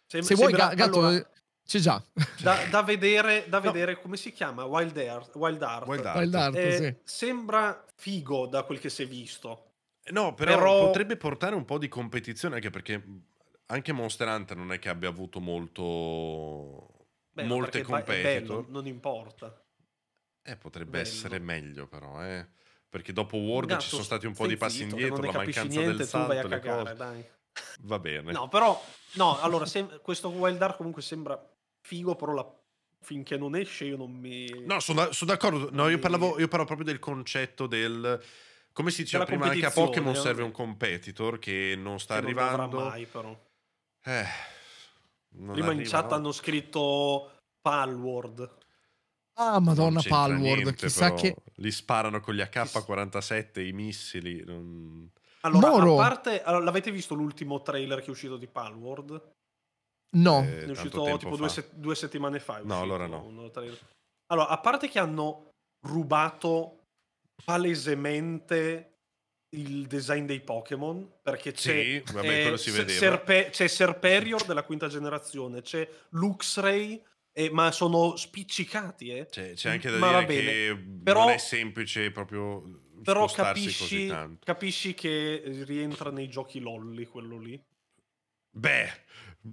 Sem- Se vuoi, sembra- ga- gatto, allora, c'è già. da, da vedere, da No. vedere come si chiama Wild Art. Wild Art. Wild Art. Wild Art, Eh, sì. Sembra figo da quel che si è visto. No, però, Però- potrebbe portare un po' di competizione, anche perché anche Monster Hunter non è che abbia avuto molto... Beh, molte competitor. bello, non importa. Eh, potrebbe Bello. essere meglio però, eh. Perché dopo World Gatto, ci sono stati un po' di passi zitto, indietro, non la mancanza niente, del tu vai a salto, cagare, dai. Va bene. No, però, no, allora, sem- questo Wild Art comunque sembra figo, però la- finché non esce io non mi... No, sono, sono d'accordo. No, io parlavo, io parlo proprio del concetto del. Come si diceva prima, anche a Pokémon serve un competitor che non sta che non arrivando. mai, però. Eh, non Prima in arriva, chat no? hanno scritto Palworld. Ah, Madonna Palworld. niente, chissà però. che. Li sparano con gli AK-47, i missili. non- Allora, Moro. a parte... allora, l'avete visto l'ultimo trailer che è uscito di Palworld? No. eh, è uscito tipo due, se- due settimane fa. No, allora no. Allora, a parte che hanno rubato palesemente il design dei Pokémon, perché c'è, Sì, vabbè, eh, Se-. Serpe- c'è Serperior della quinta generazione, c'è Luxray, eh, ma sono spiccicati, eh. C'è, c'è anche da Ma dire che Però- non è semplice proprio Però capisci, così tanto. capisci che rientra nei giochi lolli quello lì. Beh,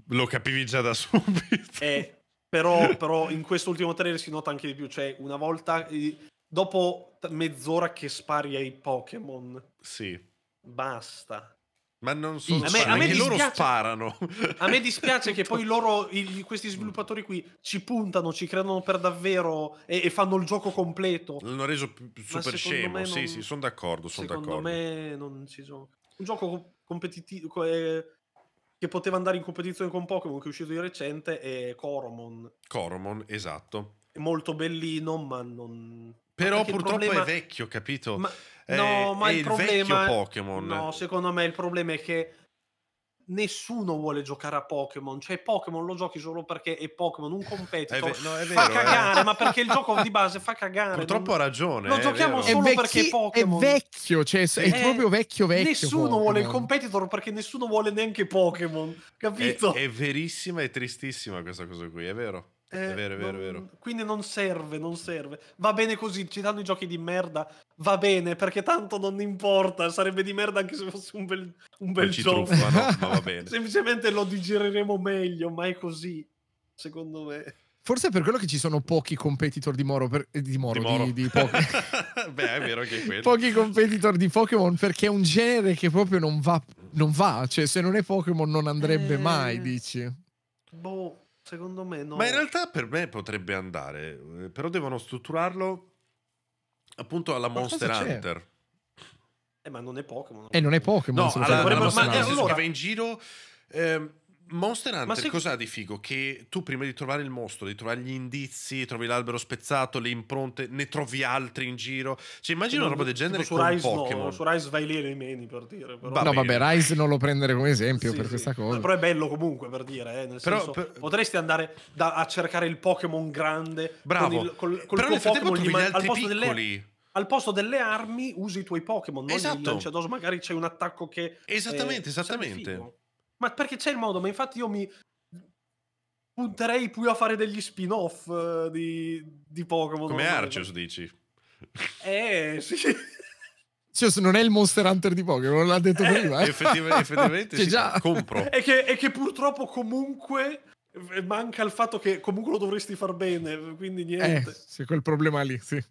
lo capivi già da subito. Eh, però, però in quest'ultimo trailer si nota anche di più. Cioè, una volta. Dopo mezz'ora che spari ai Pokémon, Sì. basta. Ma non sono A me- a me anche loro dispiace- sparano. A me dispiace che poi loro, i- questi sviluppatori qui, ci puntano, ci credono per davvero e, e fanno il gioco completo. L'hanno reso super scemo. me Sì, non- sì, sono d'accordo. Sono Secondo d'accordo. me non si gioca. Un gioco co- competitivo co- eh, che poteva andare in competizione con Pokémon, che è uscito di recente, è Coromon. Coromon, esatto. È molto bellino, ma non. Però purtroppo problema- è vecchio, capito? Ma, È- no, ma è il il problema vecchio Pokémon. No, secondo me il problema è che nessuno vuole giocare a Pokémon, cioè Pokémon lo giochi solo perché è Pokémon, un È competitor. ve- no, è fa vero, eh. cagare, ma perché il gioco di base fa cagare. Purtroppo non- ha ragione. lo è giochiamo vero. È, solo vecchi- perché è Pokémon. vecchio, cioè è Eh, proprio vecchio vecchio. Nessuno vuole il competitor perché nessuno vuole neanche Pokémon, È, capito? è verissima e tristissima questa cosa qui, è vero. Eh, è vero, è vero, è vero. Quindi non serve, non serve. Va bene così, ci danno i giochi di merda, va bene, perché tanto non importa, sarebbe di merda anche se fosse un bel, un bel gioco. truffano, ma va bene. Semplicemente lo digeriremo meglio, ma è così, secondo me. Forse è per quello che ci sono pochi competitor di Moro, per- eh, di, Moro, Di Moro. di, di Pokémon. Beh, è vero anche quello. pochi competitor di Pokémon perché è un genere che proprio non va, non va. Cioè, se non è Pokémon non andrebbe Eh. mai, dici. Boh, secondo me no. Ma in realtà per me potrebbe andare, eh, però devono strutturarlo appunto alla Qualcosa Monster c'è. Hunter. Eh, ma non è Pokémon. E non è Pokémon. No, alla, alla con Monster ma- Hunter, eh, allora- in giro... ehm, Monster Hunter se- cosa ha di figo? Che tu prima di trovare il mostro, di trovare gli indizi, trovi l'albero spezzato, le impronte, ne trovi altri in giro. Cioè immagina una roba del genere su Rise, Pokémon. No, su Rise vai lì e le meni per dire. Però. Va No, bene. vabbè, Rise non lo prendere come esempio Sì, per sì. questa cosa. Però è bello comunque per dire, eh, nel Però- senso, per- potresti andare da- a cercare il Pokémon grande Bravo. con il, col, col Però tuo nel frattempo Pokémon gli trovi gli man- al altri posto delle piccoli. al posto delle armi usi i tuoi Pokémon, non Esatto. il lanciadoso, magari c'è un attacco che Esattamente, eh, sarebbe esattamente. Ma perché c'è il modo, ma infatti io mi punterei più a fare degli spin-off eh, di, di Pokémon. Come. Arceus dici. Eh, sì. Cioè, non è il Monster Hunter di Pokémon, l'ha detto Eh, prima. eh. Effettiv- effettivamente Cioè, sì, già. compro. e, che, e che purtroppo comunque eh, manca il fatto che comunque lo dovresti far bene, quindi Eh, niente. sì, quel problema lì, sì.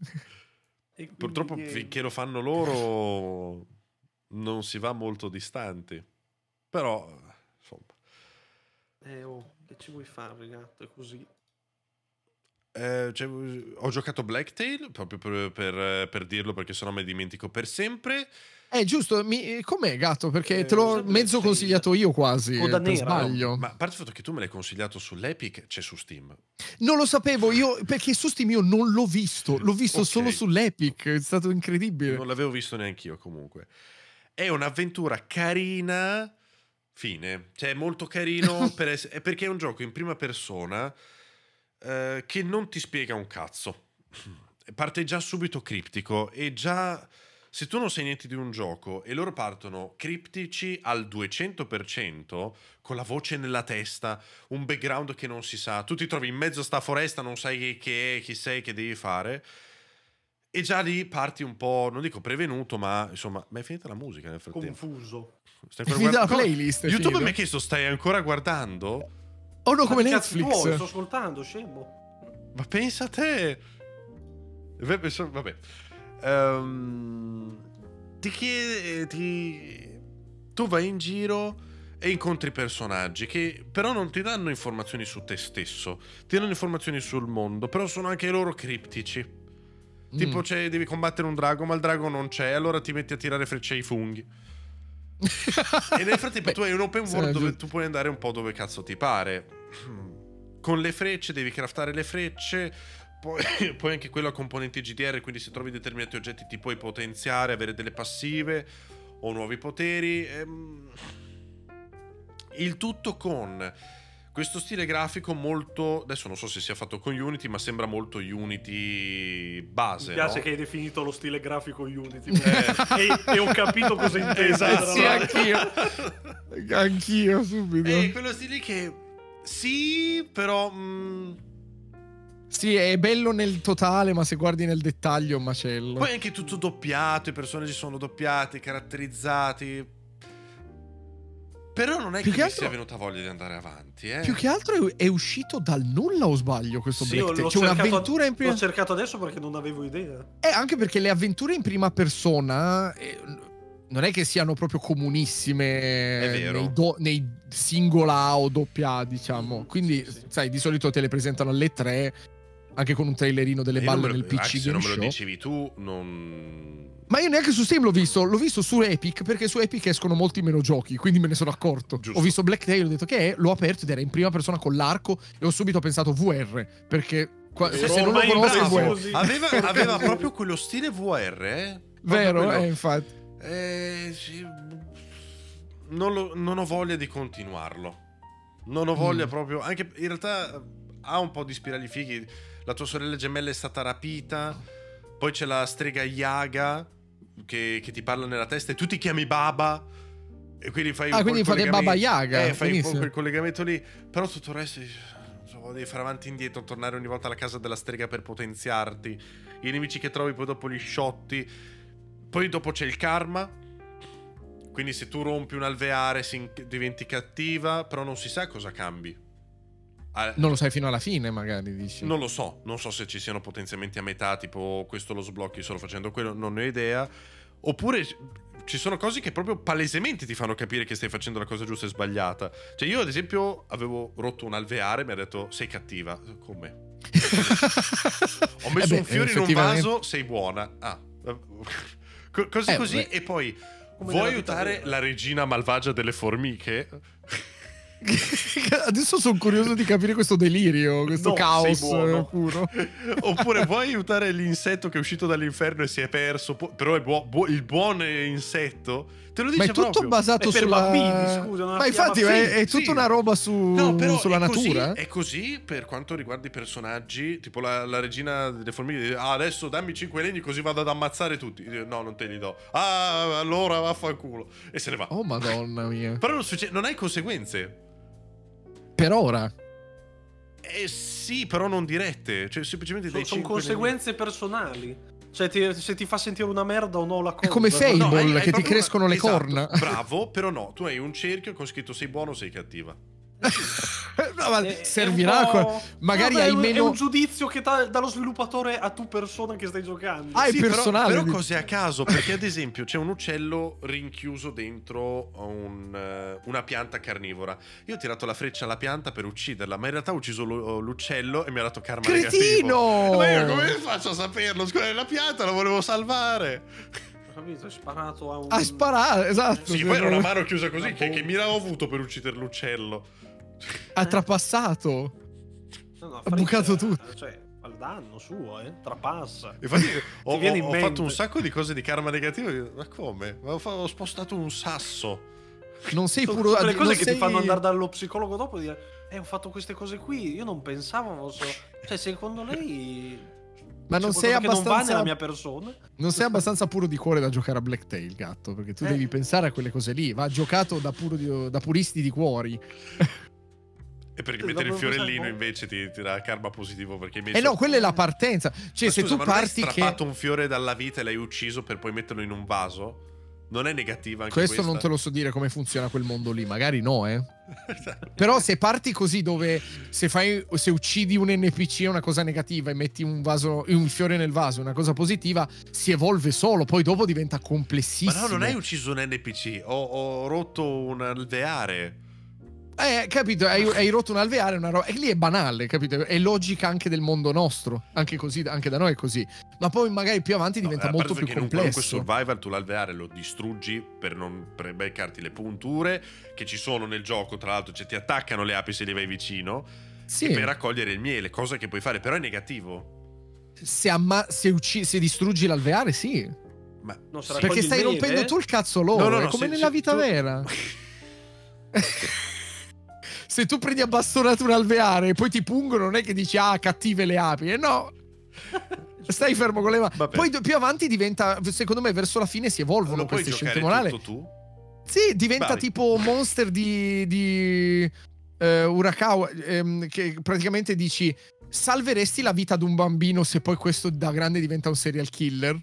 Purtroppo niente. finché lo fanno loro non si va molto distanti. Però, Eh, oh, che ci vuoi fare, gatto? È così. Eh, cioè, ho giocato Blacktail proprio per, per- per dirlo perché sennò me dimentico per sempre. Eh, giusto, mi- com'è gatto? Perché Eh, te l'ho mezzo sì. consigliato io quasi, eh, per nera, sbaglio. Ma a parte il fatto che tu me l'hai consigliato sull'Epic, c'è su Steam. Non lo sapevo io, perché su Steam io non l'ho visto, l'ho visto Ok. solo sull'Epic, è stato incredibile. Non l'avevo visto neanche io comunque. È un'avventura carina, fine. Cioè, è molto carino per ess- è perché è un gioco in prima persona eh, che non ti spiega un cazzo. Parte già subito criptico e già... Se tu non sai niente di un gioco e loro partono criptici al 200% con la voce nella testa, un background che non si sa, tu ti trovi in mezzo a sta foresta, non sai che è, chi sei, che devi fare, e già lì parti un po', non dico prevenuto, ma insomma, ma è finita la musica nel frattempo. Confuso. Stai ancora guardando- playlist, YouTube finita. mi ha chiesto, stai ancora guardando? Oh no, come cazzo Netflix. vuoi? Sto ascoltando, scemo. Ma pensa a te! Vabbè. Ehm, ti chiede... Ti... Tu vai in giro e incontri personaggi che però non ti danno informazioni su te stesso, ti danno informazioni sul mondo, però sono anche loro criptici. Tipo, Mm. c'è- devi combattere un drago, ma il drago non c'è, allora ti metti a tirare frecce ai funghi. E nel frattempo Beh, tu hai un open world dove giusto. tu puoi andare un po' dove cazzo ti pare. Con le frecce devi craftare le frecce. Poi, poi anche quello a componenti GDR, quindi se trovi determinati oggetti ti puoi potenziare, avere delle passive o nuovi poteri. ehm. Il tutto con questo stile grafico molto... Adesso non so se sia fatto con Unity, ma sembra molto Unity base. Mi piace no? che hai definito lo stile grafico Unity. Eh. e, e ho capito cosa intendi. Esatto. Sì, anch'io. Anch'io, subito. È quello stile che sì, però mm, Sì, è bello nel totale, ma se guardi nel dettaglio è un macello. poi è anche tutto doppiato, i personaggi sono doppiati, caratterizzati. Però non è Più che, che mi altro- sia venuta voglia di andare avanti, eh. Più che altro è, uscito dal nulla o sbaglio questo Sì, Black Tail? C'è cercato- un'avventura in prima... L'ho cercato adesso perché non avevo idea. Eh, anche perché le avventure in prima persona eh, non è che siano proprio comunissime È vero. Nei, do- nei singola A o doppia A, diciamo. Quindi, Sì, sì. sai, di solito te le presentano alle tre, anche con un trailerino delle balle nel PC se Game non me lo Show. dicevi tu, non... Ma io neanche su Steam l'ho visto, l'ho visto su Epic, perché su Epic escono molti meno giochi, quindi me ne sono accorto. Giusto. Ho visto Black Tail, ho detto che è, l'ho aperto ed era in prima persona con l'arco e ho subito pensato VR, perché qua- se, se non lo conosco VR. Aveva, aveva proprio quello stile VR, eh? Vero, quello- eh, infatti. Eh, sì. non, lo- non ho voglia di continuarlo. Non ho voglia Mm. proprio. Anche in realtà eh, ha un po' di spirali fighi. La tua sorella gemella è stata rapita. Poi c'è la strega Yaga che, che ti parla nella testa e tu ti chiami Baba. E quindi fai Ah, un quindi fate Baba Yaga, Eh, fai un po' benissimo. quel collegamento lì. Però tutto il resto. so, devi fare avanti e indietro, tornare ogni volta alla casa della strega per potenziarti. I nemici che trovi poi dopo li sciotti. Poi dopo c'è il karma. Quindi se tu rompi un alveare si diventi cattiva, però non si sa cosa cambi. Non lo sai fino alla fine, magari dici. non lo so, non so se ci siano potenziamenti a metà, tipo questo lo sblocchi solo facendo quello, non ne ho idea. Oppure ci sono cose che proprio palesemente ti fanno capire che stai facendo la cosa giusta e sbagliata. Cioè io ad esempio avevo rotto un alveare e mi ha detto sei cattiva. Come? Ho Eh messo beh, un fiore in un vaso, sei buona. Ah. Co- così Eh, così beh. e poi Come vuoi aiutare la regina malvagia delle formiche? Adesso sono curioso di capire questo delirio, questo No, caos eh, puro. Oppure vuoi aiutare l'insetto che è uscito dall'inferno e si è perso, però è buo- buo- il buon insetto? Te lo dice Ma è tutto proprio. basato È sulla... bambini, scusa, Ma infatti è, è tutta sì. una roba su, No, sulla è così- natura. è così per quanto riguarda i personaggi. Tipo la, la regina delle formiche dice: Ah, adesso dammi 5 legni così vado ad ammazzare tutti. No, non te li do. Ah, allora vaffanculo. E se ne va. Oh madonna mia. Però non, succede- non hai conseguenze. Per ora. Eh sì, però non dirette. Cioè, semplicemente Sono, dai sono 5 conseguenze personali. Cioè, ti- se ti fa sentire una merda o no la cosa. È come Fable. No, hai- hai che ti crescono le esatto, corna. Bravo, però no, tu hai un cerchio con scritto sei buono o sei cattiva. No, ma È- è servirà. un po'- Magari beh, hai è un- È meno. un giudizio che dà dallo sviluppatore a tu persona che stai giocando. Ah, è Sì, però- personale, Però, dici. cose a caso, perché ad esempio c'è un uccello rinchiuso dentro un, eh, una pianta carnivora. Io ho tirato la freccia alla pianta per ucciderla, ma in realtà ho ucciso l'u- l'uccello e mi ha dato karma negativo. Cretino! Ma io come faccio a saperlo? Scusa, è la pianta la volevo salvare. Ho capito, hai sparato a un... A sparare, esatto. Sì, poi era una mano chiusa così. Che, che bomba. mira ho avuto per uccidere l'uccello? Ha trapassato. No, no, ha bucato tutto. Cioè, al danno suo, eh. Trapassa. Infatti ho, ho- ho fatto un sacco di cose di karma negativo. Ma come? Ma ho, fa- ho spostato un sasso. Non sei Sono puro. tutte le non cose che sei- ti fanno andare dallo psicologo dopo e dire eh ho fatto queste cose qui io non pensavo fosse cioè secondo lei Ma non sei che non va abbastanza. nella mia persona Non sei abbastanza puro di cuore da giocare a Blacktail, gatto. Perché tu Eh. devi pensare a quelle cose lì. Va giocato da, puro di- da puristi di cuori. E per mettere il fiorellino invece ti, ti dà karma positivo perché hai messo... Eh no, quella è la partenza. Cioè, Ma se scusa, tu ma non hai parti che. strappato un fiore dalla vita e l'hai ucciso per poi metterlo in un vaso? Non è negativa anche Questo questa? non te lo so dire come funziona quel mondo lì, magari no, eh. Però se parti così dove se fai se uccidi un NPC è una cosa negativa e metti un vaso un fiore nel vaso, è una cosa positiva, si evolve solo, poi dopo diventa Ma complessissimo. no, non hai ucciso un NPC, ho, ho rotto un alveare. Eh, capito, hai, hai rotto un alveare, una roba. E lì è banale, capito? È logica anche del mondo nostro. Anche così, anche da noi è così. Ma poi magari più avanti diventa No, molto più che in un qualunque complesso. survival tu l'alveare lo distruggi per non per beccarti le punture che ci sono nel gioco, tra l'altro, cioè ti attaccano le api se li vai vicino Sì, e per raccogliere il miele, cosa che puoi fare, però è negativo. se, amma- se, ucci- se distruggi l'alveare, sì. Ma No, se sì. raccogli Perché stai rompendo tu il cazzo loro. No, no, no, è come se- nella vita tu- vera. se tu prendi a bastonate un alveare e poi ti pungono, non è che dici ah, cattive le api. Eh no. Stai fermo con le mani. Poi più avanti diventa, secondo me, verso la fine si evolvono lo queste scelte morali. tu? Sì, diventa Bravi. tipo monster di, di eh, Urakawa, ehm, che praticamente dici salveresti la vita di un bambino se poi questo da grande diventa un serial killer?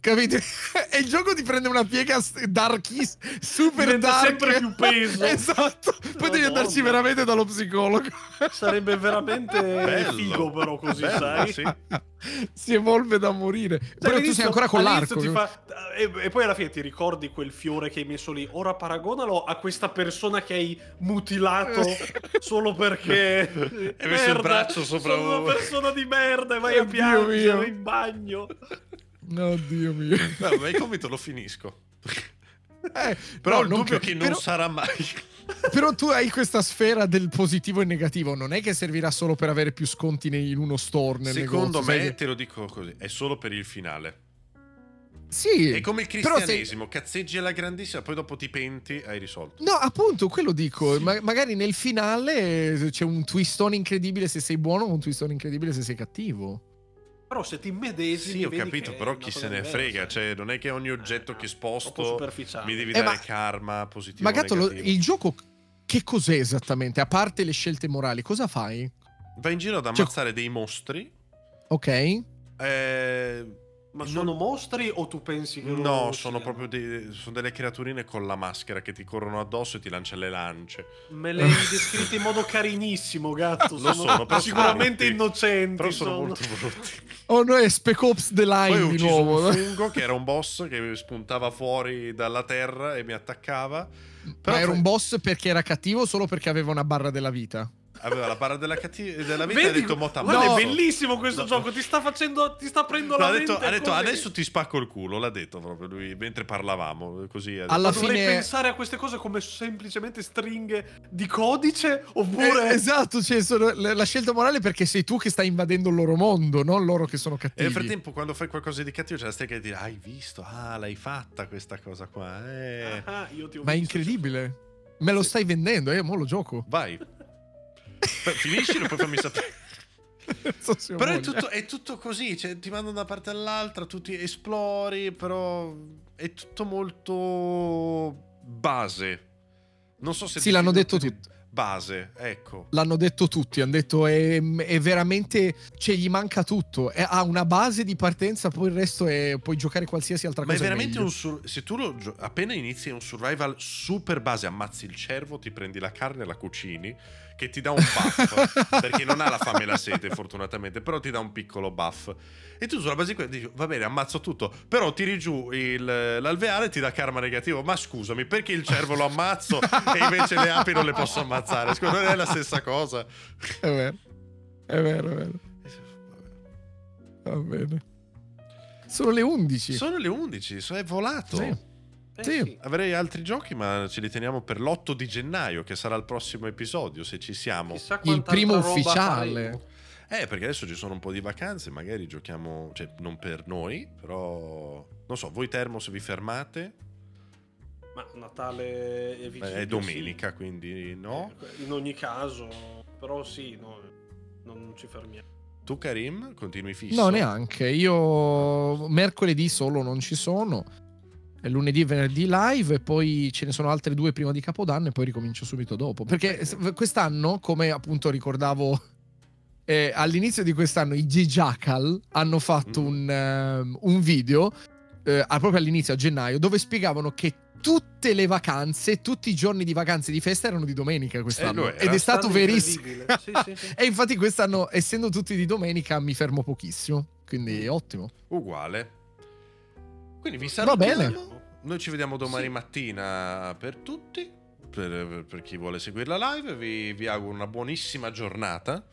Capite? e il gioco ti prende una piega s- darkies, super Diventa dark. sempre più peso. esatto. Poi devi andarci veramente dallo psicologo. sarebbe veramente Bello. figo però così Bello, sai sì. si evolve da morire. Cioè, Però tu sei ancora con l'arco. ti fa- e, e poi alla fine ti ricordi quel fiore che hai messo lì. Ora paragonalo a questa persona che hai mutilato solo perché. Hai messo il braccio sopra Sono un- una persona di merda e vai a Oddio piangere mio. in bagno. Oddio mio. No, ma il compito lo finisco. Eh, Però no, il dubbio che- che non però- sarà mai. Però tu hai questa sfera del positivo e negativo, non è che servirà solo per avere più sconti in uno store nel Secondo negozio, sai me, che- te lo dico così, è solo per il finale. Sì. È come il però se- cristianesimo, cazzeggi alla grandissima, poi dopo ti penti, hai risolto. No, appunto, quello dico. Ma- magari nel finale c'è un twistone incredibile se sei buono o un twistone incredibile se sei cattivo. Però se ti medesimi Sì, ho capito, però chi se ne frega, cioè non è che ogni oggetto Eh, che sposto mi devi Eh, dare ma- karma positivo Ma gatto, lo- il gioco che cos'è esattamente? A parte le scelte morali, cosa fai? Vai in giro ad Cioè- ammazzare dei mostri. Ok. eh, Ma non- sono mostri o tu pensi che No, sono proprio dei- sono delle creaturine con la maschera che ti corrono addosso e ti lanciano le lance. Me le hai descritte in modo carinissimo, gatto. Lo sono, però sicuramente sono brutti. innocenti. Però sono sono. molto brutti. Oh no, è Spec Ops The Poi Line ho di ucciso nuovo. un fungo che era un boss che spuntava fuori dalla terra e mi attaccava. Però Ma era un boss perché era cattivo o solo perché aveva una barra della vita? Aveva la barra della, catti- della vita e ha detto mota guarda, No. è bellissimo questo No. gioco. Ti sta facendo, ti sta prendendo No, la ha detto, mente. ha detto, adesso ti spacco il culo, l'ha detto proprio lui mentre parlavamo. Così ha detto. Alla Ma dovrei fine- pensare a queste cose come semplicemente stringhe di codice oppure Eh, esatto, cioè, sono- la scelta morale è perché sei tu che stai invadendo il loro mondo, non loro che sono E cattivi. nel frattempo, quando fai qualcosa di cattivo, c'è la stella che ti dice: Hai visto? Ah, l'hai fatta questa cosa qua. Eh. Ah, io ti ho Ma è visto. incredibile. Me lo Sì. stai vendendo, eh, mo lo gioco. Vai. Finiscilo e poi fammi sapere. So Però è tutto, è tutto così, cioè ti mandano da una parte all'altra, tu ti esplori, però è tutto molto base. Non so se Sì, l'hanno detto tutti. Base, ecco. L'hanno detto tutti, hanno detto è, è veramente, cioè gli manca tutto, È- ha una base di partenza, poi il resto è, puoi giocare qualsiasi altra Ma è cosa. veramente meglio. un sur- se tu lo appena inizi un survival super base, ammazzi il cervo, ti prendi la carne la cucini, che ti dà un buff, perché non ha la fame e la sete fortunatamente, però ti dà un piccolo buff. E tu sulla base di quello dici, va bene, ammazzo tutto, però tiri giù il- l'alveare e ti dà karma negativo. Ma scusami, perché il cervo lo ammazzo e invece le api non le posso ammazzare? Secondo me non è la stessa cosa. È vero, è vero, è vero. Va bene. Sono le 11. Sono le 11, so- è volato. Sì. Eh, Sì. Avrei altri giochi, ma ce li teniamo per l'8 di gennaio, che sarà il prossimo episodio, se ci siamo. Il primo ufficiale. faremo. Eh, perché adesso ci sono un po' di vacanze, magari giochiamo, cioè non per noi, però non so, voi Termos vi fermate? Ma Natale è Beh, vicino. è domenica, quindi no. sì. In ogni caso, però sì, no, non ci fermiamo. Tu Karim, continui fisso? No, neanche. Io mercoledì solo non ci sono. Lunedì e venerdì live e poi ce ne sono altre due prima di Capodanno e poi ricomincio subito dopo. Perché quest'anno, come appunto ricordavo eh, all'inizio di quest'anno, i G-Jackal hanno fatto Mm. un, ehm, un video eh, proprio all'inizio, a gennaio, dove spiegavano che tutte le vacanze, tutti i giorni di vacanze di festa erano di domenica quest'anno. era. Ed è stato verissimo. Sì, sì, sì. E infatti quest'anno, essendo tutti di domenica, mi fermo pochissimo. Quindi ottimo. Uguale. Quindi vi Va salutiamo. bene. Noi ci vediamo domani Sì. mattina per tutti. Per, per chi vuole seguire la live, vi, vi auguro una buonissima giornata.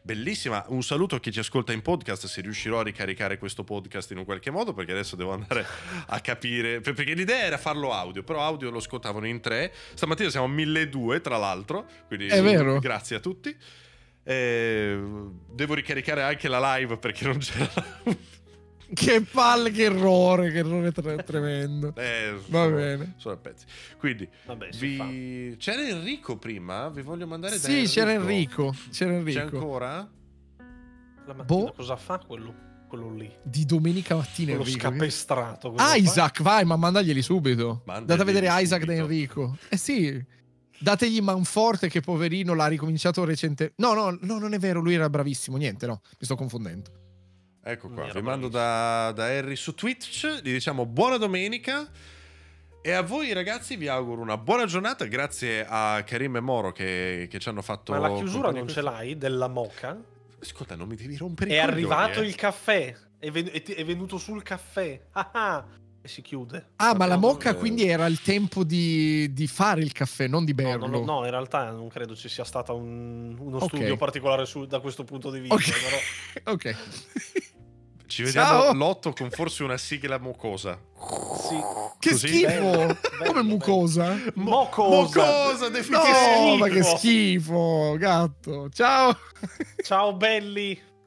Bellissima. Un saluto a chi ci ascolta in podcast. Se riuscirò a ricaricare questo podcast in un qualche modo, perché adesso devo andare a capire. per- Perché l'idea era farlo audio, però audio lo ascoltavano in tre. Stamattina siamo a 1200, tra l'altro. Quindi È vero. grazie a tutti. Eh, devo ricaricare anche la live perché non c'era. Che palle, che errore, che errore tre- tremendo. Eh, Va sono- bene. Sono a pezzi. Quindi, Vabbè, vi... c'era Enrico prima? Vi voglio mandare da Sì, c'era Enrico. C'era C'è Enrico. ancora? La mattina Boh. cosa fa quello, quello lì? Di domenica mattina Quello Enrico. scapestrato. fa? Isaac, vai, ma mandaglieli subito. Mandaglieli Date a vedere Isaac subito. da Enrico. Eh sì. Dategli Manforte che poverino l'ha ricominciato recente. No, no, no, non è vero, lui era bravissimo. Niente, no, mi sto confondendo. Ecco qua, vi mando da, da Harry su Twitch, gli diciamo buona domenica e a voi ragazzi vi auguro una buona giornata, grazie a Karim e Moro che, che ci hanno fatto... Ma la chiusura non ce questa- l'hai della moca? Ascolta, non mi devi rompere i È coglioni, arrivato eh. il caffè. È, ven- è ti- è venuto sul caffè. Ah, ah. E si chiude. Ah, ma la Abbiamo- mocca eh, quindi era il tempo di, di fare il caffè, non di No, berlo. no, no, no, in realtà non credo ci sia stato un- uno Ok. studio particolare su- da questo punto di vista. Ok. Però ok. Ci vediamo l'otto con forse una sigla mocosa. sì. Che Così? schifo! Bello, Come bello, mucosa? Mocosa. Mocosa, No, definitivamente. ma che schifo, gatto. Ciao. Ciao belli.